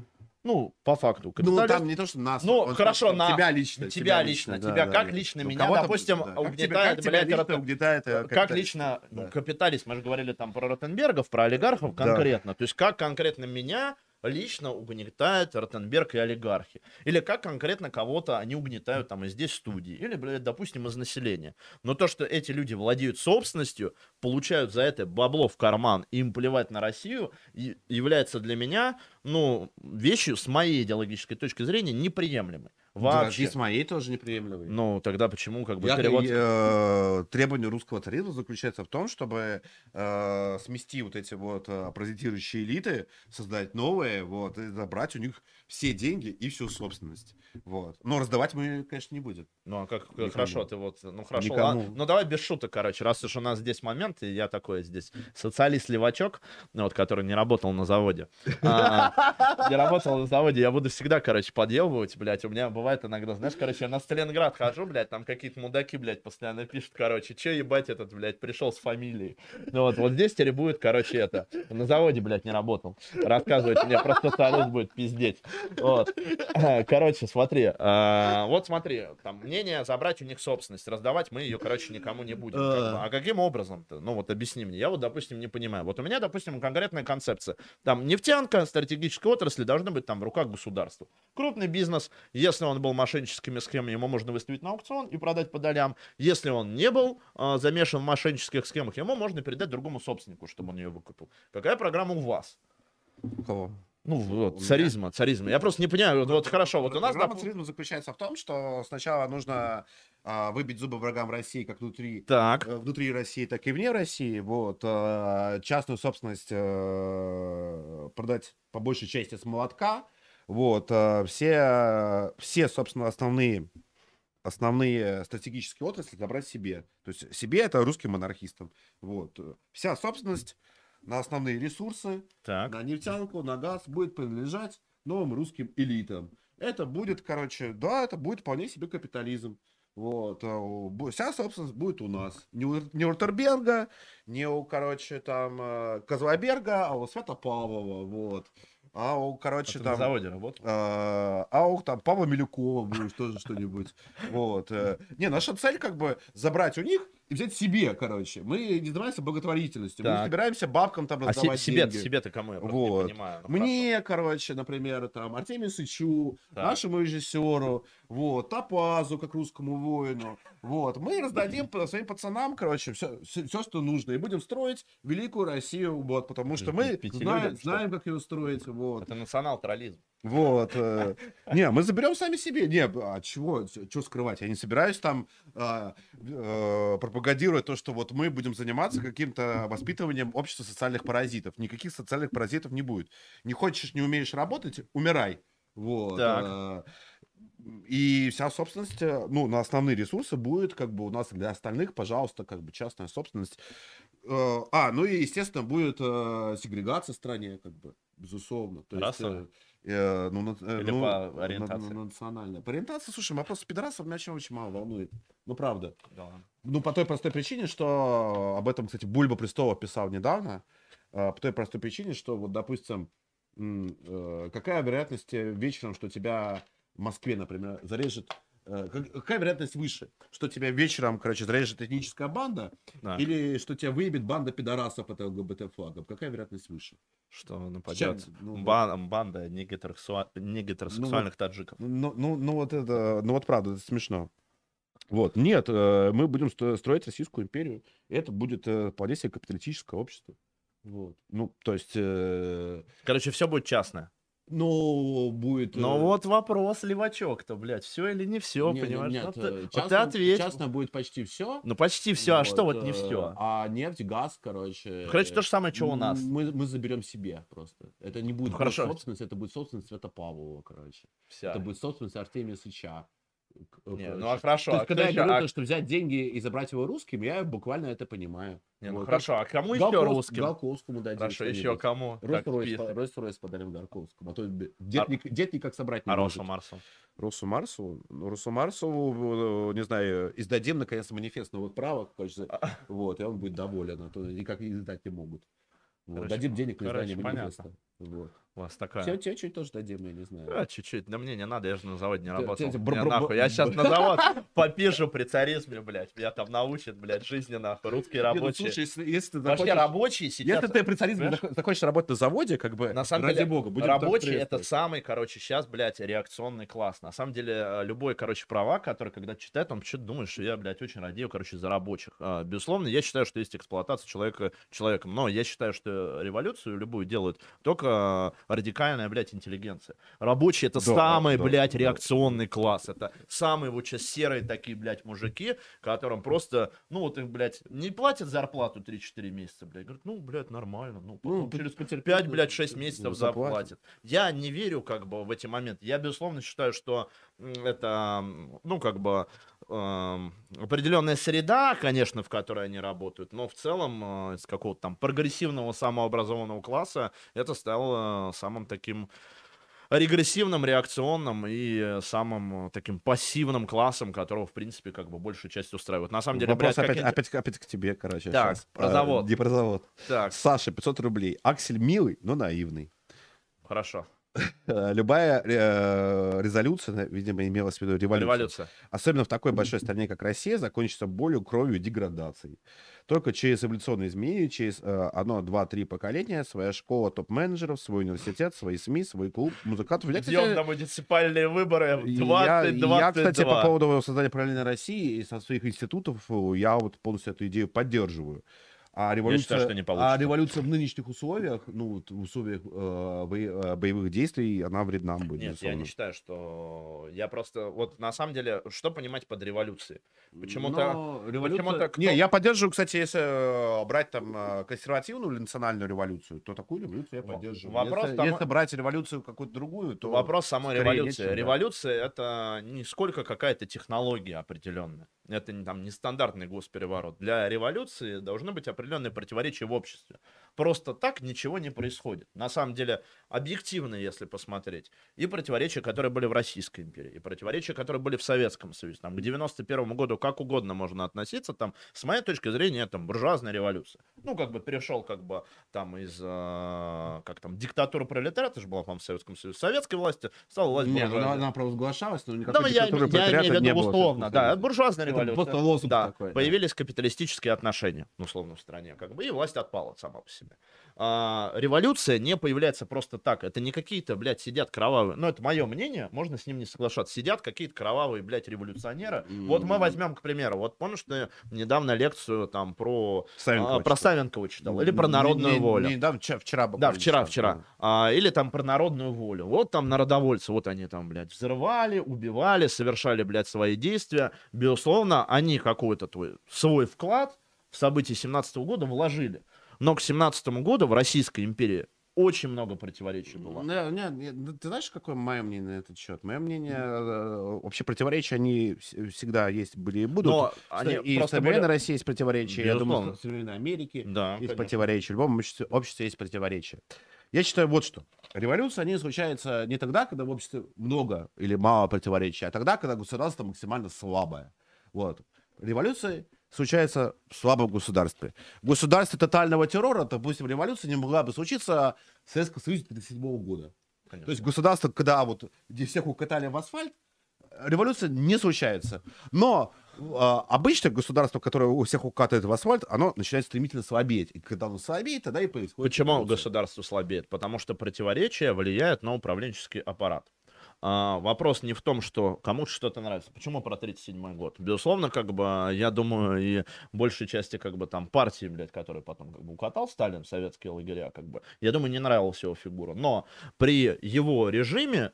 Ну, по факту. Ну, там не то, что нас. Ну, он хорошо, на- тебя лично. тебя лично, да, тебя да, как да. лично Ну, меня, допустим, да. Как тебя- угнетает, как тебя блядь, лично рот- угнетает, э, как лично ну, Да. капиталист, мы же говорили там про Ротенбергов, про олигархов Да. конкретно. То есть как конкретно меня лично угнетает Ротенберг и олигархи. Или как конкретно кого-то они угнетают там из здесь студии. Или, блядь, допустим, из населения. Но то, что эти люди владеют собственностью, получают за это бабло в карман, и им плевать на Россию, и является для меня, ну, вещью с моей идеологической точки зрения неприемлемой. Вообще. Да, с моей тоже неприемлемой. Ну, тогда почему как бы Я- перевод... э, требование русского царизма заключается в том, чтобы э, смести вот эти вот э, паразитирующие элиты, создать новые, вот, и забрать у них все деньги и всю собственность. Вот. Но раздавать мы, конечно, не будем. Ну, а как Никому. хорошо ты вот, ну хорошо, Никому. ладно. ну давай без шуток, короче, раз уж у нас здесь момент, и я такой здесь социалист-левачок, ну, вот, который не работал на заводе, А, не работал на заводе, я буду всегда, короче, подъебывать, блядь, у меня бывает иногда, знаешь, короче, я на Сталинград хожу, блядь, там какие-то мудаки, блядь, постоянно пишут, короче, че ебать этот, блядь, пришел с фамилией, ну вот, вот здесь теперь будет, короче, это, на заводе, блядь, не работал, рассказывать мне про социалист будет пиздеть, вот, короче, смотри, а, вот смотри, там, мнение забрать у них собственность, раздавать мы ее, короче, никому не будем, как бы. а каким образом-то, ну вот объясни мне, я вот, допустим, не понимаю, вот у меня, допустим, конкретная концепция, там, нефтянка, стратегической отрасли должны быть там в руках государства, крупный бизнес, если он был мошенническими схемами, ему можно выставить на аукцион и продать по долям, если он не был а, замешан в мошеннических схемах, ему можно передать другому собственнику, чтобы он ее выкупил. Какая программа у вас? Кого? Ну, вот, царизма, царизма. Я просто не понимаю, вот, вот хорошо, вот у нас... Программа царизма заключается в том, что сначала нужно а, выбить зубы врагам России как внутри Так, э, внутри России, так и вне России. Вот. э, Частную собственность э, продать по большей части с молотка. Вот. э, Все, все, собственно, основные основные стратегические отрасли забрать себе. То есть себе это русским монархистам. Вот. Вся собственность на основные ресурсы, так. на нефтянку, на газ будет принадлежать новым русским элитам. Это будет, короче, да, это будет вполне себе капитализм. Вот, а вся собственность будет у нас. Не у, не у Роттерберга, не у, короче, там, э, Козлоберга, а у Святопавлова, вот. А у, А короче, на там... заводе работал? А а у там Павла Милюкова будет тоже что-нибудь. Вот. э. Не, наша цель как бы забрать у них и взять себе, короче. Мы не занимаемся благотворительностью. Мы Так. не собираемся бабкам там А раздавать се- себе, деньги. себе-то кому я Вот. не понимаю. ну, Мне, короче, например, там, Артемию Сычу, Так. нашему режиссеру, вот, Топазу, как русскому воину, вот, мы раздадим своим пацанам, короче, все, все, что нужно, и будем строить великую Россию, вот, потому что мы знаем, знаем, как ее строить, вот, Это национал-троллизм. Вот. э, Не, мы заберем сами себе. Не, а чего, что скрывать? Я не собираюсь там а, э, пропагандировать то, что вот мы будем заниматься каким-то воспитыванием общества социальных паразитов. Никаких социальных паразитов не будет. Не хочешь, не умеешь работать, умирай. Вот. Так. э, И вся собственность, ну, на основные ресурсы будет, как бы, у нас для остальных, пожалуйста, как бы частная собственность. А, ну и, естественно, будет сегрегация в стране, как бы, безусловно. То есть, Расовая? э, э, ну, на- э, Или ну, по ориентации? на- национальная. По ориентации, слушай, вопрос пидорасов меня очень, очень мало волнует. Ну, правда. Да ладно. Ну, по той простой причине, что об этом, кстати, Бульба Престолов писал недавно. э, По той простой причине, что вот, допустим, какая вероятность вечером, что тебя в Москве, например, зарежет какая вероятность выше? Что тебя вечером, короче, зарежет этническая банда, Да. или что тебя выебет банда пидорасов под ЛГБТ-флагом? Какая вероятность выше? Что Чем? нападет Ну, бан- банда негетеросексуа- негетеросексуальных таджиков. Ну, ну, ну вот это, ну вот правда, это смешно. Вот, нет, э, мы будем строить Российскую империю, и это будет э, вполне себе капиталистическое общество. Вот. Ну, то есть, э, Короче, все будет частное. Ну, будет... Но э, вот вопрос, левачок-то, блядь, все или не все, не- понимаешь? Нет, Вот ты- э, вот частно, ты ответь. частно будет почти все. Ну почти все, а что вот не все? А нефть, газ, короче... Короче, то же самое, что у нас. Мы, мы заберем себе просто. Это не будет Ну, собственность, это будет собственность Святопавлова, короче. Вся. Это будет собственность Артемия Сыча. К- Не, ну а хорошо, То а есть, когда кто я еще? говорю, А- то, что взять деньги и забрать его русским, я буквально это понимаю. Не, ну Вот. хорошо, а кому еще Галков- русским? Галковскому дадим Хорошо, еще кому? Роллс-Ройс подарим Гарковскому. А то дед, А- дед никак собрать не А может. Росу Марсу? Марсу? Ну, Росу Марсу, э, не знаю, издадим наконец манифест новых правок, А. вот, и он будет доволен, а то никак издать не могут. Вот, Короче, дадим денег на издание понятно. манифеста. Вот. У вас такая. Тебе, тебе чуть тоже дадим, я не знаю. А, чуть-чуть. Да мне не надо, я же на заводе не работал. те- Не, бр- бр- нахуй, я сейчас на завод попишу при царизме, блядь. Меня там научат, блядь, жизни нахуй. Русские ну, рабочие. слушай, если, если ты Вообще рабочие сейчас... Если ты при царизме захочешь работать на заводе, как бы, На самом ради деле, бога, будем так рабочий это самый, короче, сейчас, блядь, реакционный класс. На самом деле, э, любой, короче, права, который, когда читает, он что-то думает, что я, блядь, очень радею, короче, за рабочих. А, безусловно, я считаю, что есть эксплуатация человека человеком, но я считаю, что революцию любую делают только радикальная, блядь, интеллигенция. Рабочие это Да, самый, да, блядь, да. реакционный класс. Это самые вот сейчас серые такие, блядь, мужики, которым просто, ну вот их, блядь, не платят зарплату 3-4 месяца, блядь. Говорят, ну, блядь, нормально. Ну, потом Ну, через потерпеть, 5, ну, блядь, 6 ну, месяцев заплатят. заплатят. Я не верю, как бы, в эти моменты. Я, безусловно, считаю, что это, ну, как бы, эм, определенная среда, конечно, в которой они работают, но в целом э, из какого-то там прогрессивного самообразованного класса это стало самым таким регрессивным, реакционным и самым э, таким пассивным классом, которого, в принципе, как бы большую часть устраивает. На самом деле, Вопрос блядь, опять, опять, опять к тебе, короче. Так, щас. про А, завод. Не про завод. Так, Саша, 500 рублей. Аксель милый, но наивный. хорошо. Э, Любая э, резолюция, видимо, имелась в виду революция, Революция. особенно в такой большой стране, как Россия, закончится болью, кровью и деградацией. Только через эволюционные изменения, через э, одно, два, три поколения, своя школа топ-менеджеров, свой университет, свои СМИ, свой клуб музыкантов. Я, Идем кстати, на муниципальные выборы в я, 2022. я, кстати, по поводу создания параллельной России и со своих институтов, э, я вот полностью эту идею поддерживаю. А революция, считаю, что не получится. а революция в нынешних условиях, ну, вот в условиях э, э, боевых действий, она вредна будет, Нет, я безусловно. не считаю, что... Я просто... Вот на самом деле, что понимать под революцией? Почему-то... Но революция... почему-то кто- Не, я поддерживаю, кстати, если э, брать там э, консервативную или национальную революцию, то такую революцию я поддерживаю. вопрос если, там- если брать революцию какую-то другую, то... Вопрос самой революции. нечем, да. Революция это не сколько какая-то технология определенная. Это там, не стандартный госпереворот. Для революции должны быть определенные противоречия в обществе. Просто так ничего не происходит. На самом деле, объективно, если посмотреть, и противоречия, которые были в Российской империи, и противоречия, которые были в Советском Союзе. Там, к 91 году как угодно можно относиться. Там, с моей точки зрения, это буржуазная революция. Ну, как бы перешел как бы там из, э, как там, диктатуры пролетариата же была, по-моему, в Советском Союзе. Советской власти стала власть Не, ну, она, она провозглашалась, но Да, никакой но я, я имею в не виду условно, да, это буржуазная Это революция. просто лозунг да, такой, да. появились капиталистические отношения, условно, в стране, как бы, и власть отпала сама по себе. А, революция не появляется просто так, это не какие-то, блядь, сидят кровавые, ну, это мое мнение, можно с ним не соглашаться, сидят какие-то кровавые, блядь, революционеры. Вот мы возьмем, к примеру, вот помнишь, ты недавно лекцию там про, Савенкова а, про читал. Савенкова читал, или про народную Не- не- волю. не, да, вчера, вчера Да, вчера, вчера. А, или там про народную волю. Вот там народовольцы, вот они там, блядь, взрывали, убивали, совершали, блядь, свои действия. Безусловно, они какой-то твой, свой вклад в события 17 года вложили. Но к 17 году в Российской империи очень много противоречий было. Не, не, не, ты знаешь, какое мое мнение на этот счет? Мое мнение, э, вообще противоречия, они вс- всегда есть, были и будут. Но они и в современной были- России есть противоречия, я думаю, Безусловно. в современной Америке Да, есть конечно. противоречия, в любом обществе, обществе есть противоречия. Я считаю вот что. Революция, они случаются не тогда, когда в обществе много или мало противоречий, а тогда, когда государство максимально слабое. Вот. Революции случается в слабом государстве. В государстве тотального террора, допустим, революция не могла бы случиться в Советском Союзе 1937 года. Конечно. То есть государство, когда вот, где всех укатали в асфальт, революция не случается. Но э, обычно государство, которое у всех укатывает в асфальт, оно начинает стремительно слабеть. И когда оно слабеет, тогда и происходит Почему революция. государство слабеет? Потому что противоречия влияют на управленческий аппарат. А, вопрос не в том, что кому-то что-то нравится. Почему про 37 год? Безусловно, как бы, я думаю, и большей части, как бы, там, партии, блядь, который потом, как бы, укатал Сталин в советские лагеря, как бы, я думаю, не нравилась его фигура. Но при его режиме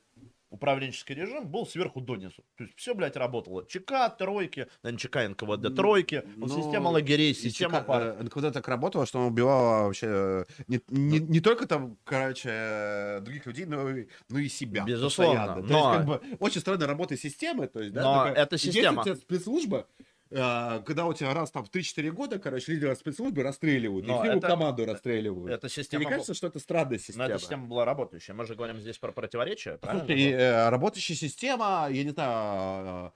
управленческий режим был сверху донизу. То есть все, блядь, работало. ЧК, тройки, не ЧК, НКВД, тройки, вот Ну, система лагерей, система ЧК, пар- э, НКВД так работало, что он убивал вообще э, не, не, не только там, короче, э, других людей, но и, но и себя. Безусловно, постоянно. То но- есть, как бы, очень странная работа системы. То есть, да, Но такая, если система- спецслужба, когда у тебя раз там в 3-4 года, короче, лидера спецслужбы расстреливают, Но и всю это- команду расстреливают. Эта Тебе система... не кажется, что это странная Но система? эта система была работающая. Мы же говорим здесь про противоречия, правильно? Слушай, э, работающая система, я не знаю, э,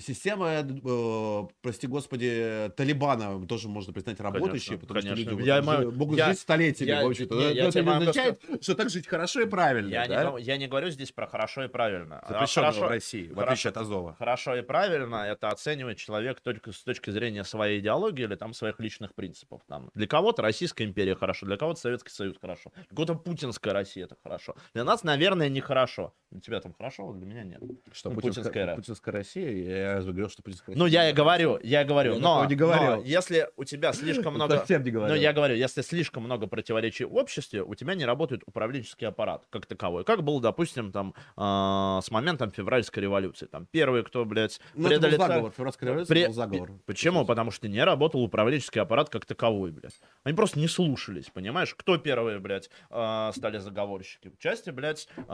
система, э, прости господи, Талибана тоже можно признать работающей, Конечно, потому конечно. что люди Я вот могу- жи- могут я- жить столетиями, я- в общем-то. не, я это не означает, что так жить хорошо и правильно. Я, да? не, я не говорю здесь про хорошо и правильно. А Запрещенного хорошо, в России, в хорошо- отличие от Азова. хорошо и правильно это оценивает человек только с точки зрения своей идеологии или там своих личных принципов. Там. Для кого-то Российская империя хорошо, для кого-то Советский Союз хорошо, для кого-то путинская Россия это хорошо. Для нас, наверное, нехорошо. Для тебя там хорошо, для меня нет. Что Ну, путинская, путинская Россия, я разве говорил, что путинская Ну, я и говорю, я и говорю, Я но, не говорил. но если у тебя слишком много... Совсем не Но говорил. я говорю, если слишком много противоречий в обществе, у тебя не работает управленческий аппарат как таковой. Как был, допустим, там а, с моментом февральской революции. Там первые, кто, блядь, Ну, это был предали заговор, февральская революция Пре- был заговор. Почему? Потому что не работал управленческий аппарат как таковой, блядь. Они просто не слушались, понимаешь? Кто первые, блядь, а, стали заговорщики? Части, блядь, Нет,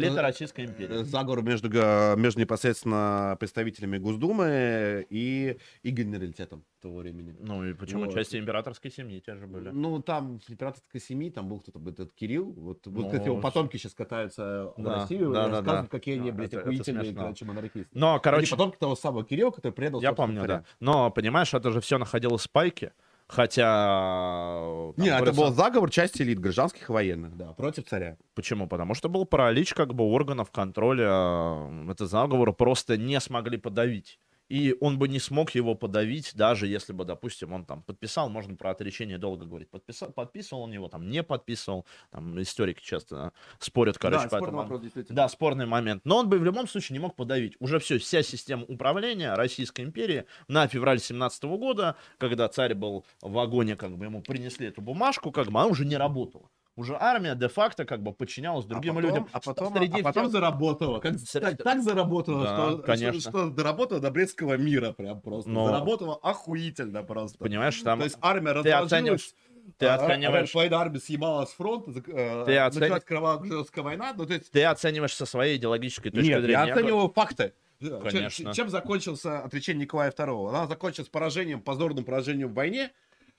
элита ну, Российской империи. Э, Заговор между, между непосредственно представителями Госдумы и, и генералитетом того времени. Ну и почему Вот. части императорской семьи те же были? Ну, там императорской семьи, там был кто-то, этот Кирилл, вот, вот Ну, как его потомки сейчас катаются в да, Россию да, и да, рассказывают, да. какие они, блядь, охуительные, короче, монархисты. Но, Они короче, потомки того самого Кирилла, который предал Я помню, царя. да. Но, понимаешь, это же все находилось в спайке. Хотя... там, Не, это был заговор части элит, гражданских и военных, да, против царя. Почему? Потому что был паралич как бы органов контроля. э, Этот заговор просто не смогли подавить. И он бы не смог его подавить, даже если бы, допустим, он там подписал, можно про отречение долго говорить, подписал, подписывал он его, там не подписывал, там историки часто спорят, короче, по этому моменту. действительно. Да, спорный момент. Но он бы в любом случае не мог подавить. Уже все, вся система управления Российской империи на февраль 17 года, когда царь был в вагоне, как бы ему принесли эту бумажку, как бы она уже не работала. Уже армия де-факто как бы подчинялась другим а потом, людям. А потом, Среди а потом всех- заработала. Как, Среди- так, так заработала, Да, что, конечно. что, что доработала до Брестского мира прям просто. Но- Заработала охуительно просто. Понимаешь, там То есть армия ты оцениваешь- ты а, оцениваешь- а, Половина армии съебала с фронта, э, Ты оцени- началась кровавая война. Ну, то есть, ты оцениваешь со своей идеологической точки нет, зрения. я оцениваю факты. Чем- Конечно. Чем, закончился отречение Николая II? Она закончилась поражением, позорным поражением в войне.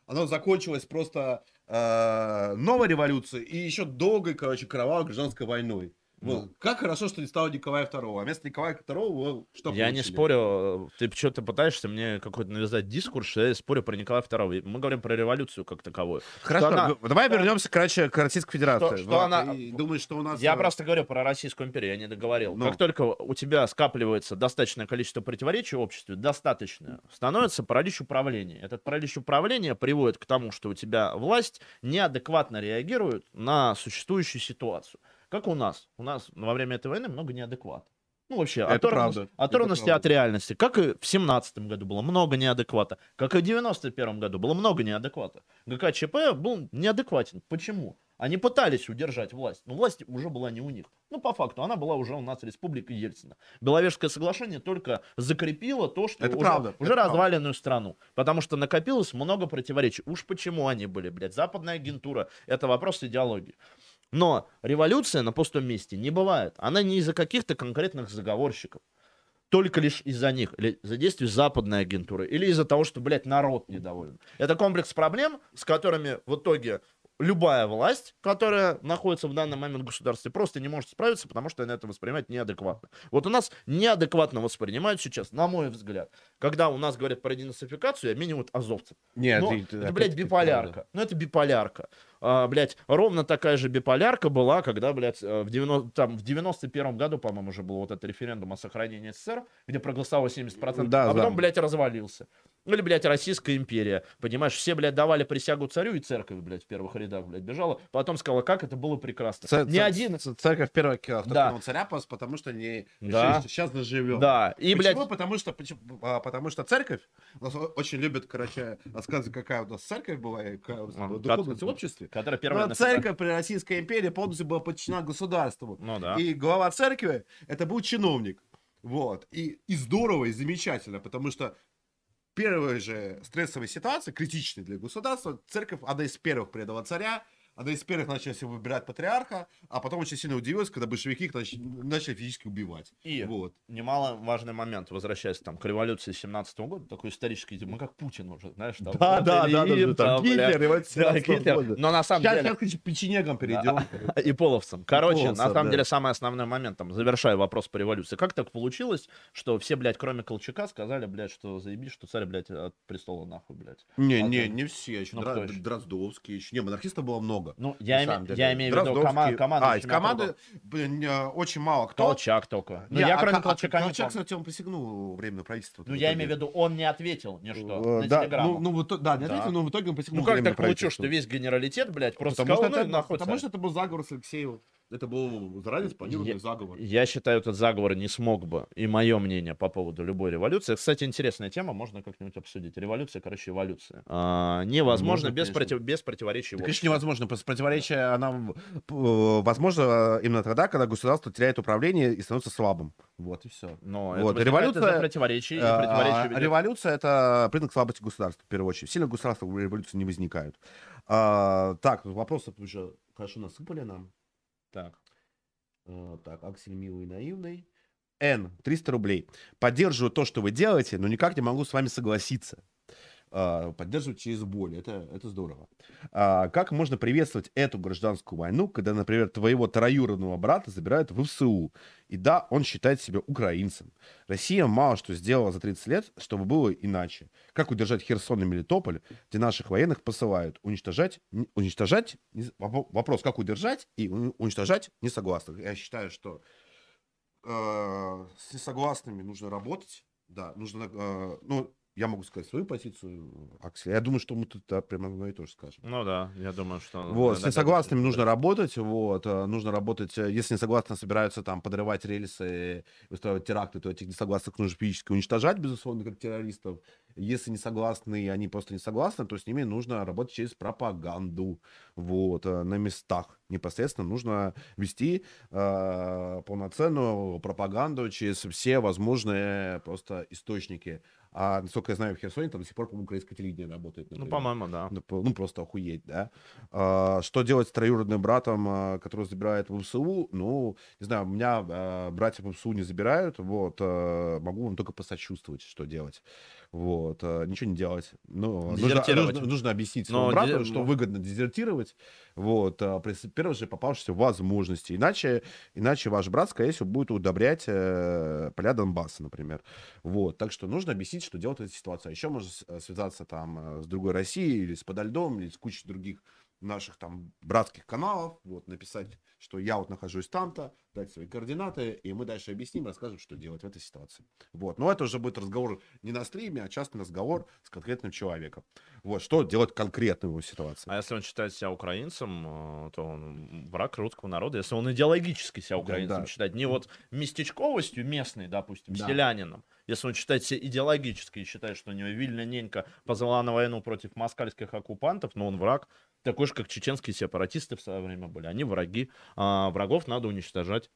Оно закончилось просто э, новой революцией и еще долгой, короче, кровавой гражданской войной. Вот. Ну. Как хорошо, что не стало Николая II. А вместо Николая II вот, что Я не получили? спорю, ты что-то пытаешься мне какой-то навязать дискурс, что я спорю про Николая II. Мы говорим про революцию как таковую. Хорошо, она- давай вернемся, короче, к Российской Федерации. Что- что Вот, она- и думаешь, что у нас... Я э, просто говорю про Российскую империю, я не договорил. Ну. Как только у тебя скапливается достаточное количество противоречий в обществе, достаточное, становится паралич управления. Этот паралич управления приводит к тому, что у тебя власть неадекватно реагирует на существующую ситуацию. Как у нас. У нас во время этой войны много неадеквата. Ну, вообще, Это оторванность, правда. оторванности Это от реальности. Как и в семнадцатом году было много неадеквата. Как и в 91 году было много неадеквата. ГКЧП был неадекватен. Почему? Они пытались удержать власть, но власть уже была не у них. Ну, по факту, она была уже у нас республика Ельцина. Беловежское соглашение только закрепило то, что Это уже, правда, уже это правда. разваленную страну. Потому что накопилось много противоречий. Уж почему они были, блядь, западная агентура. Это вопрос идеологии. Но революция на пустом месте не бывает. Она не из-за каких-то конкретных заговорщиков. Только лишь из-за них. Или за действий западной агентуры. Или из-за того, что, блядь, народ недоволен. Это комплекс проблем, с которыми в итоге любая власть, которая находится в данный момент в государстве, просто не может справиться, потому что она это воспринимает неадекватно. Вот у нас неадекватно воспринимают сейчас, на мой взгляд, когда у нас говорят про денацификацию, обменивают азовцев. Нет, Но это, опять-таки, блядь, биполярка. Ну, это биполярка. А, блядь, ровно такая же биполярка была, когда, блядь, э, в, 90, там, в 91 году, по-моему, уже был вот этот референдум о сохранении СССР, где проголосовало 70%, Да, а потом, да. блядь, развалился. Или, блядь, Российская империя. Понимаешь, все, блядь, давали присягу царю, и церковь, блядь, в первых рядах, блядь, бежала. Потом сказала, как это было прекрасно. Ц- Ни ц- один... ц- Церковь первого кто Да. кинул царя, пос- потому что не Да. решили, что сейчас заживем. Да, и, блядь, Почему? Потому что, почему- а, потому что церковь, у нас очень любят, короче, рассказывать, какая у нас церковь была, и какая у нас А, была духовность в обществе. которая Но первая... церковь при Российской империи полностью была подчинена государству. Ну да. И глава церкви это был чиновник. Вот. И, и здорово, и замечательно, потому что первые же стрессовые ситуации, критичные для государства, церковь, одна из первых предала царя, одна из первых начала себе выбирать патриарха, а потом очень сильно удивилась, когда большевики их нач- начали физически убивать. И Вот. немаловажный момент, возвращаясь там к революции 17 года, такой исторический, типа, мы как Путин уже, знаешь, там. Да, да, да, да, там бля, Гитлер, и вот да, 17 Гитлер. Но на самом Сейчас, деле... сейчас, конечно, печенегам перейдем. И половцам. Короче, половцам, на самом да. деле, самый основной момент, там, завершая вопрос по революции. Как так получилось, что все, блядь, кроме Колчака, сказали, блядь, что заебись, что царь, блядь, от престола нахуй, блядь. Не, А не, там- не все. Еще Ну, Дра-? Дроздовский еще. Не, монархистов было много. Ну, на я, име- я имею в виду Дроздовский- кома- команду. А, из команды блин, очень мало кто. Колчак только. Ну, Не, я а кроме а Колчака не Колчак, помню. кстати, он присягнул временное правительство. Ну, я имею в виду, он не ответил ни что Э, на да, телеграмму. ну, ну, да, не ответил, но в итоге он присягнул Ну как так получилось, что весь генералитет, блядь, просто Потому что, сказал, ну, потому что это был заговор с Алексеевым. Это был заранее спланированный заговор. Я считаю, этот заговор не смог бы. И мое мнение по поводу любой революции. Кстати, интересная тема, можно как-нибудь обсудить. Революция, короче, эволюция. А, невозможно Можно, без, против, без противоречий. в Конечно, невозможно. Противоречие, она п- возможно именно тогда, когда государство теряет управление и становится слабым. Вот и все. Но Вот, это революция- из-за противоречий. и А, противоречия ведет- революция это признак слабости государства, в первую очередь. Сильно государства революции не возникают. А, так, вопросы уже хорошо насыпали нам. Так. А, так, Аксель милый и наивный. Н, 300 рублей. Поддерживаю то, что вы делаете, но никак не могу с вами согласиться. А, Поддерживать через боль. Это, это здорово. А, Как можно приветствовать эту гражданскую войну, когда, например, твоего троюродного брата забирают в ФСУ? И да, он считает себя украинцем. Россия мало что сделала за 30 лет, чтобы было иначе. Как удержать Херсон и Мелитополь, где наших военных посылают? Уничтожать? не- уничтожать? не- Вопрос, как удержать и уничтожать несогласных. Я считаю, что э, с несогласными нужно работать. Да, нужно... э, ну, я могу сказать свою позицию, Аксель. Я думаю, что мы тут да, прямо одно и то же скажем. Ну да, я думаю, что... Вот, с несогласными даже- нужно работать, вот, э, нужно работать, э, если несогласны собираются там подрывать рельсы, устраивать теракты, то этих несогласных нужно физически уничтожать, безусловно, как террористов. Если не согласны, и они просто не согласны, то с ними нужно работать через пропаганду, вот, э, на местах. Непосредственно нужно вести э, полноценную пропаганду через все возможные просто источники. А, насколько я знаю, в Херсоне там до сих пор, по-моему, украинское телевидение работает. Ну, например. по-моему, да. Ну, ну, просто охуеть, да. А, что делать с троюродным братом, а, который забирает в ВСУ? Ну, не знаю, у меня а, братья в ВСУ не забирают, вот, а, могу вам только посочувствовать, что делать. Вот, а, ничего не делать. Ну, нужно, нужно, нужно объяснить Но своему брату, де- что выгодно дезертировать, вот, а, при первой же попавшейся возможности. Иначе, иначе ваш брат, скорее всего, будет удобрять э, поля Донбасса, например. Вот, так что нужно объяснить, что делать в этой ситуации. А еще можно э, связаться там э, с другой Россией или с Подо льдом, или с кучей других наших там братских каналов, вот, написать, что я вот нахожусь там-то, дать свои координаты, и мы дальше объясним, расскажем, что делать в этой ситуации. Вот, но это уже будет разговор не на стриме, а частный разговор с конкретным человеком. Вот, что делать конкретно в его ситуации. А если он считает себя украинцем, э, то он враг русского народа. Если он идеологически себя Да, украинцем да. считает, не вот местечковостью местной, допустим, Да. селянином. Если он считает себя идеологически и считает, что у него Вильна Ненька позвала на войну против москальских оккупантов, но он враг, такой же, как чеченские сепаратисты в свое время были. Они враги. А врагов надо уничтожать.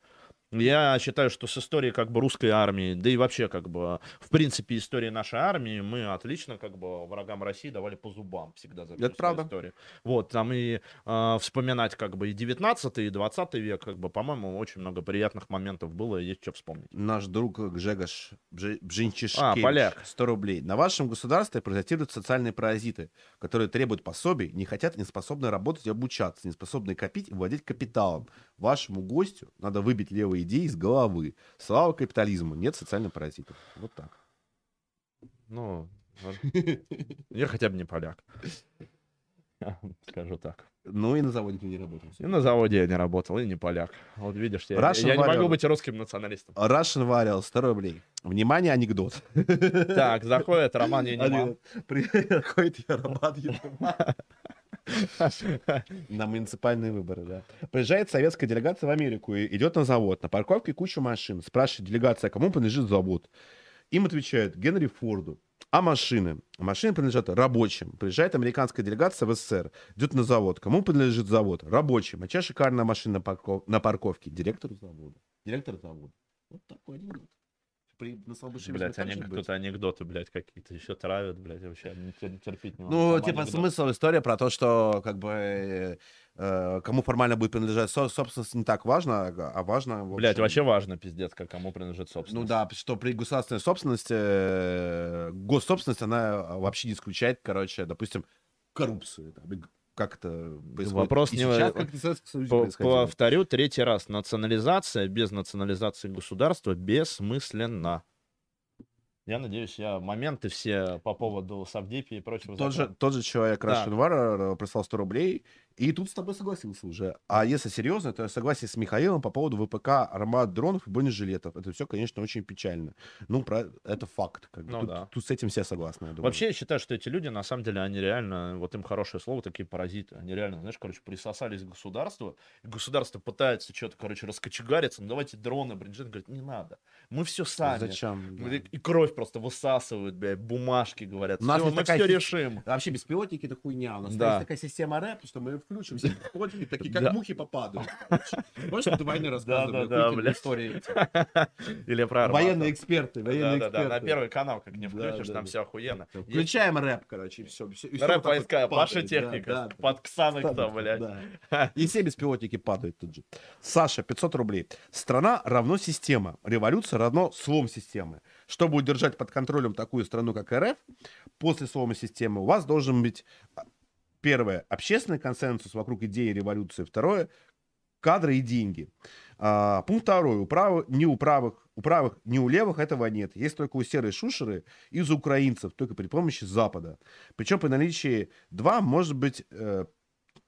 Я считаю, что с историей как бы русской армии, да и вообще как бы в принципе истории нашей армии мы отлично как бы врагам России давали по зубам всегда за Это правда. историю. Вот, там и э, вспоминать как бы и 19 и 20 век, как бы, по-моему, очень много приятных моментов было, и есть что вспомнить. Наш друг Гжегош Бжи- Бжинчишкевич, А, поляк. 100 рублей. На вашем государстве паразитируют социальные паразиты, которые требуют пособий, не хотят не способны работать и обучаться, не способны копить и владеть капиталом. Вашему гостю надо выбить левые идеи из головы. Слава капитализму, нет социальных паразитов. Вот так. Ну, я хотя бы не поляк. Скажу так. Ну и на заводе ты не работал. И на заводе я не работал, и не поляк. Вот видишь, я, Russian я не могу быть русским националистом. Russian Varial, 100 рублей. Внимание, анекдот. Так, заходит Роман Яниман. Анекдот. Приходит я, Роман Яниман. На муниципальные выборы, да. Приезжает советская делегация в Америку и идет на завод. На парковке куча машин. Спрашивает делегация, кому принадлежит завод. Им отвечают Генри Форду. А машины? Машины принадлежат рабочим. Приезжает американская делегация в СССР. Идет на завод. Кому принадлежит завод? Рабочим. А чья шикарная машина на, парков- на парковке? Директору завода. Директор завода. Вот такой анекдот. При, на слабышевизме Блять, они тут анекдоты, блядь, какие-то еще травят, блядь, вообще терпеть не могу. Ну, Сам типа, анекдот. смысл история про то, что, как бы, э, кому формально будет принадлежать со- собственность, не так важно, а а важно... в Блядь, общем, вообще важно, пиздец, как кому принадлежит собственность. Ну да, что при государственной собственности, э, госсобственность, она вообще не исключает, короче, допустим, коррупцию. там, как это происходит. Вопрос И не- сейчас, как По-. Повторю третий раз. Национализация без национализации государства бессмысленна. Я надеюсь, я моменты все по поводу Савдепи и прочего. Тот же, тот же человек Да. Russian War прислал 100 рублей, и тут с тобой согласился уже. А если серьезно, то я согласен с Михаилом по поводу ВПК, армат дронов и бронежилетов. Это все, конечно, очень печально. Ну, про... это факт. Как бы. Ну тут, да. тут с этим все согласны, я думаю. Вообще, я считаю, что эти люди, на самом деле, они реально, вот им хорошее слово, такие паразиты. Они реально, знаешь, короче, присосались к государству, и государство пытается что-то, короче, раскочегариться, ну давайте дроны, бриджет, говорит, не надо. Мы все сами. Зачем? да. И кровь просто высасывают, блядь, бумажки говорят. У нас есть мы такая все решим. Вообще беспилотники это хуйня. У нас Да. есть такая система рэп, что мы включим все беспилотники, такие как Да. мухи попадают. Помнишь, ты войны рассказывали? Хуй ты бля. истории. Или про. Военные эксперты, военные Да-да-да, на эксперты. первый канал, как не Да, включишь, да, там да. все охуенно. Включаем рэп, короче, и все. Рэп войска, Паша техника, под Ксанакса, блядь. И все беспилотники падают тут же. Саша, 500 рублей. Страна равно система. Революция равно слом системы. Чтобы удержать под контролем такую страну, как РФ, после слома системы у вас должен быть первое общественный консенсус вокруг идеи революции. Второе кадры и деньги. А, пункт второй. У правых, не у правых, у правых, не у левых этого нет. Есть только у серой шушеры и украинцев, только при помощи Запада. Причем при наличии два, может быть, э,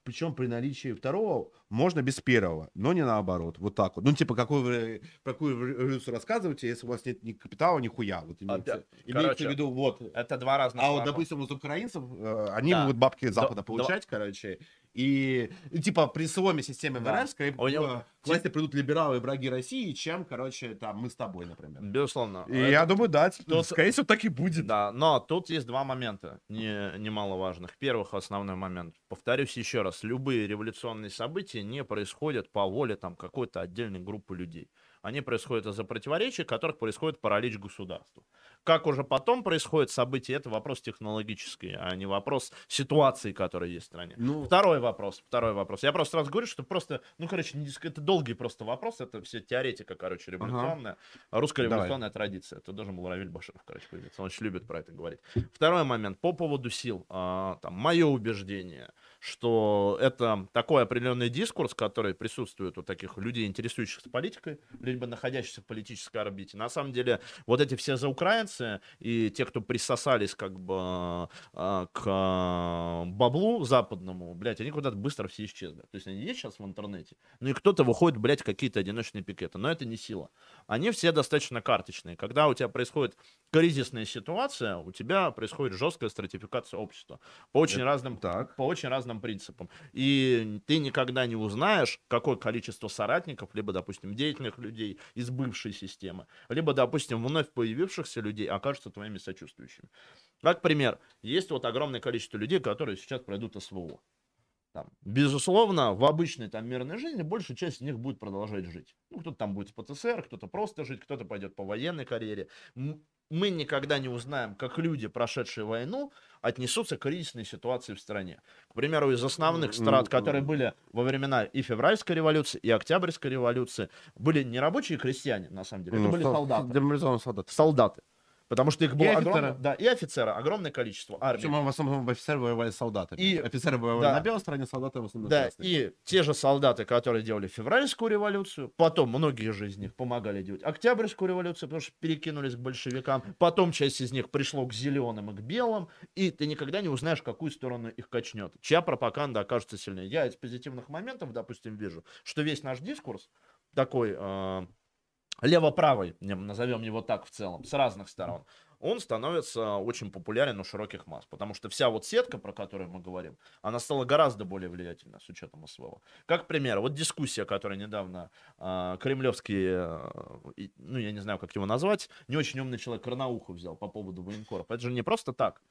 причем при наличии второго можно без первого, но не наоборот. Вот так вот. Ну, типа, вы, про какую революцию рассказываете, если у вас нет ни капитала, ни хуя. Вот имеется, А, да. имеется Короче, в виду, вот. Это два разных А вот, допустим, у украинцев, э, они Да. могут бабки Запада Да, получать, короче, и, и, типа, при сломе системы Да. ВРФ, скорее У него- к власти придут либералы и враги России, чем, короче, там, мы с тобой, например. Безусловно. И Это- я думаю, да, Тут- скорее всего, так и будет. Да, но тут есть два момента не, немаловажных. Первых, основной момент. Повторюсь еще раз, любые революционные события не происходят по воле там какой-то отдельной группы людей. Они происходят из-за противоречий, которых происходит паралич государству. Как уже потом происходит событие, это вопрос технологический, а не вопрос ситуации, которая есть в стране. Ну, Второй вопрос, второй вопрос. Я просто сразу говорю, что просто, ну, короче, это долгий просто вопрос, это все теоретика, короче, революционная, русская Давай. революционная традиция. Это должен был Равиль Баширов, короче, появиться. Он очень любит про это говорить. Второй момент, по поводу сил. А, там, мое убеждение, что это такой определенный дискурс, который присутствует у таких людей, интересующихся политикой, либо находящихся в политической орбите. На самом деле, вот эти все заукраинцы и те, кто присосались как бы а, к а, баблу западному, блядь, они куда-то быстро все исчезли. То есть они есть сейчас в интернете, ну и кто-то выходит, блядь, какие-то одиночные пикеты, но это не сила. Они все достаточно карточные. Когда у тебя происходит кризисная ситуация, у тебя происходит жесткая стратификация общества по очень Это разным так. по очень разным принципам. И ты никогда не узнаешь, какое количество соратников, либо, допустим, деятельных людей из бывшей системы, либо, допустим, вновь появившихся людей окажутся твоими сочувствующими. Как пример, есть вот огромное количество людей, которые сейчас пройдут СВО. Там, безусловно, в обычной там мирной жизни большая часть из них будет продолжать жить. Ну, кто-то там будет в ПТСР, кто-то просто жить, кто-то пойдет по военной карьере. Мы никогда не узнаем, как люди, прошедшие войну, отнесутся к кризисной ситуации в стране. К примеру, из основных страт, которые были во времена и февральской революции, и октябрьской революции, были не рабочие крестьяне, на самом деле, это Ну, были сол- солдаты. Демобилизованные солдаты. Солдаты. Потому что их было офицеры. огромное, да, и офицеры, огромное количество армии. Причем в основном офицеры воевали с солдатами. И- офицеры воевали да. на белой стороне, солдаты в основном на Да, красной. и те же солдаты, которые делали февральскую революцию, потом многие же из них помогали делать октябрьскую революцию, потому что перекинулись к большевикам, потом часть из них пришло к зеленым и к белым, и ты никогда не узнаешь, какую сторону их качнет, чья пропаганда окажется сильнее. Я из позитивных моментов, допустим, вижу, что весь наш дискурс такой э, лево-правый, назовем его так в целом, с разных сторон, он становится очень популярен у широких масс, потому что вся вот сетка, про которую мы говорим, она стала гораздо более влиятельной с учетом СВО. Как пример, вот дискуссия, которая недавно э, кремлевский, э, ну я не знаю, как его назвать, не очень умный человек Карнауху взял по поводу военкоров. Это же не просто так.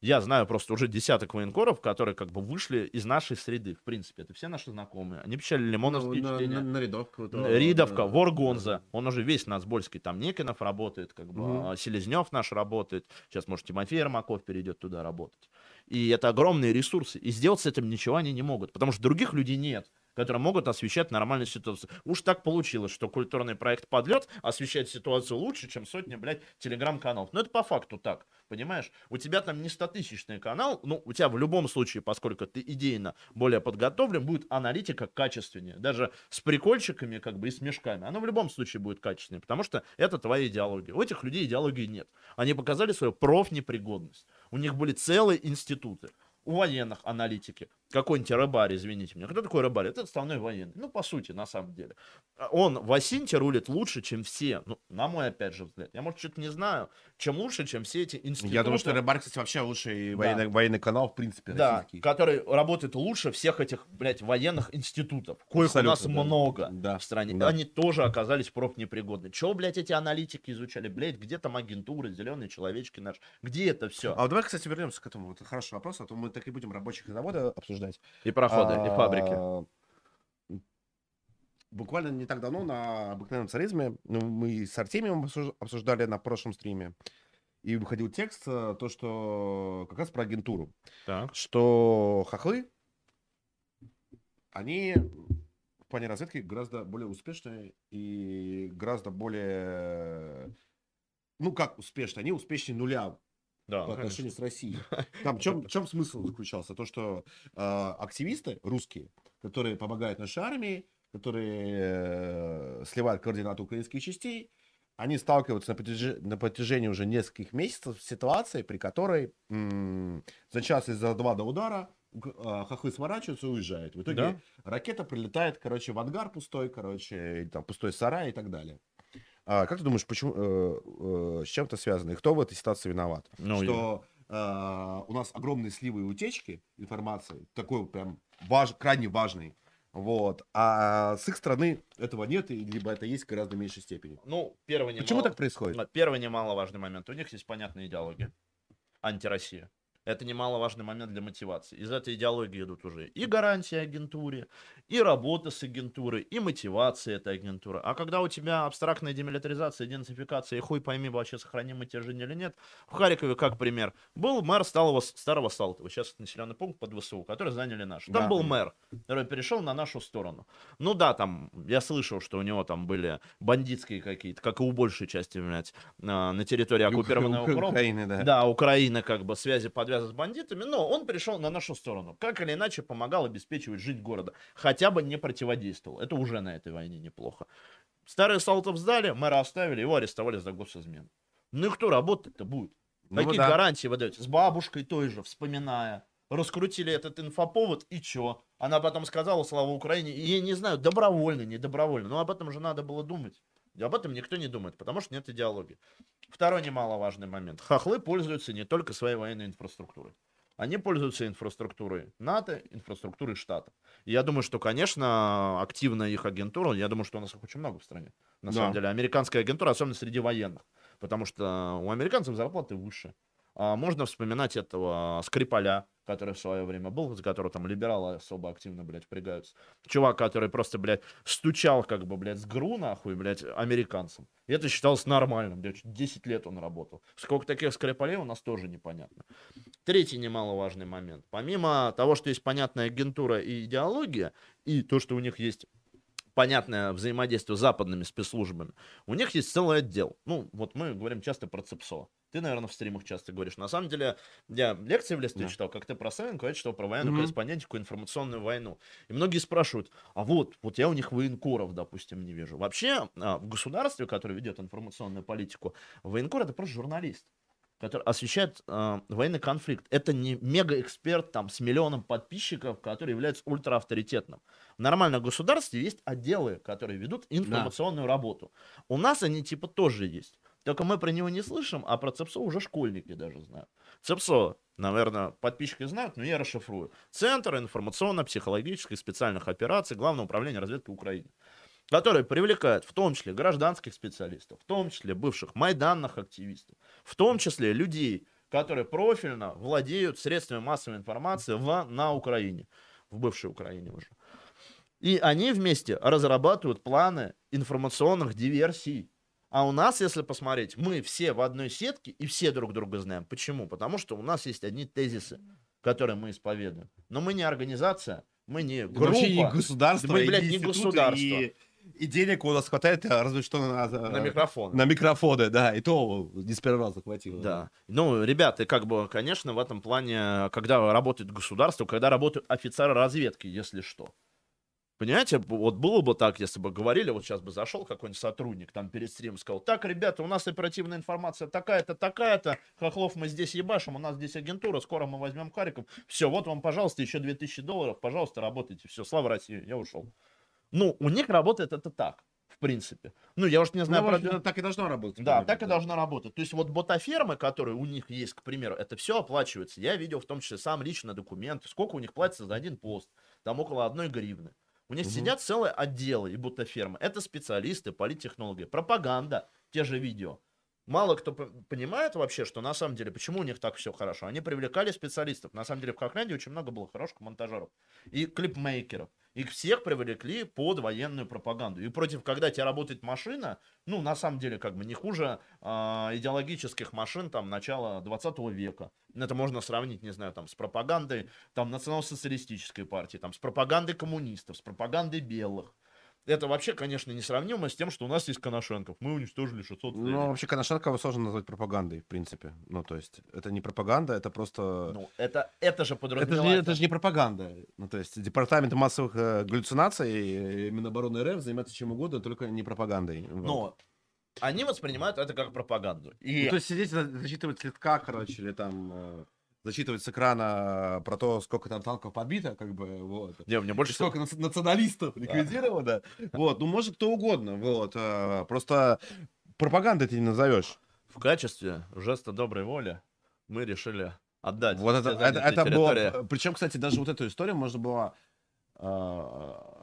Я знаю просто уже десяток военкоров, которые как бы вышли из нашей среды, в принципе. Это все наши знакомые. Они печали Ну, лимоновские на, чтения. на- на рядовку. вот, Ридовка, да. Воргонза, он уже весь нацбольский, там Некинов работает, как бы, Мгм. а Селезнев наш работает, сейчас, может, Тимофей Ермаков перейдет туда работать. И это огромные ресурсы, и сделать с этим ничего они не могут, потому что других людей нет, которые могут освещать нормальную ситуацию. Уж так получилось, что культурный проект «Подлет» освещает ситуацию лучше, чем сотни, блядь, телеграм-каналов. Но это по факту так, понимаешь? У тебя там не стотысячный канал, ну, у тебя в любом случае, поскольку ты идейно более подготовлен, будет аналитика качественнее. Даже с прикольчиками, как бы, и с мешками. Она в любом случае будет качественнее, потому что это твоя идеология. У этих людей идеологии нет. Они показали свою профнепригодность. У них были целые институты. У военных аналитики. Какой-нибудь рыбарь, извините меня. Кто такой рыбарь? Это отставной военный. Ну, по сути, на самом деле. А Он в Асинте рулит лучше, чем все. Ну, на мой, опять же, взгляд. Я, может, что-то не знаю. Чем лучше, чем все эти институты. Я думаю, что Рыбарь, кстати, вообще лучший Да. военный, военный канал, в принципе, Да, российский. который работает лучше всех этих, блядь, военных институтов, коих у нас Абсолютно, да. много Да, в стране. да. Они тоже оказались профнепригодны. Чего, блядь, эти аналитики изучали? Блядь, где там агентуры, зеленые человечки наши? Где это все? А вот давай, кстати, вернемся к этому. Это хороший вопрос, а то мы так и будем рабочих завода обсуждать. И проходы, и фабрики. А, Буквально не так давно на обыкновенном царизме ну, мы с Артемием обсуж- обсуждали на прошлом стриме. И выходил текст, э, то, что как раз про агентуру. Так. Что хохлы, они в плане разведки гораздо более успешные и гораздо более... Ну, как успешные? Они успешнее нуля Да, по конечно. отношению с Россией. Там в чем, чем смысл заключался? То, что э, активисты русские, которые помогают нашей армии, которые э, сливают координаты украинских частей, они сталкиваются на, протяжи- на протяжении уже нескольких месяцев с ситуацией, при которой м, за час и за два до удара э, хохлы сворачиваются и уезжают. В итоге Да. ракета прилетает, короче, в ангар пустой, короче, там пустой сарай и так далее. А, как ты думаешь, почему, э, э, с чем это связано? И кто в этой ситуации виноват? Ну, что э, у нас огромные сливы и утечки информации, такой прям важ, крайне важный. Вот. А с их стороны этого нет, либо это есть в гораздо меньшей степени. Ну, первый Почему немало- так происходит? Первый немаловажный момент. У них есть понятная идеология. Антироссия. Это немаловажный момент для мотивации. Из этой идеологии идут уже и гарантии агентуре, и работа с агентурой, и мотивация этой агентуры. А когда у тебя абстрактная демилитаризация, идентификация, и хуй пойми, вообще сохраним мы те жизни или нет. В Харькове, как пример, был мэр Старого, Старого Салтова, сейчас это населенный пункт под ВСУ, который заняли наш. Там Да. был мэр, который перешел на нашу сторону. Ну да, там, я слышал, что у него там были бандитские какие-то, как и у большей части, блядь, на, на территории оккупированного Ук- Украины. Украины, да. Да, Украина как бы связи подвязаны с бандитами, но он перешел на нашу сторону. Как или иначе помогал обеспечивать жизнь города. Хотя бы не противодействовал. Это уже на этой войне неплохо. Старый Салтов сдали, мэра оставили, его арестовали за госизмену. Ну и кто работать-то будет? Ну Какие да. гарантии вы даете? С бабушкой той же, вспоминая. Раскрутили этот инфоповод, и чё? Она потом сказала «Слава Украине», и я не знаю, добровольно, не добровольно, но об этом же надо было думать. Об этом никто не думает, потому что нет идеологии. Второй немаловажный момент. Хохлы пользуются не только своей военной инфраструктурой. Они пользуются инфраструктурой НАТО, инфраструктурой штатов. И я думаю, что, конечно, активная их агентура, я думаю, что у нас их очень много в стране. На Да. самом деле, американская агентура, особенно среди военных. Потому что у американцев зарплаты выше. А, можно вспоминать этого Скрипаля, который в свое время был, за которого там либералы особо активно, блядь, впрягаются. Чувак, который просто, блядь, стучал как бы, блядь, с ГРУ, нахуй, блядь, американцам. И это считалось нормальным, блядь, 10 лет он работал. Сколько таких Скрипалей у нас тоже непонятно. Третий немаловажный момент. Помимо того, что есть понятная агентура и идеология, и то, что у них есть понятное взаимодействие с западными спецслужбами, у них есть целый отдел. Ну, вот мы говорим часто про ЦЕПСО. Ты, наверное, в стримах часто говоришь. На самом деле, я лекции в Лесте да. читал, как ты про Савенко, я читал про военную mm-hmm. корреспондентику, информационную войну. И многие спрашивают, а вот, вот я у них военкоров, допустим, не вижу. Вообще, а, в государстве, которое ведет информационную политику, военкор это просто журналист который освещает э, военный конфликт. Это не мега-эксперт там с миллионом подписчиков, который является ультраавторитетным. В нормальном государстве есть отделы, которые ведут информационную да. работу. У нас они типа тоже есть. Только мы про него не слышим, а про ЦЕПСО уже школьники даже знают. ЦЕПСО, наверное, подписчики знают, но я расшифрую. Центр информационно-психологических специальных операций Главного управления разведки Украины который привлекает в том числе гражданских специалистов, в том числе бывших майданных активистов, в том числе людей, которые профильно владеют средствами массовой информации в, на Украине, в бывшей Украине уже. И они вместе разрабатывают планы информационных диверсий. А у нас, если посмотреть, мы все в одной сетке и все друг друга знаем. Почему? Потому что у нас есть одни тезисы, которые мы исповедуем. Но мы не организация, мы не группа. Вообще не государство. Мы, блядь, не государство. И и денег у нас хватает, а разве что на, на микрофон. На микрофоны, да. И то не с первого раза хватило. Да. Ну, ребята, как бы, конечно, в этом плане, когда работает государство, когда работают офицеры разведки, если что. Понимаете, вот было бы так, если бы говорили, вот сейчас бы зашел какой-нибудь сотрудник там перед стримом, сказал, так, ребята, у нас оперативная информация такая-то, такая-то, Хохлов мы здесь ебашим, у нас здесь агентура, скоро мы возьмем Харьков, все, вот вам, пожалуйста, еще 2000 долларов, пожалуйста, работайте, все, слава России, я ушел. Ну, у них работает это так, в принципе. Ну, я уж не знаю... Ну, про... Так и должно работать. Да, так и должно работать. То есть вот ботафермы, которые у них есть, к примеру, это все оплачивается. Я видел в том числе сам лично документы, сколько у них платится за один пост. Там около одной гривны. У них угу. сидят целые отделы и ботафермы. Это специалисты, политтехнологи, пропаганда, те же видео. Мало кто понимает вообще, что на самом деле, почему у них так все хорошо. Они привлекали специалистов. На самом деле в Хохлянде очень много было хороших монтажеров и клипмейкеров. Их всех привлекли под военную пропаганду. И против, когда тебя работает машина, ну, на самом деле, как бы не хуже э, идеологических машин там начала 20 века. Это можно сравнить, не знаю, там, с пропагандой там, национал-социалистической партии, там, с пропагандой коммунистов, с пропагандой белых. Это вообще, конечно, несравнимо с тем, что у нас есть Коношенков. Мы уничтожили 600 Ну, вообще Коношенкова сложно назвать пропагандой, в принципе. Ну, то есть, это не пропаганда, это просто... Ну, это, это же подразумевается... Это же, это же не пропаганда. Ну, то есть, департамент массовых э, галлюцинаций, Минобороны РФ занимается чем угодно, только не пропагандой. Но вот. они воспринимают это как пропаганду. И... Ну, то есть, сидеть, зачитывать слегка, короче, или там... Э зачитывать с экрана про то, сколько там танков подбито, как бы, вот. Не, мне больше... Сколько всего... националистов ликвидировано, вот. Ну, может, кто угодно, вот. А, просто пропагандой ты не назовешь. В качестве жеста доброй воли мы решили отдать. Вот это, это, это было... Причем, кстати, даже вот эту историю можно было а,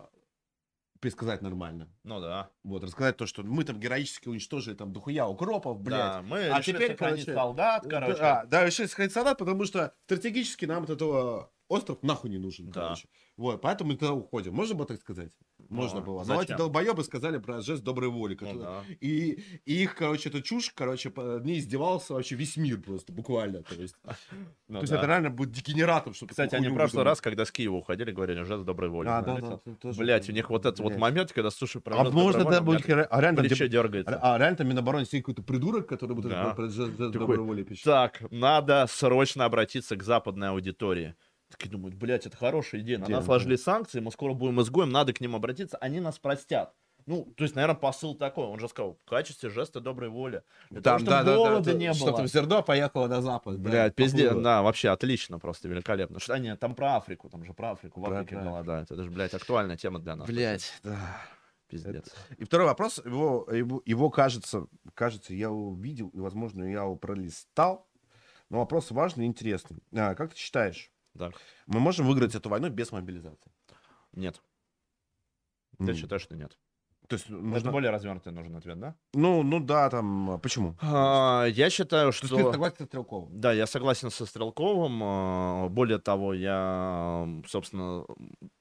пересказать нормально. Ну да. Вот, рассказать то, что мы там героически уничтожили там дохуя укропов, блядь. Да, мы а теперь, короче, солдат, короче. Да, да, решили сохранить солдат, потому что стратегически нам от этого остров нахуй не нужен, да. короче. Вот, поэтому мы туда уходим. Можно было так сказать? Можно ну, было. Но эти долбоебы сказали про жест доброй воли. Ну, да. и, и их, короче, эту чушь, короче, по ней издевался вообще весь мир просто, буквально. То есть, ну, то есть да. это реально будет дегенератом. Что Кстати, они в прошлый раз, когда с Киева уходили, говорили жест доброй воли. А, да, да, да, Блять, у них вот этот вот момент, когда слушай про А можно это будет... А реально там дергается. А реально там Минобороны сидит какой-то придурок, который будет про жест доброй воли пишет. Так, надо срочно обратиться к западной аудитории. Такие думают, блядь, это хорошая идея. На нас ложили санкции, мы скоро будем изгоем, надо к ним обратиться, они нас простят. Ну, то есть, наверное, посыл такой. Он же сказал, в качестве жеста доброй воли. Для Там, того, да, да, да, не было. Чтобы зерно поехало на запад. Блядь, да, пиздец. Да, вообще отлично, просто великолепно. Что, они там про Африку, там же про Африку, в Африке голодают. Это же, блядь, актуальная тема для нас. Блядь, да. Пиздец. И второй вопрос, его, его, его кажется, кажется, я увидел, и, возможно, я его пролистал, но вопрос важный и интересный. А, как ты считаешь, да. Мы можем выиграть эту войну без мобилизации? Нет. Ты mm. считаешь, что нет? То есть Это нужно... более развернутый нужен ответ, да? Ну, ну да, там, а почему? А, я считаю, То есть что... ты согласен со Стрелковым? Да, я согласен со Стрелковым. а, Более того, я, собственно,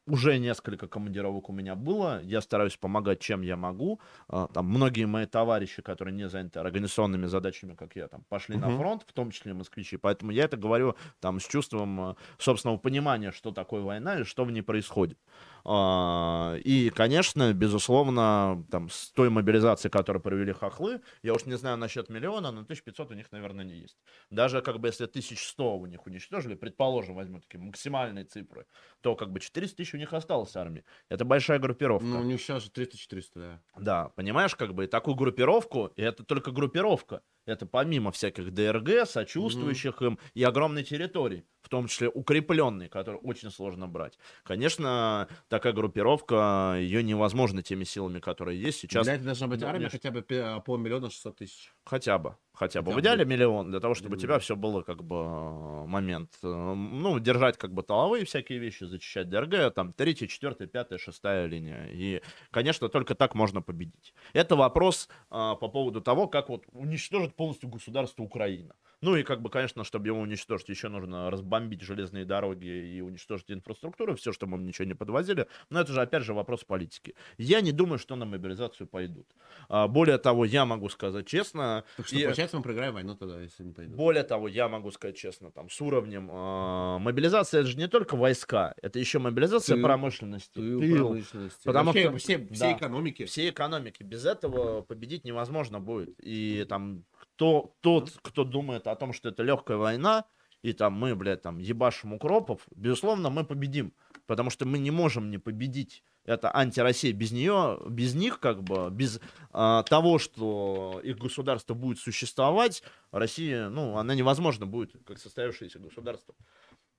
уже несколько командировок у меня было. Я стараюсь помогать, чем я могу. А, Там многие мои товарищи, которые не заняты организационными задачами, как я, там пошли на Мгм. фронт, в том числе москвичи. Поэтому я это говорю там с чувством а, собственного понимания, что такое война и что в ней происходит. А, И, конечно, безусловно, там с той мобилизацией, которую провели хохлы, я уж не знаю насчет миллиона, но 1500 у них, наверное, не есть. Даже как бы если 1100 у них уничтожили, предположим, возьму такие максимальные цифры, то как бы 400 тысяч у них осталось армии. Это большая группировка. Ну, у них сейчас же 300-400, да. Да, понимаешь, как бы и такую группировку, и это только группировка. Это помимо всяких ДРГ, сочувствующих им, и огромной территории, в том числе укрепленной, которую очень сложно брать. Конечно, такая группировка, ее невозможно теми силами, которые есть сейчас. Для этого должна быть армия хотя бы пе- полмиллиона 600 тысяч. Хотя бы. Хотя бы. Хотя В бы. идеале миллион, для того, чтобы у тебя все было как бы э, момент. э, Ну, держать как бы тыловые всякие вещи, зачищать ДРГ, там, третья, четвертая, пятая, шестая линия. И, конечно, только так можно победить. Это вопрос а, по поводу того, как вот уничтожить полностью государство Украина. Ну и как бы, конечно, чтобы его уничтожить, еще нужно разбомбить железные дороги и уничтожить инфраструктуру, все, чтобы мы ничего не подвозили. Но это же, опять же, вопрос политики. Я не думаю, что на мобилизацию пойдут. А, Более того, я могу сказать честно, Так что, И- получается, мы проиграем войну тогда, если не пойдут. более того, я могу сказать честно, там, с уровнем э, мобилизации, это же не только войска, это еще мобилизация Тыл. промышленности, Тыл, тыл, промышленности. Потому Вообще, что- все, да. все экономики. всей экономики. Без этого победить невозможно будет. И там кто, тот, кто думает о том, что это легкая война, и там мы, блядь, там ебашим укропов, безусловно, мы победим. Потому что мы не можем не победить. Это антироссия. Без нее, без них, как бы, без а, того, что их государство будет существовать, Россия, ну, она невозможно будет, как состоявшееся государство.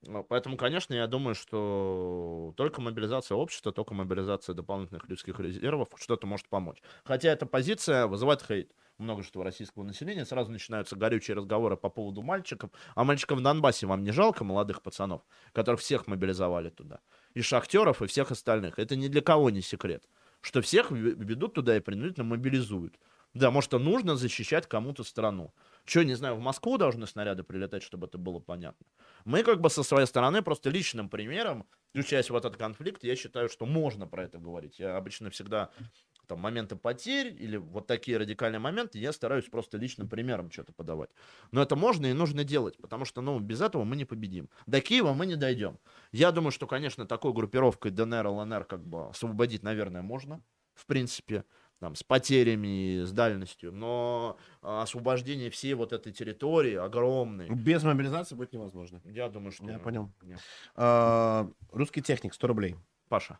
Ну, Поэтому, конечно, я думаю, что только мобилизация общества, только мобилизация дополнительных людских резервов что-то может помочь. Хотя эта позиция вызывает хейт множество российского населения. Сразу начинаются горючие разговоры по поводу мальчиков. А мальчиков в Донбассе вам не жалко, молодых пацанов, которых всех мобилизовали туда? И шахтеров, и всех остальных. Это ни для кого не секрет. Что всех ведут туда и принудительно мобилизуют. Да, может, нужно защищать кому-то страну. Что, не знаю, в Москву должны снаряды прилетать, чтобы это было понятно. Мы как бы со своей стороны просто личным примером, включаясь в этот конфликт, я считаю, что можно про это говорить. Я обычно всегда там моменты потерь или вот такие радикальные моменты, я стараюсь просто личным примером что-то подавать. Но это можно и нужно делать, потому что, ну, без этого мы не победим. До Киева мы не дойдем. Я думаю, что, конечно, такой группировкой ДНР, ЛНР как бы освободить, наверное, можно, в принципе, там, с потерями, с дальностью, но а, освобождение всей вот этой территории огромной, Без мобилизации будет невозможно. я думаю, что... Я понял. нет. А, русский техник, 100 рублей. Паша,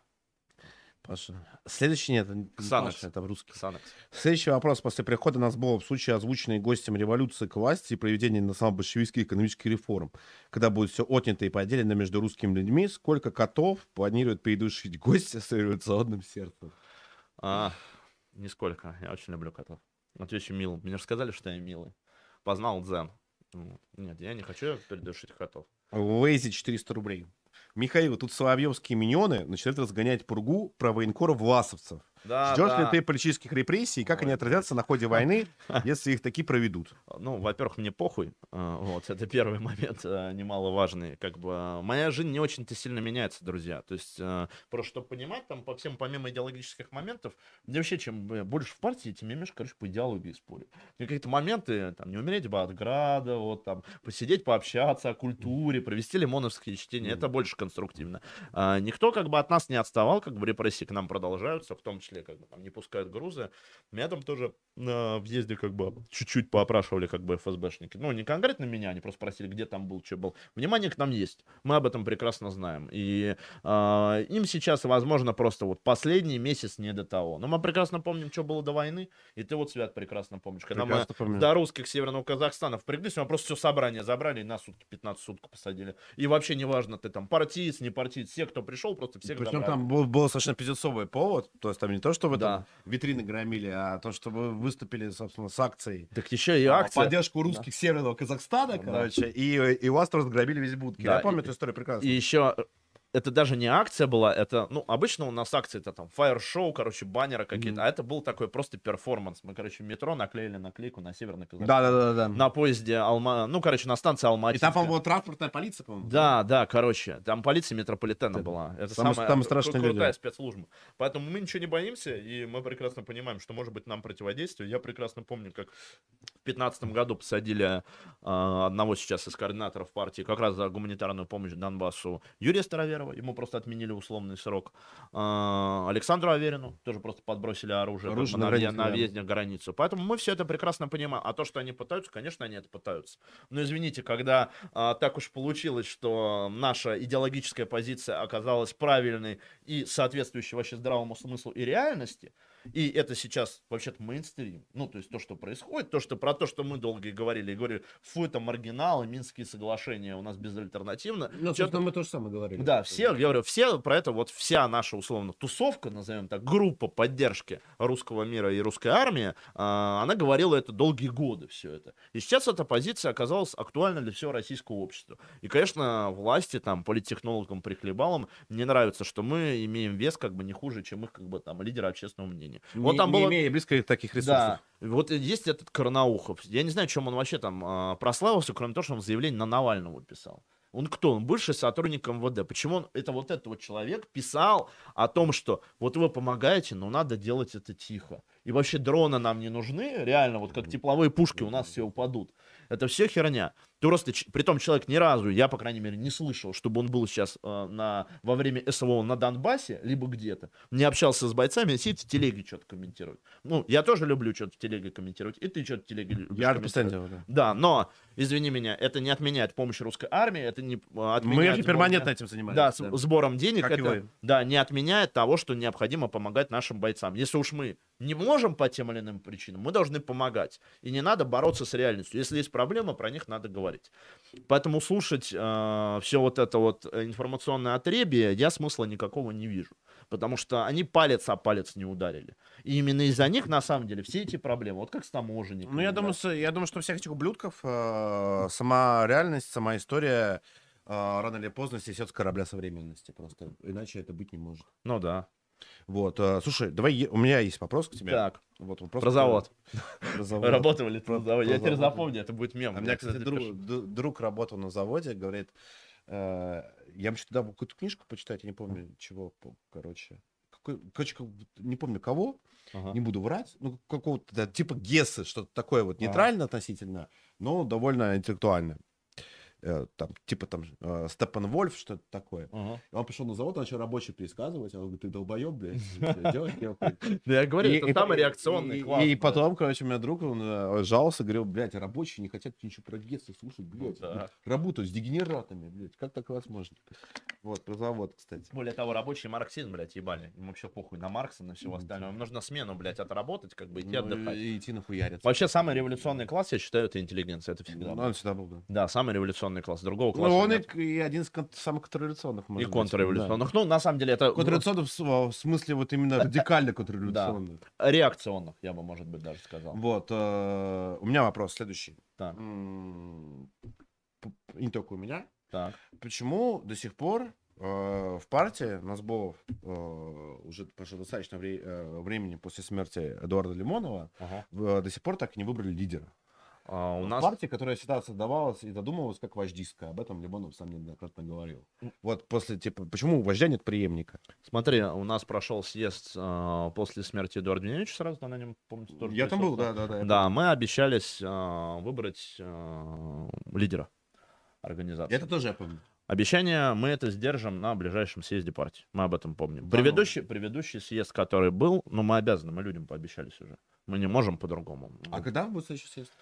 Паша. Следующий нет, Ксанакс. Паша, это русский. Ксанакс. Следующий вопрос. После прихода Насбола в случае озвученной гостем революции к власти и проведения национал-большевистских экономических реформ, когда будет все отнято и поделено между русскими людьми, сколько котов планирует придушить гостя с революционным сердцем? А, нисколько. Я очень люблю котов. Отвечу милым. Мне же сказали, что я милый. Познал дзен. Нет, я не хочу передушить котов. Лейзи 400 рублей. Михаил, тут соловьевские миньоны начинают разгонять пургу про военкоров власовцев. Да, Ждешь да. ли ты политических репрессий как они Ой, отразятся на ходе войны, если их такие проведут? Ну, во-первых, мне похуй. А, Вот, это первый момент а, немаловажный. Как бы а, моя жизнь не очень-то сильно меняется, друзья. То есть, просто чтобы понимать, там, по всем, помимо идеологических моментов, мне вообще, чем э, больше в партии, тем я меньше, короче, по идеологии спорю. Мне какие-то моменты, там, не умереть бы от града, вот, там, посидеть, пообщаться о культуре, провести лимоновские чтения, это больше конструктивно. А, никто, как бы, от нас не отставал, как бы, репрессии к нам продолжаются, в том числе, как бы, там, не пускают грузы. Меня там тоже на въезде, как бы, чуть-чуть поопрашивали, как бы, ФСБшники. Ну, не конкретно меня, они просто спросили, где там был, что был. Внимание к нам есть. Мы об этом прекрасно знаем. И а, им сейчас, возможно, просто вот последний месяц не до того. Но мы прекрасно помним, что было до войны. И ты вот, Свят, прекрасно помнишь. Когда Прекрасно мы помню. до русских Северного Казахстана впряглись, мы просто все собрание забрали и на сутки, 15 суток посадили. И вообще неважно, ты там партиец, не партиец, все, кто пришел, просто всех Причем забрали. там был, был достаточно пиздецовый повод, то есть там не то, что вы там Да. витрины громили, а то, что вы выступили, собственно, с акцией. Так еще и а, акция. Поддержку русских Северного Казахстана, Да. короче, и, и у вас тоже разграбили весь будки. Да, Я помню и- эту историю прекрасно. И еще это даже не акция была, это, ну, обычно у нас акции это там фаер-шоу, короче, баннеры какие-то, Мгм. а это был такой просто перформанс. Мы, короче, в метро наклеили наклейку на Северный Казахстан. Да, да, да, да. На поезде Алма, ну, короче, на станции И Алматы. там, по-моему, транспортная полиция, по-моему. Да, да, короче, там полиция метрополитена Это была. Это самые- самая самые кру- страшные люди. крутая спецслужба. Поэтому мы ничего не боимся, и мы прекрасно понимаем, что может быть нам противодействие. Я прекрасно помню, как в 2015 году посадили а, одного сейчас из координаторов партии как раз за гуманитарную помощь Донбассу Юрия Староверова. Ему просто отменили условный срок. А, Александру Аверину тоже просто подбросили оружие, Оружие на границе, на въезде границу. Поэтому мы все это прекрасно понимаем. А то, что они пытаются, конечно, они это пытаются. Но извините, когда а, так уж получилось, что наша идеологическая позиция оказалась правильной и соответствующей вообще здравому смыслу и реальности, и это сейчас вообще-то мейнстрим, ну, то есть то, что происходит, то, что про то, что мы долго говорили, и говорили, фу, это маргиналы, Минские соглашения у нас безальтернативно. Ну, собственно, мы тоже самое говорили. да, все, я говорю, все про это, вот вся наша, условно, тусовка, назовем так, группа поддержки русского мира и русской армии, а, она говорила это долгие годы, все это. И сейчас эта позиция оказалась актуальна для всего российского общества. И, конечно, власти, там, политтехнологам, прихлебалам не нравится, что мы имеем вес как бы не хуже, чем их, как бы, там, лидеры общественного мнения. Не, вот там не было... имея близко таких ресурсов. Да, вот есть этот Карнаухов. Я не знаю, чем он вообще там а, прославился, кроме того, что он заявление на Навального писал. Он кто? Он бывший сотрудник МВД. Почему он, это вот этот вот человек писал о том, что вот вы помогаете, но надо делать это тихо. И вообще дроны нам не нужны, реально, вот как тепловые пушки у нас все упадут. Это все херня. Ты просто, притом человек ни разу, я, по крайней мере, не слышал, чтобы он был сейчас э, на, во время СВО на Донбассе, либо где-то, не общался с бойцами, а сидит в телеге что-то комментирует. Ну, я тоже люблю что-то в телеге комментировать, и ты что-то в телеге любишь Я делаю, да. Да, но, извини меня, это не отменяет помощь русской армии, это не э, Мы отменяет... же сбор- перманентно этим занимаемся. Да, с- сбором денег Как это, да, не отменяет того, что необходимо помогать нашим бойцам. Если уж мы не можем по тем или иным причинам, мы должны помогать. И не надо бороться с реальностью. Если есть проблемы, про них надо говорить. Поэтому слушать все вот это вот э, информационное отребие я смысла никакого не вижу. Потому что они палец о палец не ударили. И именно из-за них, на самом деле, все эти проблемы, вот как с таможенниками. Ну, я да. думаю, я думаю, что у всех этих ублюдков э, сама реальность, сама история э, рано или поздно сесет с корабля современности. Просто иначе это быть не может. Ну да. Вот. э, слушай, давай, у меня есть вопрос к тебе. Так, Вот, вопрос, про завод. Про завод. Работали Про- на заводе. Я теперь завод. запомню, это будет мем. А у меня, кстати, друг, друг работал на заводе, говорит, э, я бы туда какую-то книжку почитать, я не помню чего, короче. Какой, короче, не помню кого, не буду врать, ну, какого-то, да, типа Гессы, что-то такое вот, Ага. нейтрально относительно, но довольно интеллектуально. Э, Там, типа там э, Степан Вольф, что-то такое. И он пришел на завод, он начал рабочий пересказывать, он говорит, ты долбоеб, блядь, делать нехуй». Да я говорю, это самый реакционный класс. И, потом, короче, у меня друг, он э, жаловался, говорил, блядь, рабочие не хотят ничего про Гесса слушать, блядь. Да. Работают с дегенератами, блядь, как так возможно? Вот, про завод, кстати. Более того, рабочий марксизм, блядь, ебали. Им вообще похуй на Маркса, на всего остального. Им нужно смену, блядь, отработать, как бы идти Ну, отдыхать. и идти нахуяриться. Вообще, самый революционный класс, я считаю, это интеллигенция. Это всегда. Ну, он всегда был, да. Да, самый революционный класс. Другого Ну, класса он и, нет. и один из кон- самых контрреволюционных, И может быть, контрреволюционных. Ну, на самом деле, это да. Контрреволюционных в, смысле вот именно радикально контрреволюционных. реакционных, я бы, может быть, даже сказал. Вот, э, у меня вопрос следующий. Так, Не только у меня. так. Почему до сих пор э, в партии Назбов э, уже прошло достаточно вре- времени после смерти Эдуарда Лимонова Ага. до сих пор так и не выбрали лидера? А, у нас... партия, которая всегда создавалась и задумывалась как вождистская. Об этом Лимонов сам неоднократно говорил. Вот после, типа, почему у вождя нет преемника? Смотри, у нас прошел съезд а, после смерти Эдуарда Венедича сразу, на нем, помните, тоже Я там был, да, да, да. Да, мы обещались а, выбрать а, лидера организации. Это тоже я помню. Обещание мы это сдержим на ближайшем съезде партии. Мы об этом помним. Да ну. предыдущий, предыдущий съезд, который был, ну, мы обязаны, мы людям пообещались уже. Мы не можем по-другому. А когда будет следующий съезд?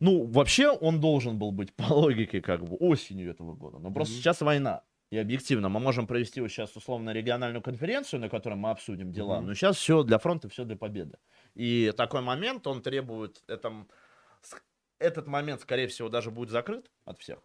Ну, вообще он должен был быть по логике как бы осенью этого года. Но просто Мгм. сейчас война. И объективно, мы можем провести вот сейчас условно региональную конференцию, на которой мы обсудим дела. Мгм. Но сейчас все для фронта, все для победы. И такой момент, он требует, это, этот момент, скорее всего, даже будет закрыт от всех.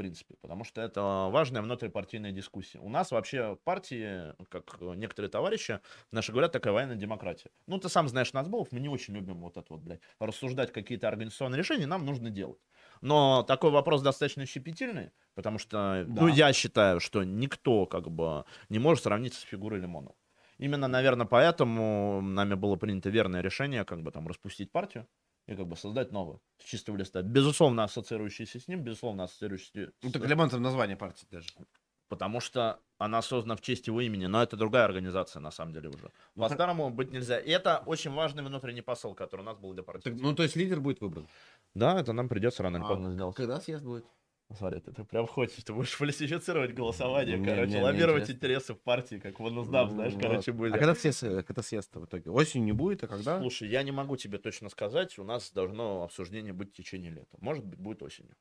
Принципе, потому что это важная внутрипартийная дискуссия. У нас вообще партии, как некоторые товарищи наши говорят, такая военная демократия. Ну, ты сам знаешь нас, Болов, мы не очень любим вот это вот, блядь, рассуждать какие-то организационные решения, нам нужно делать. Но такой вопрос достаточно щепетильный, потому что, Да. ну, я считаю, что никто как бы не может сравниться с фигурой Лимонова. Именно, наверное, поэтому нами было принято верное решение, как бы там распустить партию и как бы создать новую с чистого листа. Безусловно, ассоциирующийся с ним, безусловно, ассоциирующийся Ну, с- так Лимонов название партии даже. Потому что она создана в честь его имени, но это другая организация, на самом деле, уже. Ну, По-старому быть нельзя. И это очень важный внутренний посыл, который у нас был для партии. Так, ну, то есть лидер будет выбран. Да, это нам придется рано или А, поздно сделать. Когда съезд будет? Смотри, ты, ты прям хочешь, ты будешь фальсифицировать голосование, Не, короче, не, не лоббировать интересно. интересы в партии, как в ОНУСДАП, знаешь, Вот. короче, были. А когда съезд, э, когда съезд в итоге? Осенью не будет, а когда? Слушай, я не могу тебе точно сказать, у нас должно обсуждение быть в течение лета. Может быть, будет осенью.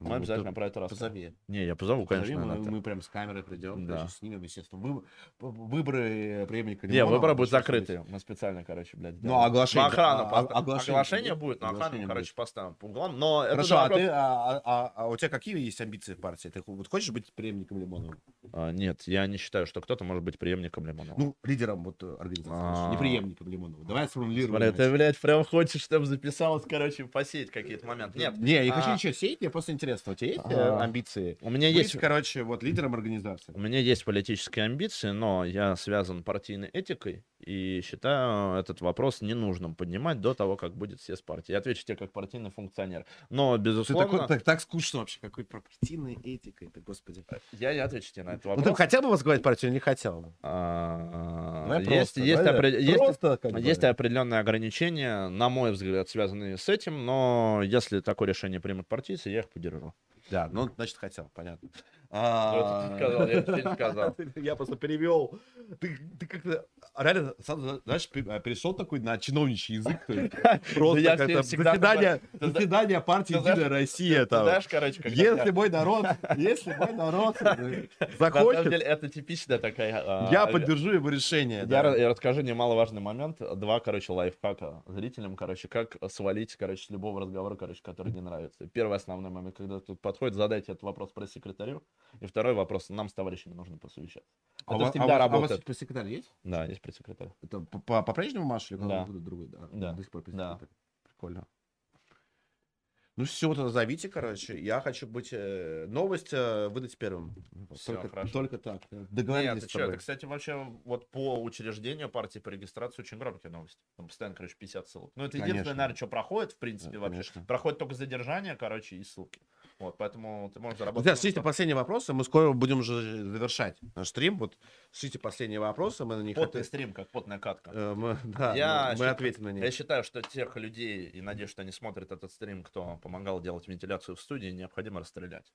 Мы Ну, обязательно про это расскажем. Позови. Не, я позову, Позови, конечно. мы, мы прям с камерой придем, Да. короче, снимем, естественно. Вы- выборы преемника Не, выборы будут будет. закрыты. Мы специально, короче, блядь. Ну, сделаем. оглашение- Ну, охрану. а- поста- а- оглашение Оглашение будет? будет, но охрану, Оглашение короче, будет. поставим по углам. Но это Хорошо, же а, вопрос- ты, а, а- а у тебя какие есть амбиции в партии? Ты вот хочешь быть преемником Лимонова? А, Нет, я не считаю, что кто-то может быть преемником Лимонова. Ну, лидером вот э, организации, А. не преемником Лимонова. Давай сформулируем. Смотри, ты, блядь, прям хочешь, чтобы записалось, короче, посеять какие-то моменты. Нет, Не, я не хочу А. ничего сеять, мне просто интересно. У тебя есть э, Ага. амбиции? у меня Быть, есть... короче, вот лидером организации. У меня есть политические амбиции, но я связан партийной этикой и считаю этот вопрос ненужным поднимать до того, как будет съезд партии. Я отвечу тебе как партийный функционер. Но, Ты безусловно, такой, так, так скучно вообще, какой про партийной этикой, ты, господи. я не отвечу тебе на этот Ну, ты вопрос. хотел бы возглавить партию или не хотел бы? А, Давай Есть, просто, есть, давай опре- есть- просто как бы. есть определенные ограничения, на мой взгляд, связанные с этим, но если такое решение примут партийцы, я их поддержу. Да, ну, значит, хотел, понятно. Ты сказал, я сказал. Просто перевел. Ты, ты как-то реально, сразу, знаешь, а, перешел такой на чиновничий язык. Просто я как-то заседание, зна- заседание партии Единая Россия. Там. знаешь, короче, когда... Если мой народ, если мой народ э, На самом захочет, деле, это типичная такая... а, я поддержу его решение. Я, да. ра- я расскажу немаловажный момент. Два, короче, лайфхака зрителям, короче, как свалить, короче, с любого разговора, короче, который не нравится. Первый основной момент, когда тут подходит, задайте этот вопрос пресс-секретарю. И второй вопрос, нам с товарищами нужно посовещаться. А Это вас- а всегда у вас- а у вас работает. пресс-секретарь есть? Да, есть пресс-секретарь. Это по- по- по-прежнему Маша или Да. какой-то другой? Да. Да. До сих пор Да. Прикольно. Ну все, тогда зовите, короче. Я хочу быть э, новость э, выдать первым. Всё, только, хорошо. только так. Нет, Договорились ты с тобой. это, кстати, вообще вот по учреждению партии, по регистрации очень громкие новости. Там постоянно, короче, 50 ссылок. Ну, это единственное, Конечно. наверное, что проходит, в принципе, Да, вообще. конечно. Проходит только задержание, короче, и ссылки. Вот, поэтому ты можешь заработать. Друзья, шлите последние вопросы, мы скоро будем уже завершать наш стрим. Вот шлите последние вопросы, мы на них Потный ответ- стрим, как потная катка. э, мы, да, Я мы- мы ответим на них. Я считаю, что тех людей, и надеюсь, что они смотрят этот стрим, кто помогал делать вентиляцию в студии, необходимо расстрелять.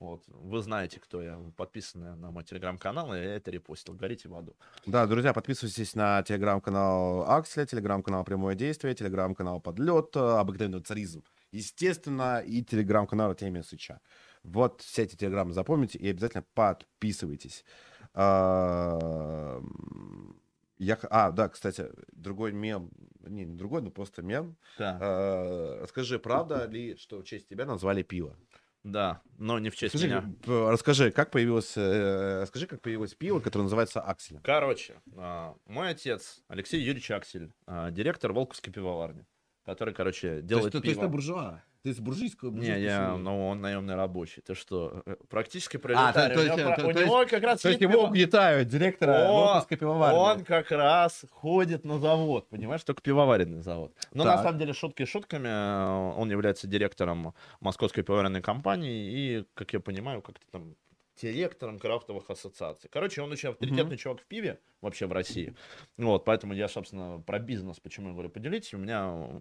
Вот. Вы знаете, кто я. Вы подписаны на мой телеграм-канал, и я это репостил. Горите в аду. Да, друзья, подписывайтесь на телеграм-канал Акселя, телеграм-канал Прямое Действие, телеграм-канал Подлет, э, Обыкновенный царизм, естественно, и телеграм-канал Артемия Сыча. Вот все эти телеграммы запомните и обязательно подписывайтесь. А, Я, а, да, кстати, другой мем, не, не другой, но просто мем. Да. А, Скажи, правда ли, что в честь тебя назвали пиво? да, но не в честь Скажи, меня. расскажи, как появилось, э, расскажи, как появилось пиво, которое называется Аксель. Короче, а, мой отец, Алексей Юрьевич Аксель, а, директор Волковской пивоварни, который, короче, делает то, есть, то есть пиво. ты буржуа? Ты из буржуйского? Не, буржуйской я, ну, он наемный рабочий. Ты что, э, практически А, то- пролетарий. то У есть, него про- то- у то него как раз То есть есть его пиво- угнетают, директора О, Волковской пивоварни. Он как раз ходит на завод, понимаешь, только пивоваренный завод. Но на Так. самом деле шутки шутками, э, он является директором Московской пивоваренной компании и, как я понимаю, как-то там директором крафтовых ассоциаций. Короче, он очень авторитетный чувак в пиве вообще в России. Вот, поэтому я, собственно, про бизнес, почему я говорю, поделитесь. У меня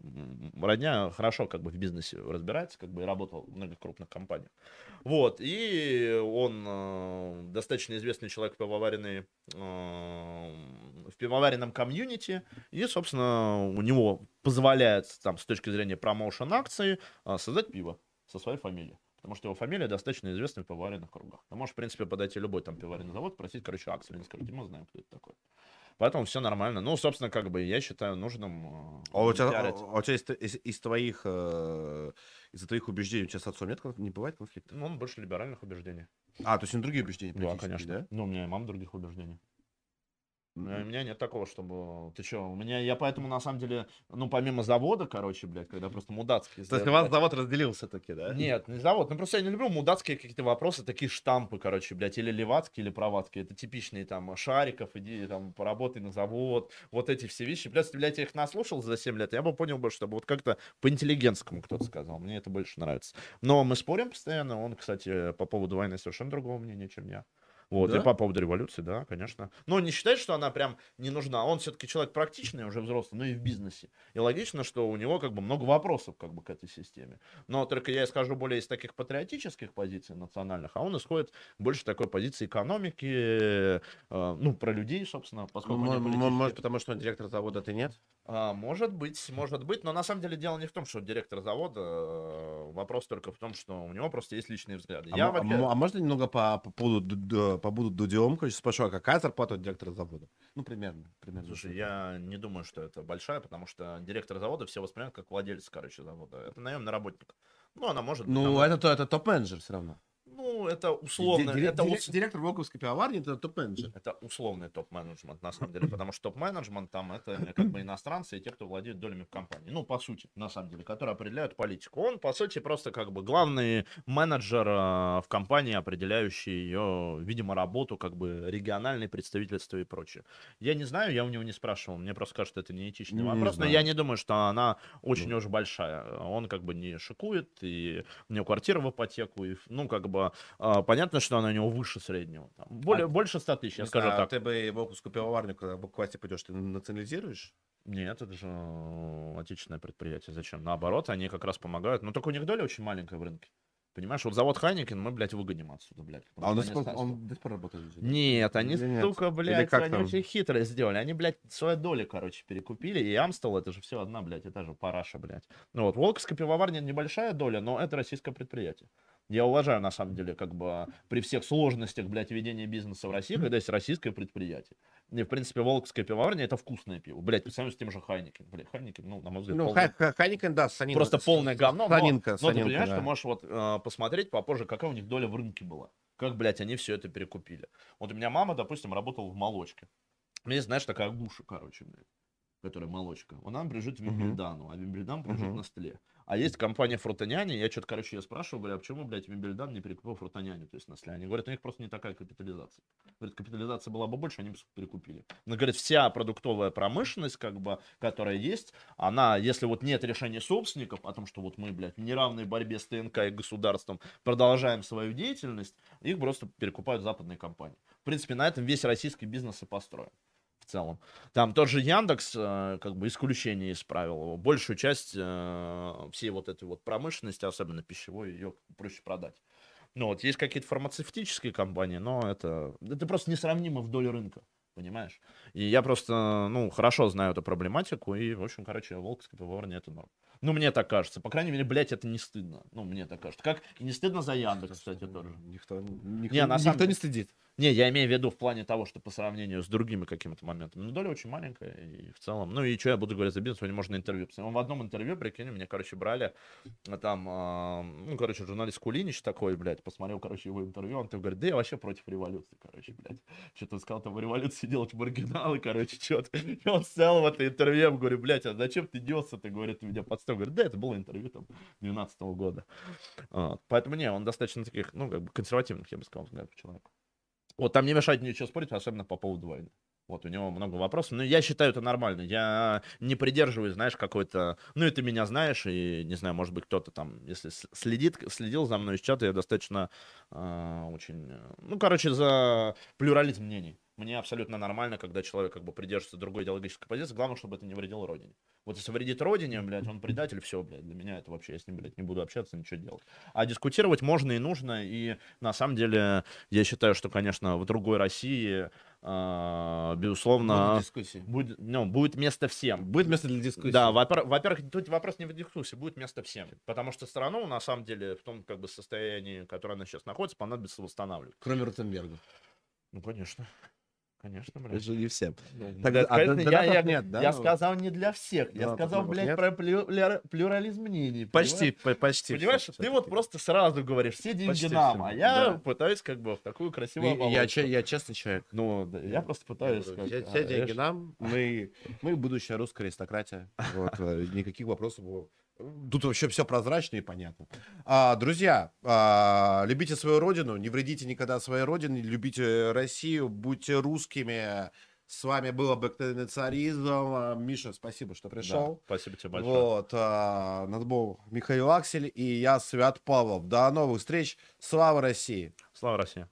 родня хорошо как бы в бизнесе разбирается, как бы и работал в многих крупных компаниях. Вот, и он э, достаточно известный человек в пивоваренной, э, в пивоваренном комьюнити, и, собственно, у него позволяет там с точки зрения промоушен акции э, создать пиво со своей фамилией. Потому что его фамилия достаточно известна в пивоваренных кругах. Ты можешь, в принципе, подойти любой там пивоваренный завод, просить, короче, акцию, они скажут, мы знаем, кто это такой. Поэтому все нормально. Ну, собственно, как бы я считаю нужным... э, А у тебя, пиарить. а у тебя из, из- из твоих, э, из твоих убеждений у тебя с отцом нет, не бывает конфликта? Ну, он больше либеральных убеждений. А, то есть он другие убеждения Да, конечно. да? Ну, у меня и мама других убеждений. У меня- У меня нет такого, чтобы... Ты что, у меня... Я поэтому, на самом деле, ну, помимо завода, короче, блядь, когда просто мудацкие... То есть у вас завод разделился таки, да? Нет, не завод. Ну, просто я не люблю мудацкие какие-то вопросы, такие штампы, короче, блядь, или левацкие, или правацкие. Это типичные там шариков, иди там поработай на завод. Вот эти все вещи. Если, блядь, я их наслушал за 7 лет, я бы понял бы, чтобы вот как-то по-интеллигентскому кто-то сказал. Мне это больше нравится. Но мы спорим постоянно. Он, кстати, по поводу войны совершенно другого мнения, чем я. Вот, Да? и по поводу революции, да, конечно. Но не считает, что она прям не нужна. Он все-таки человек практичный, уже взрослый, но и в бизнесе. И логично, что у него как бы много вопросов как бы к этой системе. Но только я скажу более из таких патриотических позиций национальных, а он исходит больше такой позиции экономики, э, ну, про людей, собственно, поскольку. Может, потому что он директор завода, ты нет? А, может быть, может быть, но на самом деле дело не в том, что директор завода, э, вопрос только в том, что у него просто есть личные взгляды. А, Я а а можно немного по, по поводу ду- ду- побуду Дудем? Короче, спрошу, а какая зарплата у директора завода? Ну, примерно. примерно. Слушай, я не думаю, что это большая, потому что директор завода все воспринимают как владелец, короче, завода. Это наемный работник. Ну, она может быть... Ну, там- это, то- это топ-менеджер все равно. Ну, это условно... Ди- ди- это ди- ус- Директор Волковской пивоварни это топ-менеджер. Это условный топ-менеджмент, на самом деле, потому что топ-менеджмент там это как бы иностранцы и те, кто владеет долями в компании. Ну, по сути, на самом деле, которые определяют политику. Он, по сути, просто как бы главный менеджер э, в компании, определяющий ее, видимо, работу, как бы региональные представительства и прочее. Я не знаю, я у него не спрашивал, мне просто кажется, это Не вопрос, но знаю. я не думаю, что она очень Ну. уж большая. Он как бы не шикует, и у него квартира в ипотеку, и, ну, как бы, а, понятно, что она у него выше среднего. Там, более, больше 100 тысяч, я скажу знаю, так. Ты бы Волковскую пивоварню, когда к власти пойдешь, ты национализируешь? Нет, это же э, отечественное предприятие. Зачем? Наоборот, они как раз помогают. Но только у них доля очень маленькая в рынке. Понимаешь, вот завод Хайникин мы, блядь, выгоним отсюда, блядь. А он потому до что сих они пор, ста- он до сих пор работает? Нет, они, Или нет? сука, Или блядь, как они там? очень хитро сделали. Они, блядь, свою долю, короче, перекупили. И Амстел, это же все одна, блядь, это же параша, блядь. Ну вот, Волковская пивоварня небольшая доля, но это российское предприятие. Я уважаю, на самом деле, как бы при всех сложностях, блядь, ведения бизнеса в России, когда есть российское предприятие. И, в принципе, Волковская пивоварня это вкусное пиво. Блядь, по сравнению с тем же Heineken. Блядь, Heineken, ну, на мой взгляд, Ну, полное- Хай- Хай- Heineken, да, Санин. просто полное говно. Но, Санинка, но ты Санинка, понимаешь, да. ты можешь вот э, посмотреть попозже, какая у них доля в рынке была. Как, блядь, они все это перекупили. Вот у меня мама, допустим, работала в молочке. У меня есть, знаешь, такая гуша, короче, блядь, которая молочка. Она Мгм. Вимбельдану, а Вимбельдан принадлежит Мгм. Nestle. А есть компания Фрутоняни, я что-то, короче, я спрашиваю, бля, а почему, блядь, Вимбельдан не перекупил Фрутоняню, то есть Nestle? Они говорят, у них просто не такая капитализация. Говорят, капитализация была бы больше, они бы перекупили. Но, говорят, вся продуктовая промышленность, как бы, которая есть, она, если вот нет решения собственников о том, что вот мы, блядь, в неравной борьбе с ТНК и государством продолжаем свою деятельность, их просто перекупают западные компании. В принципе, на этом весь российский бизнес и построен в целом. Там тот же Яндекс, э, как бы исключение исправил его. Большую часть э, всей вот этой вот промышленности, особенно пищевой, ее проще продать. Ну вот есть какие-то фармацевтические компании, но это, это просто несравнимо в доле рынка. Понимаешь? И я просто, ну, хорошо знаю эту проблематику, и, в общем, короче, Волковская пивоварня это норм. Ну, мне так кажется. По крайней мере, блядь, это не стыдно. Ну, мне так кажется. Как и не стыдно за Яндекс, кстати, тоже. Никто, никто, Не, на самом никто не стыдит. Не, я имею в виду в плане того, что по сравнению с другими какими-то моментами. Ну, доля очень маленькая, и в целом. Ну, и что я буду говорить за бизнес, сегодня можно интервью. посмотреть. В одном интервью, прикинь, меня, короче, брали, а там, а, ну, короче, журналист Кулинич такой, блядь, посмотрел, короче, его интервью, он такой говорит, да я вообще против революции, короче, блядь. Что-то он сказал, там, в революции делать маргиналы, короче, что-то. И он снял в это интервью, я говорю, блядь, а зачем ты делся, ты, говорит, ты меня подставил. Говорит, да, это было интервью, там, 12 года. Вот. Поэтому, не, он достаточно таких, ну, как бы консервативных, я бы сказал, взглядов человек. Вот там не мешает ничего спорить, особенно по поводу войны. Вот, у него много вопросов. Но я считаю это нормально. Я не придерживаюсь, знаешь, какой-то... Ну, и ты меня знаешь, и, не знаю, может быть, кто-то там, если следит, следил за мной из чата, я достаточно а, очень... э, Ну, короче, за плюрализм мнений. Мне абсолютно нормально, когда человек как бы придерживается другой идеологической позиции. Главное, чтобы это не вредило родине. Вот если вредит родине, блядь, он предатель, все, блядь, для меня это вообще, я с ним, блядь, не буду общаться, ничего делать. А дискутировать можно и нужно, и на самом деле я считаю, что, конечно, в другой России, а, безусловно, будет, ну, будет место всем. Будет место для дискуссии. Да, во-пер- во-первых, тут вопрос не в дискуссии, будет место всем. Потому что страну, на самом деле, в том как бы состоянии, в котором она сейчас находится, понадобится восстанавливать. Кроме Ротенберга. Ну, конечно. Конечно, блядь. Это же не всем. Ну, Так, а конечно, я, я- нет, да? я Ну, сказал не для всех. Я Донатов сказал, новых блядь, нет? про плю- плюрализм мнений. Почти, понимаешь? почти. Понимаешь, ты вот просто сразу говоришь, все деньги Почти нам, а я да. пытаюсь как бы в такую красивую И- Я, честный человек. Ну, да, я просто пытаюсь... как, Все, а, все деньги нам. Мы, мы будущая русская аристократия. Вот, э, никаких вопросов. было. Тут вообще все прозрачно и понятно. А, друзья, а, любите свою родину, не вредите никогда своей родине, любите Россию, будьте русскими. С вами был обыкновенный царизм. Миша, спасибо, что да, пришел. спасибо тебе большое. Вот, а, нас был Михаил Аксель и я, Свят Павлов. До новых встреч. Слава России! Слава России.